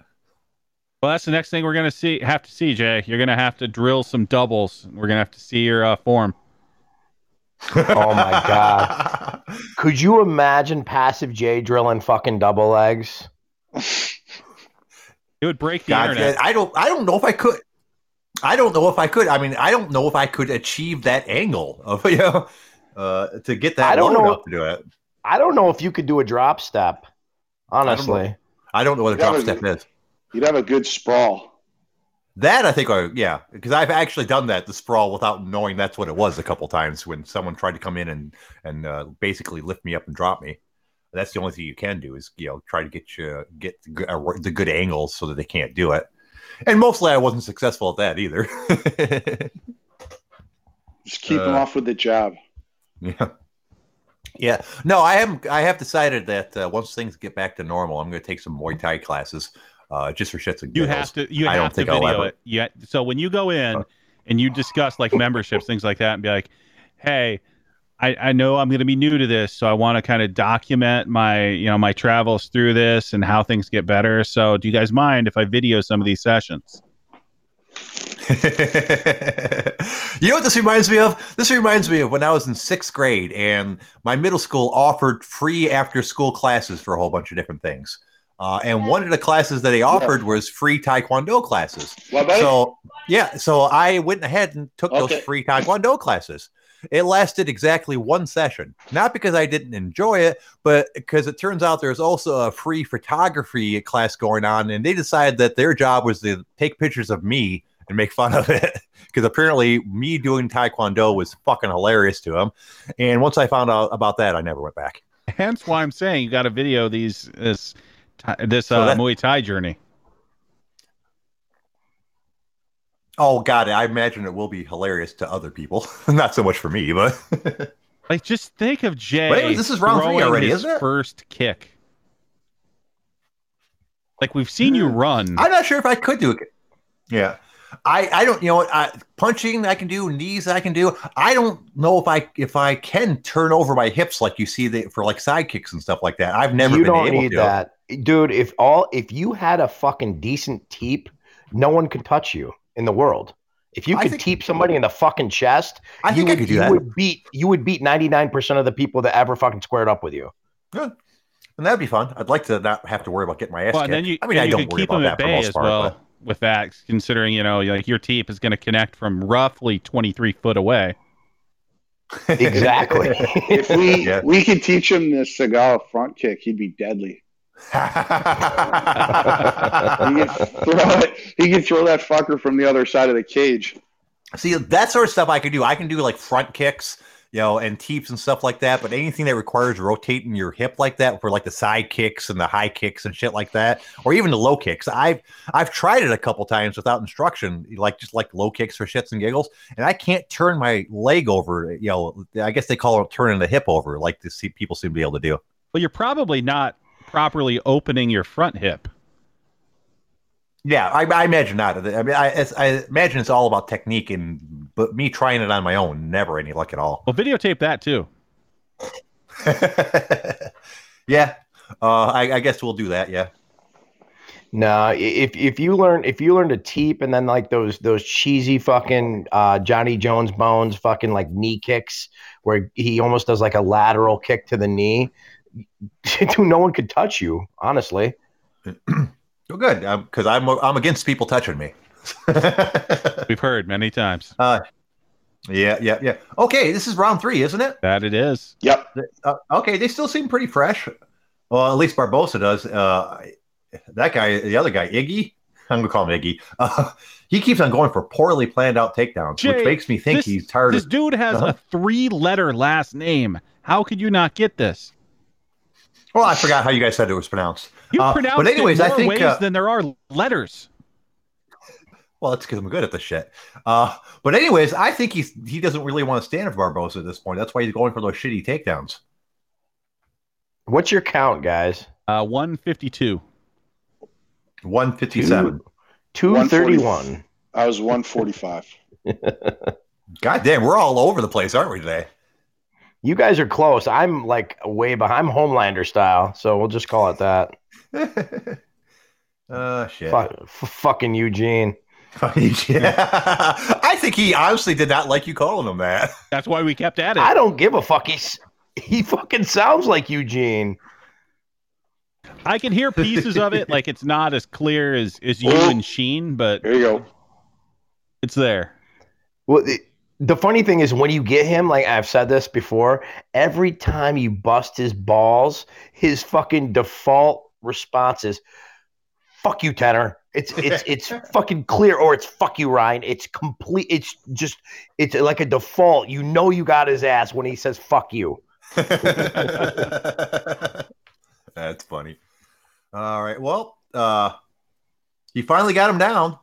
Well, that's the next thing we're gonna see. Have to see, Jay. You're gonna have to drill some doubles. We're gonna have to see your uh, form. <laughs> Oh my god! <laughs> Could you imagine passive J drilling fucking double legs? <laughs> It would break the God, internet. I don't I don't know if I could. I don't know if I could. I mean, I don't know if I could achieve that angle of <laughs> you know uh, to get that I don't low know. enough to do it. I don't know if you could do a drop step. Honestly, I don't know what a drop but- step is. You'd have a good sprawl. That I think, are, yeah, because I've actually done that the sprawl without knowing that's what it was a couple times when someone tried to come in and and uh, basically lift me up and drop me. That's the only thing you can do is you know try to get you get the good, uh, the good angles so that they can't do it. And mostly, I wasn't successful at that either. <laughs> Just keep him Uh, off with the jab. Yeah. Yeah. No, I have I have decided that uh, once things get back to normal, I'm going to take some Muay Thai classes uh, just for shits and You have to. You I don't have to think I'll video ever- it. Yeah. So when you go in and you discuss like memberships, <laughs> things like that, and be like, "Hey, I, I know I'm going to be new to this, so I want to kind of document my you know my travels through this and how things get better. So do you guys mind if I video some of these sessions?" <laughs> you know what this reminds me of? This reminds me of when I was in sixth grade and my middle school offered free after school classes for a whole bunch of different things. Uh, and one of the classes that they offered was free Taekwondo classes. What. So, yeah, so I went ahead and took Okay. those free Taekwondo classes. It lasted exactly one session. Not because I didn't enjoy it, but because it turns out there's also a free photography class going on, and they decided that their job was to take pictures of me and make fun of it. <laughs> Because apparently, me doing Taekwondo was fucking hilarious to them. And once I found out about that, I never went back. Hence why I'm saying you got to video these this this So uh, that- Muay Thai journey. Oh God, I imagine it will be hilarious to other people, <laughs> not so much for me, but <laughs> Like, just think of Jay. Wait, this is round three throwing already, his isn't it? First kick. Like we've seen you hmm. run. I'm not sure if I could do it. Yeah. I, I don't you know what I, punching I can do knees I can do I don't know if I if I can turn over my hips like you see the, for like side kicks and stuff like that I've never you been don't able need to that, dude. If all if you had a fucking decent teep, no one could touch you in the world. If you could think- teep somebody in the fucking chest, I think you I would, could do you that would beat you would beat ninety nine percent of the people that ever fucking squared up with you. and that'd be fun I'd like to not have to worry about getting my ass well, kicked then you, I mean I you don't could worry keep about them that at for bay most as part well but- with that, considering you know like your teep is going to connect from roughly 23 foot away. Exactly. <laughs> If we Yeah. we could teach him the Seagal front kick, he'd be deadly. <laughs> He can throw it. He could throw that fucker from the other side of the cage. See, that sort of stuff I can do. I can do like front kicks, you know, and teeps and stuff like that. But anything that requires rotating your hip like that, for like the side kicks and the high kicks and shit like that, or even the low kicks, I've I've tried it a couple times without instruction, like just like low kicks for shits and giggles, and I can't turn my leg over. You know, I guess they call it turning the hip over, like the see people seem to be able to do. Well, you're probably not properly opening your front hip. Yeah, I, I imagine not. I mean, I, I imagine it's all about technique, and but me trying it on my own, never any luck at all. Well, videotape that too. <laughs> yeah, uh, I, I guess we'll do that. Yeah. No, if if you learn if you learn to teep and then like those those cheesy fucking uh, Johnny Jones bones fucking like knee kicks where he almost does like a lateral kick to the knee, <laughs> dude, no one could touch you. Honestly, <clears throat> Well, good, because I'm I'm against people touching me. <laughs> We've heard many times uh, yeah, yeah, yeah. Okay, this is round three, isn't it? that it is. Yep. Uh, okay, they still seem pretty fresh. Well, at least Barboza does. Uh, that guy, the other guy, Iggy. I'm gonna call him Iggy. Uh, <laughs> he keeps on going for poorly planned out takedowns, Jay, which makes me think this- he's tired This of. dude has Uh-huh. a three-letter last name. How could you not get this? Well, I forgot how you guys said it was pronounced. You Uh, pronounced but anyways, it I more think, ways uh, than there are letters. Well, that's because I'm good at this shit. Uh, but anyways, I think he's he doesn't really want to stand for Barboza at this point. That's why he's going for those shitty takedowns. what's your count, guys? Uh, 152. One fifty seven. Two thirty one. I was 145. <laughs> God damn, we're all over the place, aren't we today? You guys are close. I'm like way behind. I'm Homelander style, so we'll just call it that. uh <laughs> shit. Fuck, f- fucking Eugene. yeah. <laughs> <laughs> I think he honestly did not like you calling him that. That's why we kept at it. I don't give a fuck. He's he fucking sounds like Eugene. I can hear pieces of it. Like it's not as clear as, as you Oh. and Sheen, but There you go. it's there. Well, the, the funny thing is when you get him, like I've said this before, every time you bust his balls, his fucking default response is "fuck you, Tenor." It's it's <laughs> it's fucking clear, or it's "fuck you, Ryan." It's complete. It's just it's like a default. You know you got his ass when he says "fuck you." <laughs> That's funny. All right. Well, uh he finally got him down.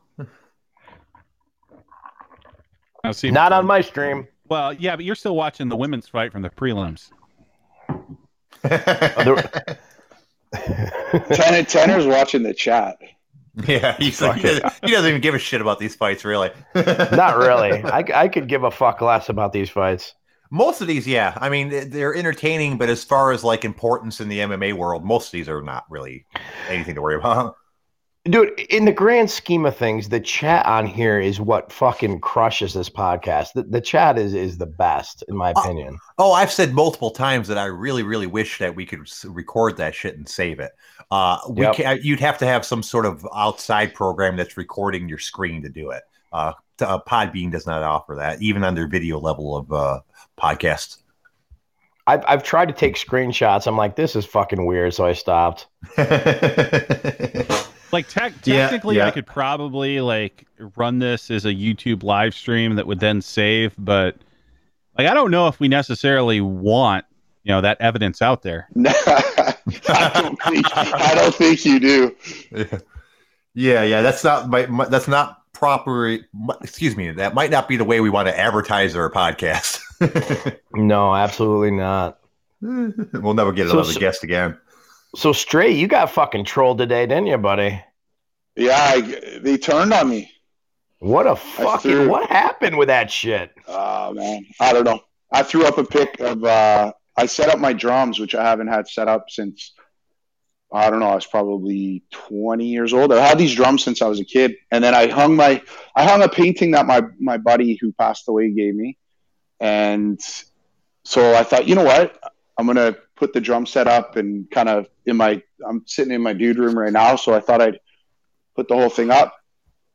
Now, see, Not on my stream. Well, yeah, but you're still watching the women's fight from the prelims. <laughs> There- <laughs> Tanner, Tanner's watching the chat. yeah, <laughs> he's like, he, doesn't, he doesn't even give a shit about these fights, really. Not really. I, I could give a fuck less about these fights. Most of these, yeah. I mean, they're entertaining, but as far as like importance in the MMA world, most of these are not really anything to worry about. Dude, in the grand scheme of things, the chat on here is what fucking crushes this podcast. The, the chat is is the best, in my Oh. opinion. Oh, I've said multiple times that I really, really wish that we could record that shit and save it. Uh, we Yep. can, you'd have to have some sort of outside program that's recording your screen to do it. Uh, uh, Podbean does not offer that, even on their video level of uh, podcasts. I've I've tried to take screenshots. I'm like, this is fucking weird, so I stopped. <laughs> Like tech technically, yeah. I could probably like run this as a YouTube live stream that would then save, but like I don't know if we necessarily want you know that evidence out there. <laughs> I don't think I don't think you do. yeah, yeah, that's not my, my- that's not proper. Excuse me, that might not be the way we want to advertise our podcast. <laughs> No, absolutely not. we'll never get So- another so- guest again. So straight, you got fucking trolled today, didn't you, buddy? Yeah, I, they turned on me. What a fucking threw- what happened with that shit? Oh man, I don't know. I threw up a pic of. Uh, I set up my drums, which I haven't had set up since. I don't know. I was probably 20 years old. I've had these drums since I was a kid, and then I hung my. I hung a painting that my my buddy who passed away gave me, and so I thought, you know what, I'm gonna put the drum set up and kind of in my. I'm sitting in my dude room right now, so I thought I'd put the whole thing up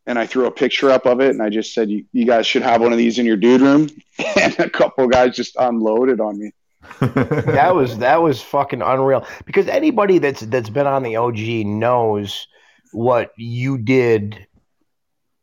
and I threw a picture up of it, and I just said, "You, you guys should have one of these in your dude room." <laughs> And a couple guys just unloaded on me. <laughs> that was that was fucking unreal because anybody that's that's been on the OG knows what you did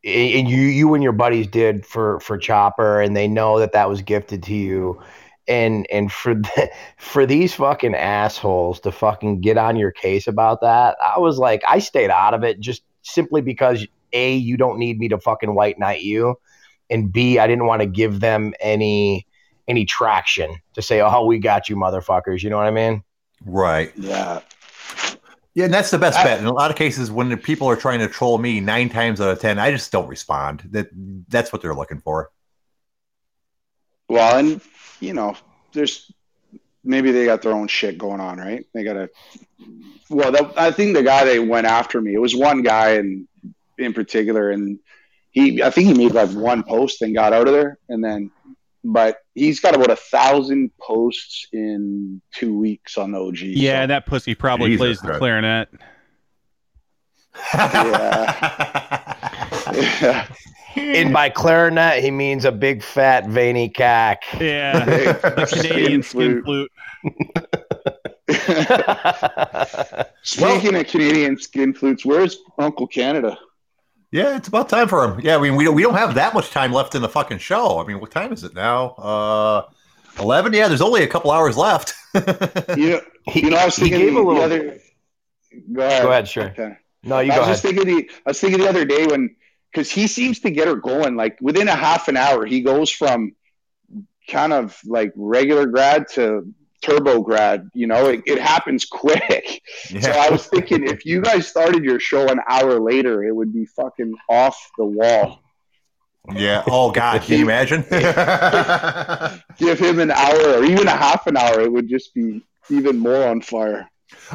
and you you and your buddies did for for Chopper and they know that that was gifted to you and and for <laughs> the, for these fucking assholes to fucking get on your case about that I was like I stayed out of it just simply because a you don't need me to fucking white knight you and b I didn't want to give them any any traction to say, "Oh, we got you, motherfuckers." You know what I mean? right. Yeah, Yeah, and that's the best I- bet. In a lot of cases, when the people are trying to troll me, nine times out of ten, I just don't respond. That that's what they're looking for. Well, and you know, there's maybe they got their own shit going on, right? They got a Well, that, I think the guy they went after me, it was one guy in in particular, and he, I think he made like one post and got out of there, and then, but he's got about a thousand posts in two weeks on OG. Yeah, so- that pussy probably Jesus plays the Christ. clarinet. yeah. <laughs> <laughs> And by clarinet, he means a big fat veiny cock. Yeah, the <laughs> Canadian skin flute. <laughs> Speaking of Canadian skin flutes, where's Uncle Canada? yeah, it's about time for him. Yeah, I mean, we don't, we don't have that much time left in the fucking show. I mean, what time is it now? Uh, eleven. Yeah, there's only a couple hours left. <laughs> You know, He- you know, I was he thinking gave a the little- other. Go ahead. Go ahead, sure. Okay. No, you I go was ahead. just thinking the I was thinking the other day when because he seems to get her going like within a half an hour he goes from kind of like regular grad to turbo grad you know? It, it happens quick. So I was thinking if you guys started your show an hour later it would be fucking off the wall. Yeah. Oh God, can you imagine? <laughs> <laughs> give him an hour or even a half an hour it would just be even more on fire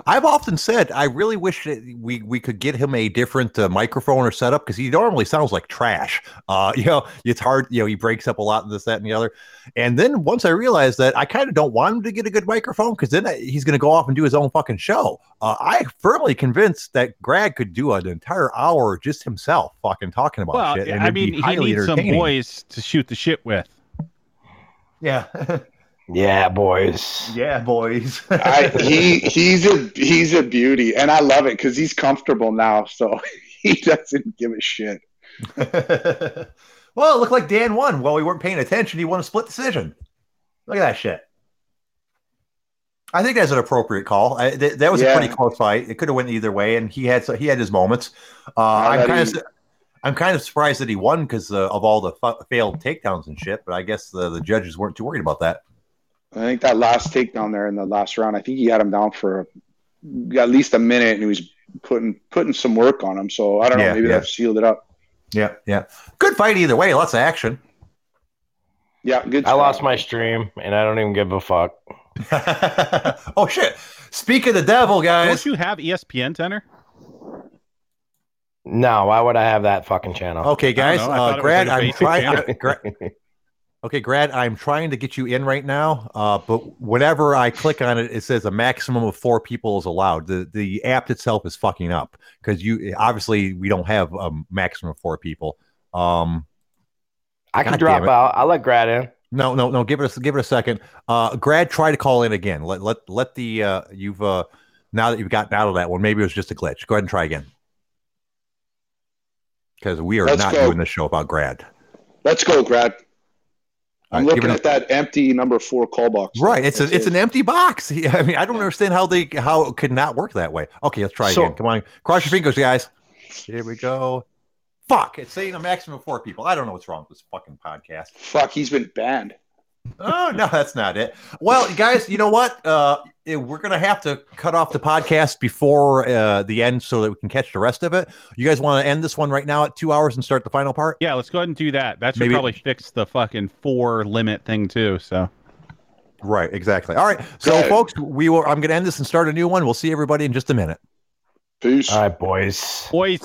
I've often said I really wish that we we could get him a different uh, microphone or setup because he normally sounds like trash. Uh, <laughs> you know, it's hard. You know, he breaks up a lot in this, that, and the other. And then once I realized that, I kind of don't want him to get a good microphone because then I- he's going to go off and do his own fucking show. Uh, I firmly convinced that Greg could do an entire hour just himself, fucking talking about Well, shit. and I mean, he highly needs some entertaining. boys to shoot the shit with. Yeah, <laughs> Yeah, boys. yeah, boys. I, he he's a he's a beauty, and I love it because he's comfortable now, so <laughs> he doesn't give a shit. <laughs> well, it looked like Dan won. Well, we weren't paying attention. He won a split decision. Look at that shit. I think that's an appropriate call. I, th- that was a pretty close fight. It could have went either way, and he had so he had his moments. Uh, I'm kind he- of I'm kind of surprised that he won because uh, of all the fu- failed takedowns and shit. But I guess the, the judges weren't too worried about that. I think that last takedown there in the last round, I think he had him down for at least a minute, and he was putting putting some work on him. So I don't know, Yeah, maybe yeah. that sealed it up. Yeah, yeah. Good fight either way. Lots of action. Yeah, good. I job. lost my stream, and I don't even give a fuck. <laughs> oh shit! Speak of the devil, guys. Don't you have ESPN Tenor? No, why would I have that fucking channel? Okay, guys. know. I thought Uh, it was Grad, like a I'm trying. <laughs> channel. Gra- okay, Grad, I'm trying to get you in right now. Uh, but whenever I click on it, it says a maximum of four people is allowed. The the app itself is fucking up because you obviously we don't have a maximum of four people. Um, I can God drop out. I'll let Grad in. no, no, no. Give it a give it a second. Uh, Grad, try to call in again. Let let let the uh, you've uh, now that you've gotten out of that one, maybe it was just a glitch. Go ahead and try again. Because we are Let's not go. doing this show about Grad. Let's go, Grad. I'm right, looking at that empty number four call box. Right. It's a, it's it. an empty box. <laughs> I mean, I don't understand how they how it could not work that way. Okay, let's try So- again. Come on, cross your fingers, guys. Here we go. Fuck! It's saying a maximum of four people. I don't know what's wrong with this fucking podcast. Fuck, he's been banned. Oh no, that's not it. Well, guys, you know what? Uh, eh, we're gonna have to cut off the podcast before uh, the end so that we can catch the rest of it. You guys want to end this one right now at two hours and start the final part? Yeah, let's go ahead and do that. That should Maybe- probably fix the fucking four limit thing too. So Right. Exactly. All right. So, Good. folks, we will. I'm gonna end this and start a new one. We'll see everybody in just a minute. Peace. All right, boys. boys.